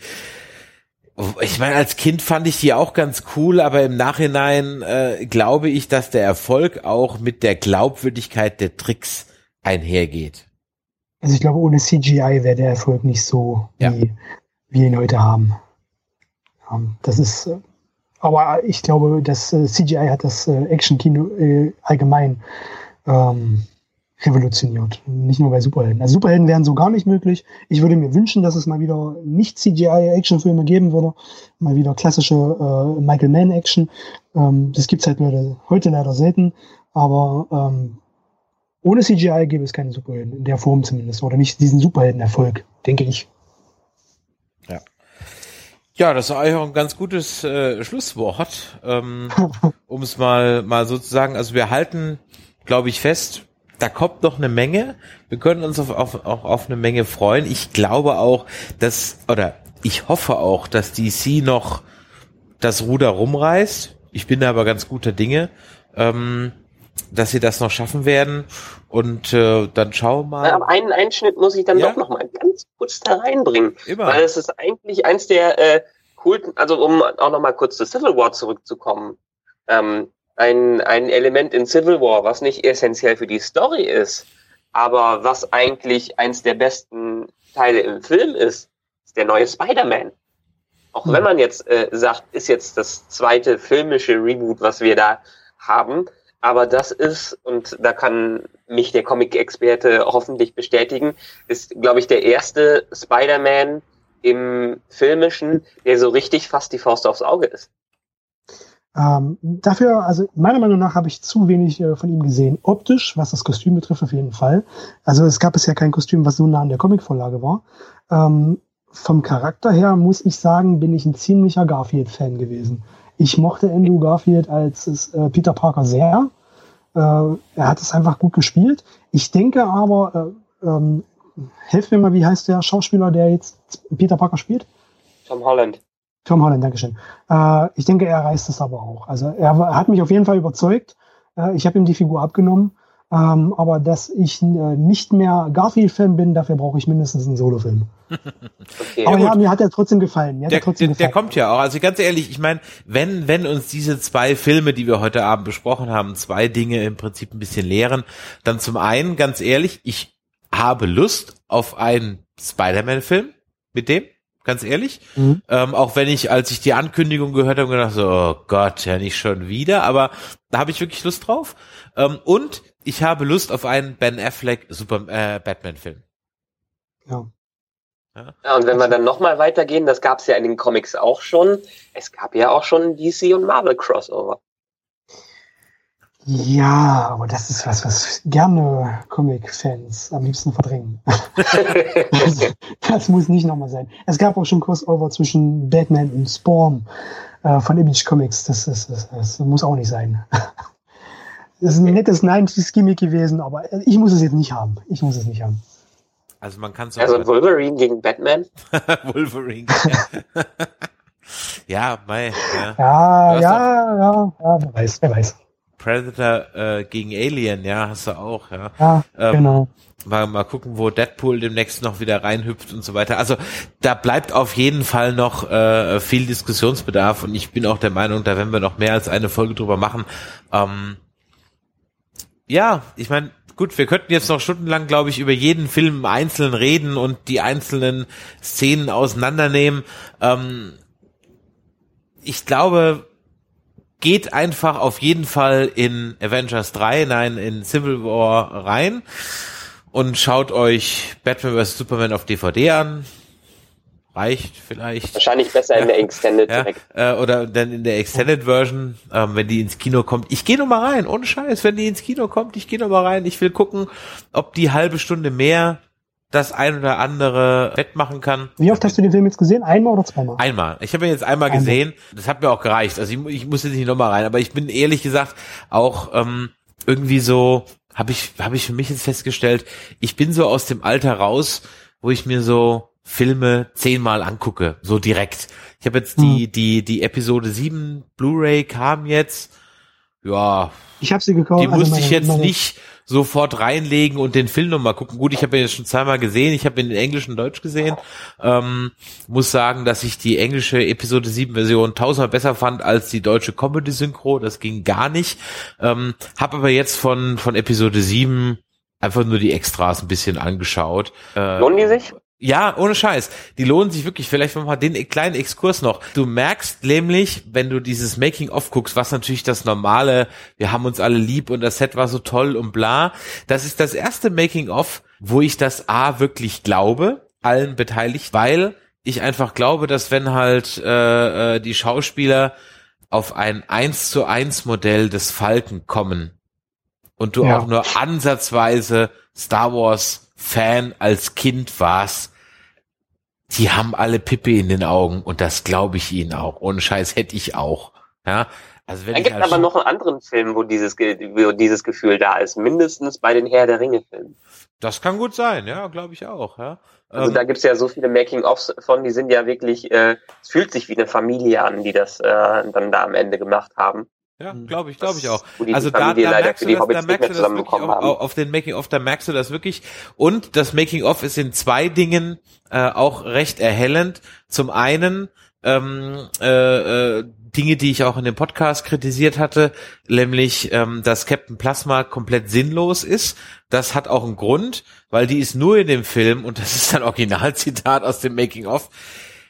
Ich meine, als Kind fand ich die auch ganz cool, aber im Nachhinein äh, glaube ich, dass der Erfolg auch mit der Glaubwürdigkeit der Tricks einhergeht. Also ich glaube, ohne CGI wäre der Erfolg nicht so, ja. wie wir ihn heute haben. Das ist, äh, aber ich glaube, das äh, CGI hat das äh, Action-Kino allgemein ähm, revolutioniert. Nicht nur bei Superhelden. Also Superhelden wären so gar nicht möglich. Ich würde mir wünschen, dass es mal wieder nicht CGI-Actionfilme geben würde. Mal wieder klassische äh, Michael Mann-Action. Ähm, das gibt's halt leider, heute leider selten. Aber ähm, ohne CGI gäbe es keine Superhelden. In der Form zumindest. Oder nicht diesen Superhelden-Erfolg, denke ich. Ja. Ja, das war eigentlich auch ein ganz gutes äh, Schlusswort, ähm, um es mal mal sozusagen. Also wir halten, glaube ich, fest, da kommt noch eine Menge. Wir können uns auf, auf, auch auf eine Menge freuen. Ich glaube auch, dass, oder ich hoffe auch, dass DC noch das Ruder rumreißt. Ich bin da aber ganz guter Dinge, ähm, dass sie das noch schaffen werden. Und äh, dann schauen wir mal. Aber einen Einschnitt muss ich dann ja? doch noch mal ganz kurz da reinbringen. Immer. Weil es ist eigentlich eins der äh, coolsten, also um auch noch mal kurz zu Civil War zurückzukommen. Ähm, ein, ein Element in Civil War, was nicht essentiell für die Story ist, aber was eigentlich eins der besten Teile im Film ist, ist der neue Spider-Man. Auch hm. wenn man jetzt äh, sagt, ist jetzt das zweite filmische Reboot, was wir da haben, aber das ist, und da kann mich der Comic-Experte hoffentlich bestätigen, ist, glaube ich, der erste Spider-Man im filmischen, der so richtig fast die Faust aufs Auge ist. Ähm, dafür, also meiner Meinung nach habe ich zu wenig äh, von ihm gesehen. Optisch, was das Kostüm betrifft, auf jeden Fall. Also es gab bisher kein Kostüm, was so nah an der Comicvorlage war. Ähm, vom Charakter her muss ich sagen, bin ich ein ziemlicher Garfield-Fan gewesen. Ich mochte Andrew Garfield als äh, Peter Parker sehr. Äh, er hat es einfach gut gespielt. Ich denke aber, äh, ähm, helf mir mal, wie heißt der Schauspieler, der jetzt Peter Parker spielt? Tom Holland. Tom Holland, Dankeschön. Äh, ich denke, er reißt es aber auch. Also er hat mich auf jeden Fall überzeugt. Äh, ich habe ihm die Figur abgenommen. Ähm, aber dass ich äh, nicht mehr Garfield-Fan bin, dafür brauche ich mindestens einen Solo-Film. Okay, aber ja, mir hat er trotzdem gefallen. Mir der, trotzdem der, gefallen. der kommt ja auch. Also ganz ehrlich, ich meine, wenn, wenn uns diese zwei Filme, die wir heute Abend besprochen haben, zwei Dinge im Prinzip ein bisschen lehren, dann zum einen, ganz ehrlich, ich habe Lust auf einen Spider-Man-Film mit dem ganz ehrlich. Mhm. Ähm, auch wenn ich, als ich die Ankündigung gehört habe, gedacht so, oh Gott, ja nicht schon wieder, aber da habe ich wirklich Lust drauf. Ähm, und ich habe Lust auf einen Ben Affleck Super äh, Batman-Film. Ja. ja. Ja, und wenn wir dann nochmal weitergehen, das gab es ja in den Comics auch schon. Es gab ja auch schon DC und Marvel Crossover. Ja, aber das ist was, was gerne Comic-Fans am liebsten verdrängen. das, das, muss nicht nochmal sein. Es gab auch schon Crossover zwischen Batman und Spawn äh, von Image Comics. Das, das, das, das muss auch nicht sein. Das ist ein nettes 90s-Gimmick gewesen, aber ich muss es jetzt nicht haben. Ich muss es nicht haben. Also man kann so. Also Wolverine gegen Batman? Wolverine. ja, mei. Ja, ja, ja, ja, ja, wer weiß, wer weiß. Predator äh, gegen Alien, ja, hast du auch, ja. Ja, ähm, genau. Mal, mal gucken, wo Deadpool demnächst noch wieder reinhüpft und so weiter. Also da bleibt auf jeden Fall noch äh, viel Diskussionsbedarf und ich bin auch der Meinung, da werden wir noch mehr als eine Folge drüber machen. Ähm, ja, ich meine, gut, wir könnten jetzt noch stundenlang, glaube ich, über jeden Film im Einzelnen reden und die einzelnen Szenen auseinandernehmen. Ähm, ich glaube, geht einfach auf jeden Fall in Avengers 3, nein, in Civil War rein und schaut euch Batman vs. Superman auf DVD an. reicht vielleicht. Wahrscheinlich besser in der Extended ja, direkt. Äh, oder dann in der Extended Version, ähm, wenn die ins Kino kommt. Ich gehe noch mal rein, ohne Scheiß, wenn die ins Kino kommt, ich gehe noch mal rein. Ich will gucken, ob die halbe Stunde mehr das ein oder andere wettmachen kann. Wie oft hast du den Film jetzt gesehen? Einmal oder zweimal? Einmal. Ich habe ihn jetzt einmal, einmal, gesehen. Das hat mir auch gereicht. Also ich, ich muss jetzt nicht nochmal rein. Aber ich bin ehrlich gesagt auch ähm, irgendwie so, habe ich, hab ich für mich jetzt festgestellt, ich bin so aus dem Alter raus, wo ich mir so Filme zehnmal angucke, so direkt. Ich habe jetzt die, hm. die, die Episode 7 Blu-ray kam jetzt. Ja. Ich habe sie gekauft. Die also musste meine, ich jetzt meine, nicht sofort reinlegen und den Film nochmal gucken. Gut, ich habe ihn jetzt schon zweimal gesehen. Ich habe ihn in Englisch und Deutsch gesehen. Ähm, muss sagen, dass ich die englische Episode 7 Version tausendmal besser fand als die deutsche Comedy Synchro. Das ging gar nicht. Ähm, habe aber jetzt von, von Episode 7 einfach nur die Extras ein bisschen angeschaut. Äh, Lohnen die sich? Ja, ohne Scheiß. Die lohnen sich wirklich. Vielleicht mal den kleinen Exkurs noch. Du merkst nämlich, wenn du dieses Making-of guckst, was natürlich das normale, wir haben uns alle lieb und das Set war so toll und bla. Das ist das erste Making-of, wo ich das A wirklich glaube, allen beteiligt, weil ich einfach glaube, dass wenn halt äh, äh, die Schauspieler auf ein 1 zu 1 Modell des Falken kommen und du ja. auch nur ansatzweise Star Wars Fan als Kind warst, die haben alle Pippe in den Augen und das glaube ich ihnen auch. Ohne Scheiß hätte ich auch. Ja, also wenn es gibt aber noch einen anderen Film, wo dieses, wo dieses Gefühl da ist, mindestens bei den Herr der Ringe Filmen. Das kann gut sein, ja, glaube ich auch. Ja. Also ähm, da gibt's ja so viele Making-ofs von, die sind ja wirklich, äh, es fühlt sich wie eine Familie an, die das äh, dann da am Ende gemacht haben. Ja, mhm. glaube ich, glaube ich auch. Also da, da merkst du das, da merkst du das wirklich auf, auf den Making of, da merkst du das wirklich. Und das Making of ist in zwei Dingen äh, auch recht erhellend. Zum einen ähm, äh, äh, Dinge, die ich auch in dem Podcast kritisiert hatte, nämlich, ähm, dass Captain Plasma komplett sinnlos ist. Das hat auch einen Grund, weil die ist nur in dem Film und das ist ein Originalzitat aus dem Making of.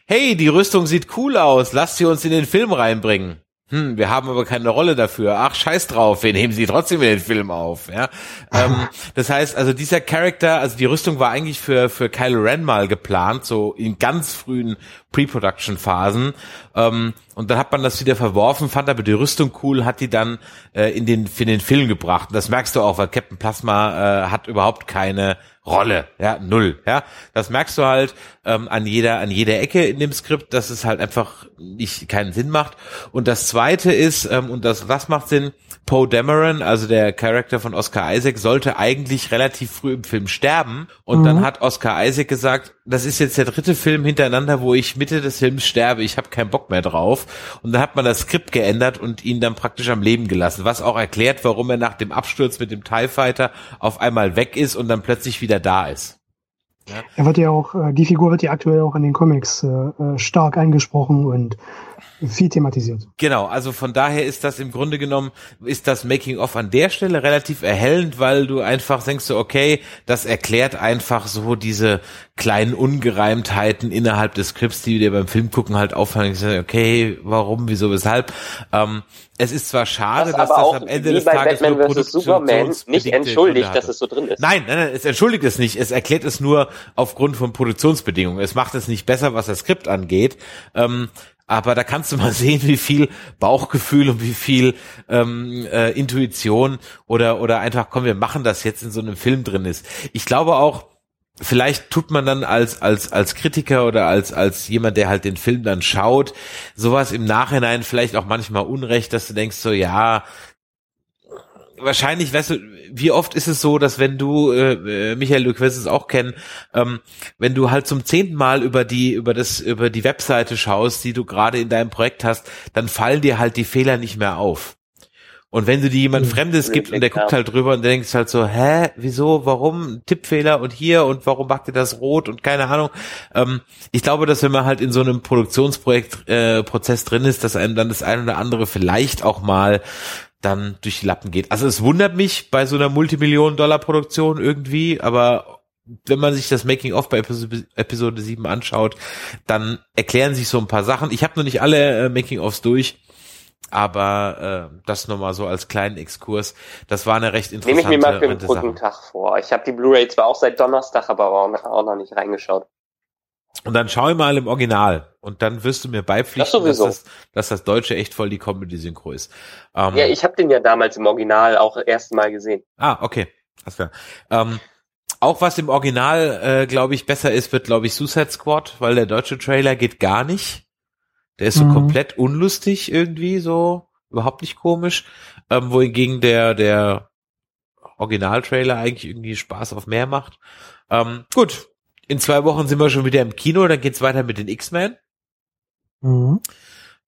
Hey, die Rüstung sieht cool aus, lasst sie uns in den Film reinbringen hm, wir haben aber keine Rolle dafür. Ach, scheiß drauf, wir nehmen sie trotzdem in den Film auf. Ja, ähm, das heißt, also dieser Charakter, also die Rüstung war eigentlich für für Kylo Ren mal geplant, so in ganz frühen Pre-Production-Phasen. Ähm, und dann hat man das wieder verworfen, fand aber die Rüstung cool, hat die dann äh, in den in den Film gebracht. Und das merkst du auch, weil Captain Plasma äh, hat überhaupt keine Rolle, ja, null, ja. Das merkst du halt ähm, an jeder, an jeder Ecke in dem Skript, dass es halt einfach nicht keinen Sinn macht. Und das zweite ist, ähm, und das, was macht Sinn, Poe Dameron, also der Charakter von Oscar Isaac, sollte eigentlich relativ früh im Film sterben. Und mhm. dann hat Oscar Isaac gesagt, das ist jetzt der dritte Film hintereinander, wo ich Mitte des Films sterbe, ich habe keinen Bock mehr drauf. Und dann hat man das Skript geändert und ihn dann praktisch am Leben gelassen, was auch erklärt, warum er nach dem Absturz mit dem TIE Fighter auf einmal weg ist und dann plötzlich wieder da ist. Ja. Er wird ja auch, äh, die Figur wird ja aktuell auch in den Comics äh, äh stark eingesprochen und viel thematisiert. Genau, also von daher ist das im Grunde genommen, ist das Making-of an der Stelle relativ erhellend, weil du einfach denkst so, okay, das erklärt einfach so diese kleinen Ungereimtheiten innerhalb des Skripts, die dir beim Film gucken halt auffallen. Okay, warum, wieso, weshalb? Ähm, es ist zwar schade, das dass das am Ende des Tages Batman nur Superman nicht entschuldigt, dass es so drin ist. Nein, nein, nein, es entschuldigt es nicht. Es erklärt es nur aufgrund von Produktionsbedingungen. Es macht es nicht besser, was das Skript angeht. Ähm, aber da kannst du mal sehen, wie viel Bauchgefühl und wie viel ähm, äh, Intuition oder oder einfach, komm, wir machen das jetzt in so einem Film drin ist. Ich glaube auch, vielleicht tut man dann als als als Kritiker oder als als jemand, der halt den Film dann schaut, sowas im Nachhinein vielleicht auch manchmal unrecht, dass du denkst so, ja, wahrscheinlich, weißt du, wie oft ist es so, dass wenn du, äh, äh Michael, du wirst es auch kennen, ähm, wenn du halt zum zehnten Mal über die, über das, über die Webseite schaust, die du gerade in deinem Projekt hast, dann fallen dir halt die Fehler nicht mehr auf. Und wenn du dir jemand mhm. Fremdes gibst und der guckt halt drüber und denkst halt so, hä, wieso, warum, Tippfehler und hier und warum macht ihr das rot und keine Ahnung. Ähm, ich glaube, dass wenn man halt in so einem Produktionsprojekt, äh, Prozess drin ist, dass einem dann das eine oder andere vielleicht auch mal dann durch die Lappen geht. Also es wundert mich bei so einer Multimillionen-Dollar-Produktion irgendwie, aber wenn man sich das Making-of bei Episode, Episode 7 anschaut, dann erklären sich so ein paar Sachen. Ich habe noch nicht alle äh, Making-ofs durch, aber äh, das nochmal so als kleinen Exkurs. Das war eine recht interessante Nehme ich mir mal für den Brückentag vor. Ich habe die Blu-ray zwar auch seit Donnerstag, aber auch noch nicht reingeschaut. Und dann schau ich mal im Original und dann wirst du mir beipflichten, das dass, das, dass das Deutsche echt voll die Comedy-Synchro ist. Ähm, ja, ich habe den ja damals im Original auch erst mal gesehen. Ah, okay. Alles klar. Ähm, auch was im Original, äh, glaube ich, besser ist, wird, glaube ich, Suicide Squad, weil der deutsche Trailer geht gar nicht. Der ist so mhm. komplett unlustig irgendwie, so überhaupt nicht komisch. Ähm, wohingegen der, der Original-Trailer eigentlich irgendwie Spaß auf mehr macht. Ähm, gut, in zwei Wochen sind wir schon wieder im Kino, dann geht's weiter mit den X-Men. Mhm.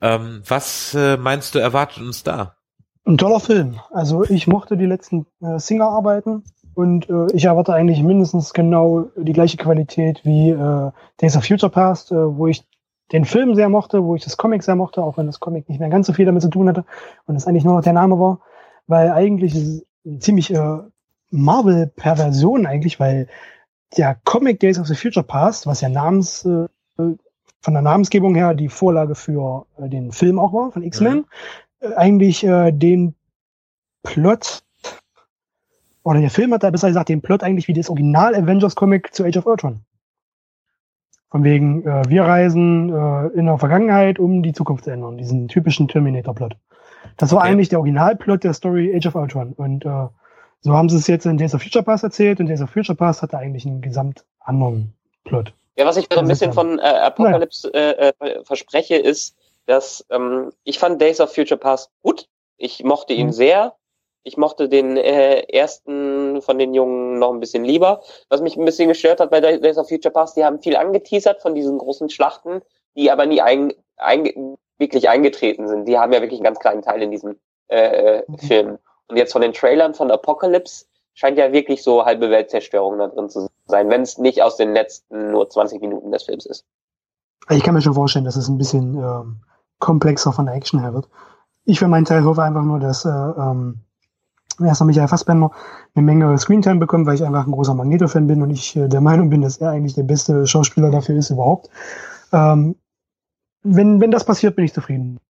Ähm, was äh, meinst du, erwartet uns da? Ein toller Film. Also ich mochte die letzten äh, Singer-Arbeiten und äh, ich erwarte eigentlich mindestens genau die gleiche Qualität wie äh, Days of Future Past, äh, wo ich den Film sehr mochte, wo ich das Comic sehr mochte, auch wenn das Comic nicht mehr ganz so viel damit zu tun hatte und es eigentlich nur noch der Name war, weil eigentlich ist es eine ziemlich äh, Marvel-Perversion eigentlich, weil der Comic Days of the Future Past, was ja namens äh, von der Namensgebung her die Vorlage für äh, den Film auch war, von X-Men, mhm. äh, eigentlich äh, den Plot oder der Film hat da besser gesagt den Plot eigentlich wie das Original Avengers Comic zu Age of Ultron. Von wegen, äh, wir reisen äh, in der Vergangenheit, um die Zukunft zu ändern. Diesen typischen Terminator-Plot. Das war okay. eigentlich der Originalplot der Story Age of Ultron. Und äh, so haben sie es jetzt in Days of Future Pass erzählt und Days of Future Pass hatte eigentlich einen gesamt anderen Plot. Ja, was ich mir so ein bisschen von äh, Apocalypse äh, verspreche, ist, dass ähm, ich fand Days of Future Past gut. Ich mochte ihn mhm. sehr. Ich mochte den äh, ersten von den Jungen noch ein bisschen lieber. Was mich ein bisschen gestört hat bei Days of Future Past, die haben viel angeteasert von diesen großen Schlachten, die aber nie ein, ein, wirklich eingetreten sind. Die haben ja wirklich einen ganz kleinen Teil in diesem äh mhm. Film. Und jetzt von den Trailern von Apocalypse scheint ja wirklich so halbe Weltzerstörung da drin zu sein, wenn es nicht aus den letzten nur 20 Minuten des Films ist. Ich kann mir schon vorstellen, dass es ein bisschen ähm, komplexer von der Action her wird. Ich für meinen Teil hoffe einfach nur, dass äh, ähm, erstmal Michael Fassbender eine Menge Screentime bekommt, weil ich einfach ein großer Magneto-Fan bin und ich äh, der Meinung bin, dass er eigentlich der beste Schauspieler dafür ist überhaupt. Ähm, wenn, wenn das passiert, bin ich zufrieden.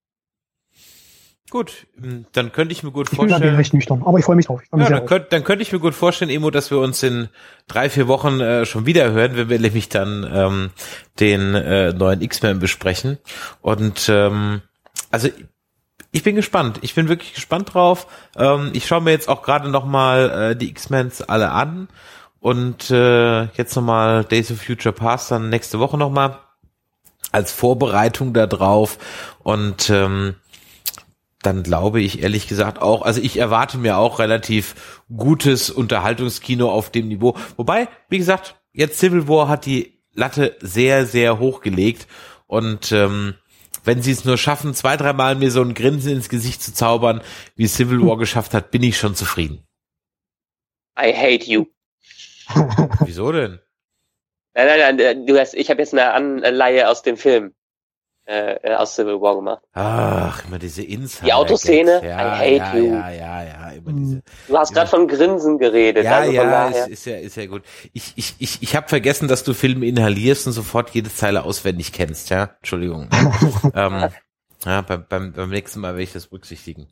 Gut, hm, dann könnte ich mir gut ich vorstellen. Bin recht nüchtern, aber ich freue mich drauf. Ja, dann, könnt, dann könnte ich mir gut vorstellen, Emo, dass wir uns in drei, vier Wochen äh, schon wieder hören, wenn wir nämlich dann ähm, den äh, neuen X-Men besprechen. Und ähm, also ich bin gespannt. Ich bin wirklich gespannt drauf. Ähm, ich schaue mir jetzt auch gerade noch mal äh, die X-Mens alle an und äh, jetzt noch mal Days of Future Past dann nächste Woche noch mal als Vorbereitung da drauf und ähm, dann glaube ich ehrlich gesagt auch, also ich erwarte mir auch relativ gutes Unterhaltungskino auf dem Niveau. Wobei, wie gesagt, jetzt Civil War hat die Latte sehr, sehr hoch gelegt und ähm, wenn sie es nur schaffen, zwei, dreimal mir so ein Grinsen ins Gesicht zu zaubern, wie Civil War geschafft hat, bin ich schon zufrieden. I hate you. Wieso denn? Nein, nein, nein, du hast, ich habe jetzt eine Anleihe aus dem Film äh, äh, aus Civil War gemacht. Ach, immer diese Insider. Die Autoszene, ja, I hate ja, you. Ja, ja, ja, immer diese. Du hast gerade von Grinsen geredet. Ja, also ja, ist, ist, ja, ist ja gut. Ich, ich, ich, ich habe vergessen, dass du Filme inhalierst und sofort jede Zeile auswendig kennst, ja? Entschuldigung. ähm, ja, beim, beim, beim nächsten Mal werde ich das berücksichtigen.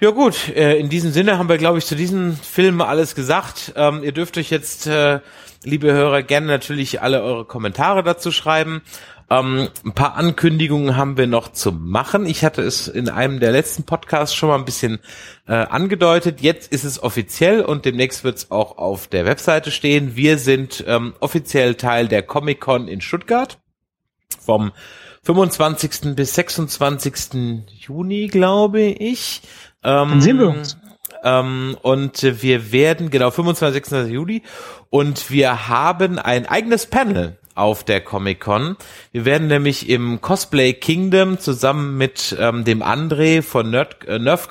Ja gut, äh, in diesem Sinne haben wir, glaube ich, zu diesem Film alles gesagt. Ähm, ihr dürft euch jetzt, äh, liebe Hörer, gerne natürlich alle eure Kommentare dazu schreiben. Ähm, ein paar Ankündigungen haben wir noch zu machen. Ich hatte es in einem der letzten Podcasts schon mal ein bisschen äh, angedeutet. Jetzt ist es offiziell und demnächst wird es auch auf der Webseite stehen. Wir sind ähm, offiziell Teil der Comic-Con in Stuttgart vom 25. bis 26. Juni, glaube ich. Ähm, Dann sehen wir uns. Ähm, und wir werden, genau, 25. Juli, und wir haben ein eigenes Panel auf der Comic Con. Wir werden nämlich im Cosplay Kingdom zusammen mit ähm, dem André von Nerd, äh, Nerf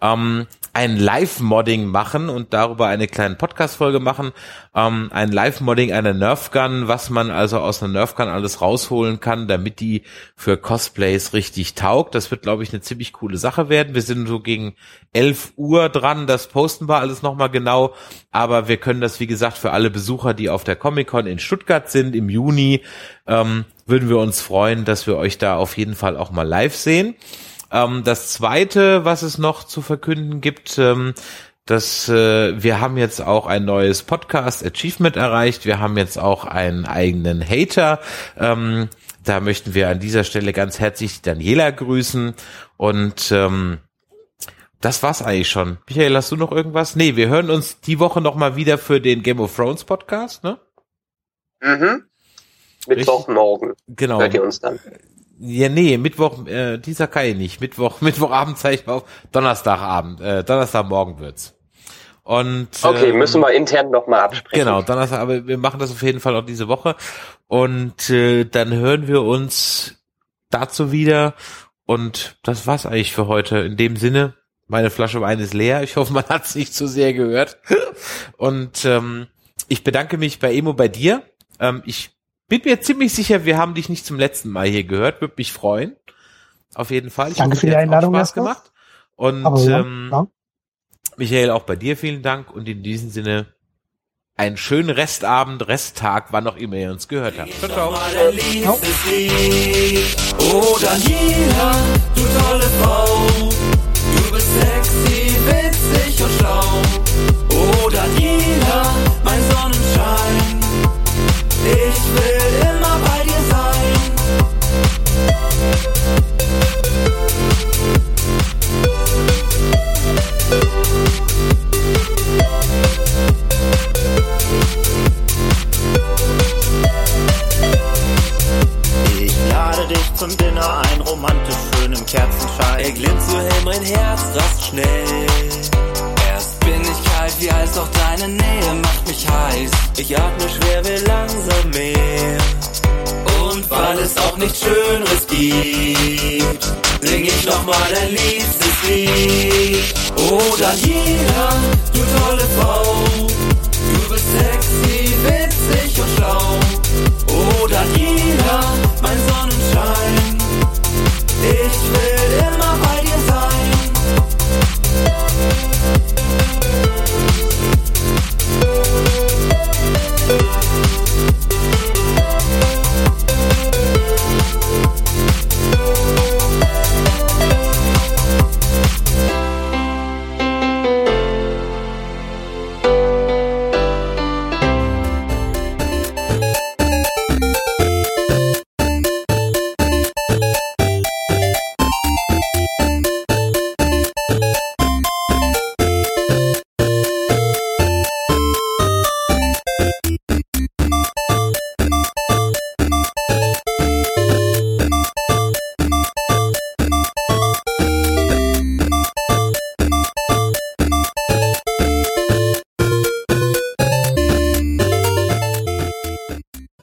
ähm, ein Live-Modding machen und darüber eine kleine Podcast-Folge machen. Ähm, ein Live-Modding einer Nerf-Gun, was man also aus einer Nerf-Gun alles rausholen kann, damit die für Cosplays richtig taugt. Das wird, glaube ich, eine ziemlich coole Sache werden. Wir sind so gegen 11 Uhr dran, das posten wir alles nochmal genau. Aber wir können das, wie gesagt, für alle Besucher, die auf der Comic-Con in Stuttgart sind im Juni, ähm, würden wir uns freuen, dass wir euch da auf jeden Fall auch mal live sehen. Ähm, das zweite, was es noch zu verkünden gibt, ähm, dass äh, wir haben jetzt auch ein neues Podcast Achievement erreicht. Wir haben jetzt auch einen eigenen Hater. Ähm, da möchten wir an dieser Stelle ganz herzlich Daniela grüßen und ähm, das war's eigentlich schon. Michael, hast du noch irgendwas? Nee, wir hören uns die Woche noch mal wieder für den Game of Thrones Podcast, ne? Mhm. Mittwochmorgen. Genau. Hört ihr uns dann? Ja, nee, Mittwoch, äh, dieser kann ich nicht. Mittwoch, Mittwochabend zeige ich auf. Donnerstagabend, äh, Donnerstagmorgen wird's. Und Okay, ähm, müssen wir intern nochmal absprechen. Genau, Donnerstag, aber wir machen das auf jeden Fall auch diese Woche. Und äh, dann hören wir uns dazu wieder. Und das war's eigentlich für heute. In dem Sinne, meine Flasche Wein ist leer. Ich hoffe, man hat's nicht zu sehr gehört. Und ähm, ich bedanke mich bei Emo bei dir. Ähm, ich bin mir ziemlich sicher, wir haben dich nicht zum letzten Mal hier gehört. Würde mich freuen. Auf jeden Fall. Ich Danke für die Einladung Spaß gemacht. Und ja, ähm, ja. Michael, auch bei dir vielen Dank und in diesem Sinne einen schönen Restabend, Resttag, wann auch immer ihr uns gehört habt. Ciao, ciao. Oh Daniela, du tolle Frau, du bist sexy, witzig und schlau. Oh Daniela, mein Sonnenschein, ich will immer bei dir sein. Ich lade dich zum Dinner ein, romantisch schön im Kerzenschein. Er glimmt so hell, mein Herz rast schnell dir heiß, doch deine Nähe macht mich heiß. Ich atme schwer, will langsam mehr. Und weil es auch nichts Schöneres gibt, sing ich nochmal ein liebstes Lied. Oh Daniela, du tolle Frau, du bist sexy, witzig und schlau. Oh Daniela, mein Sonnenschein, ich will immer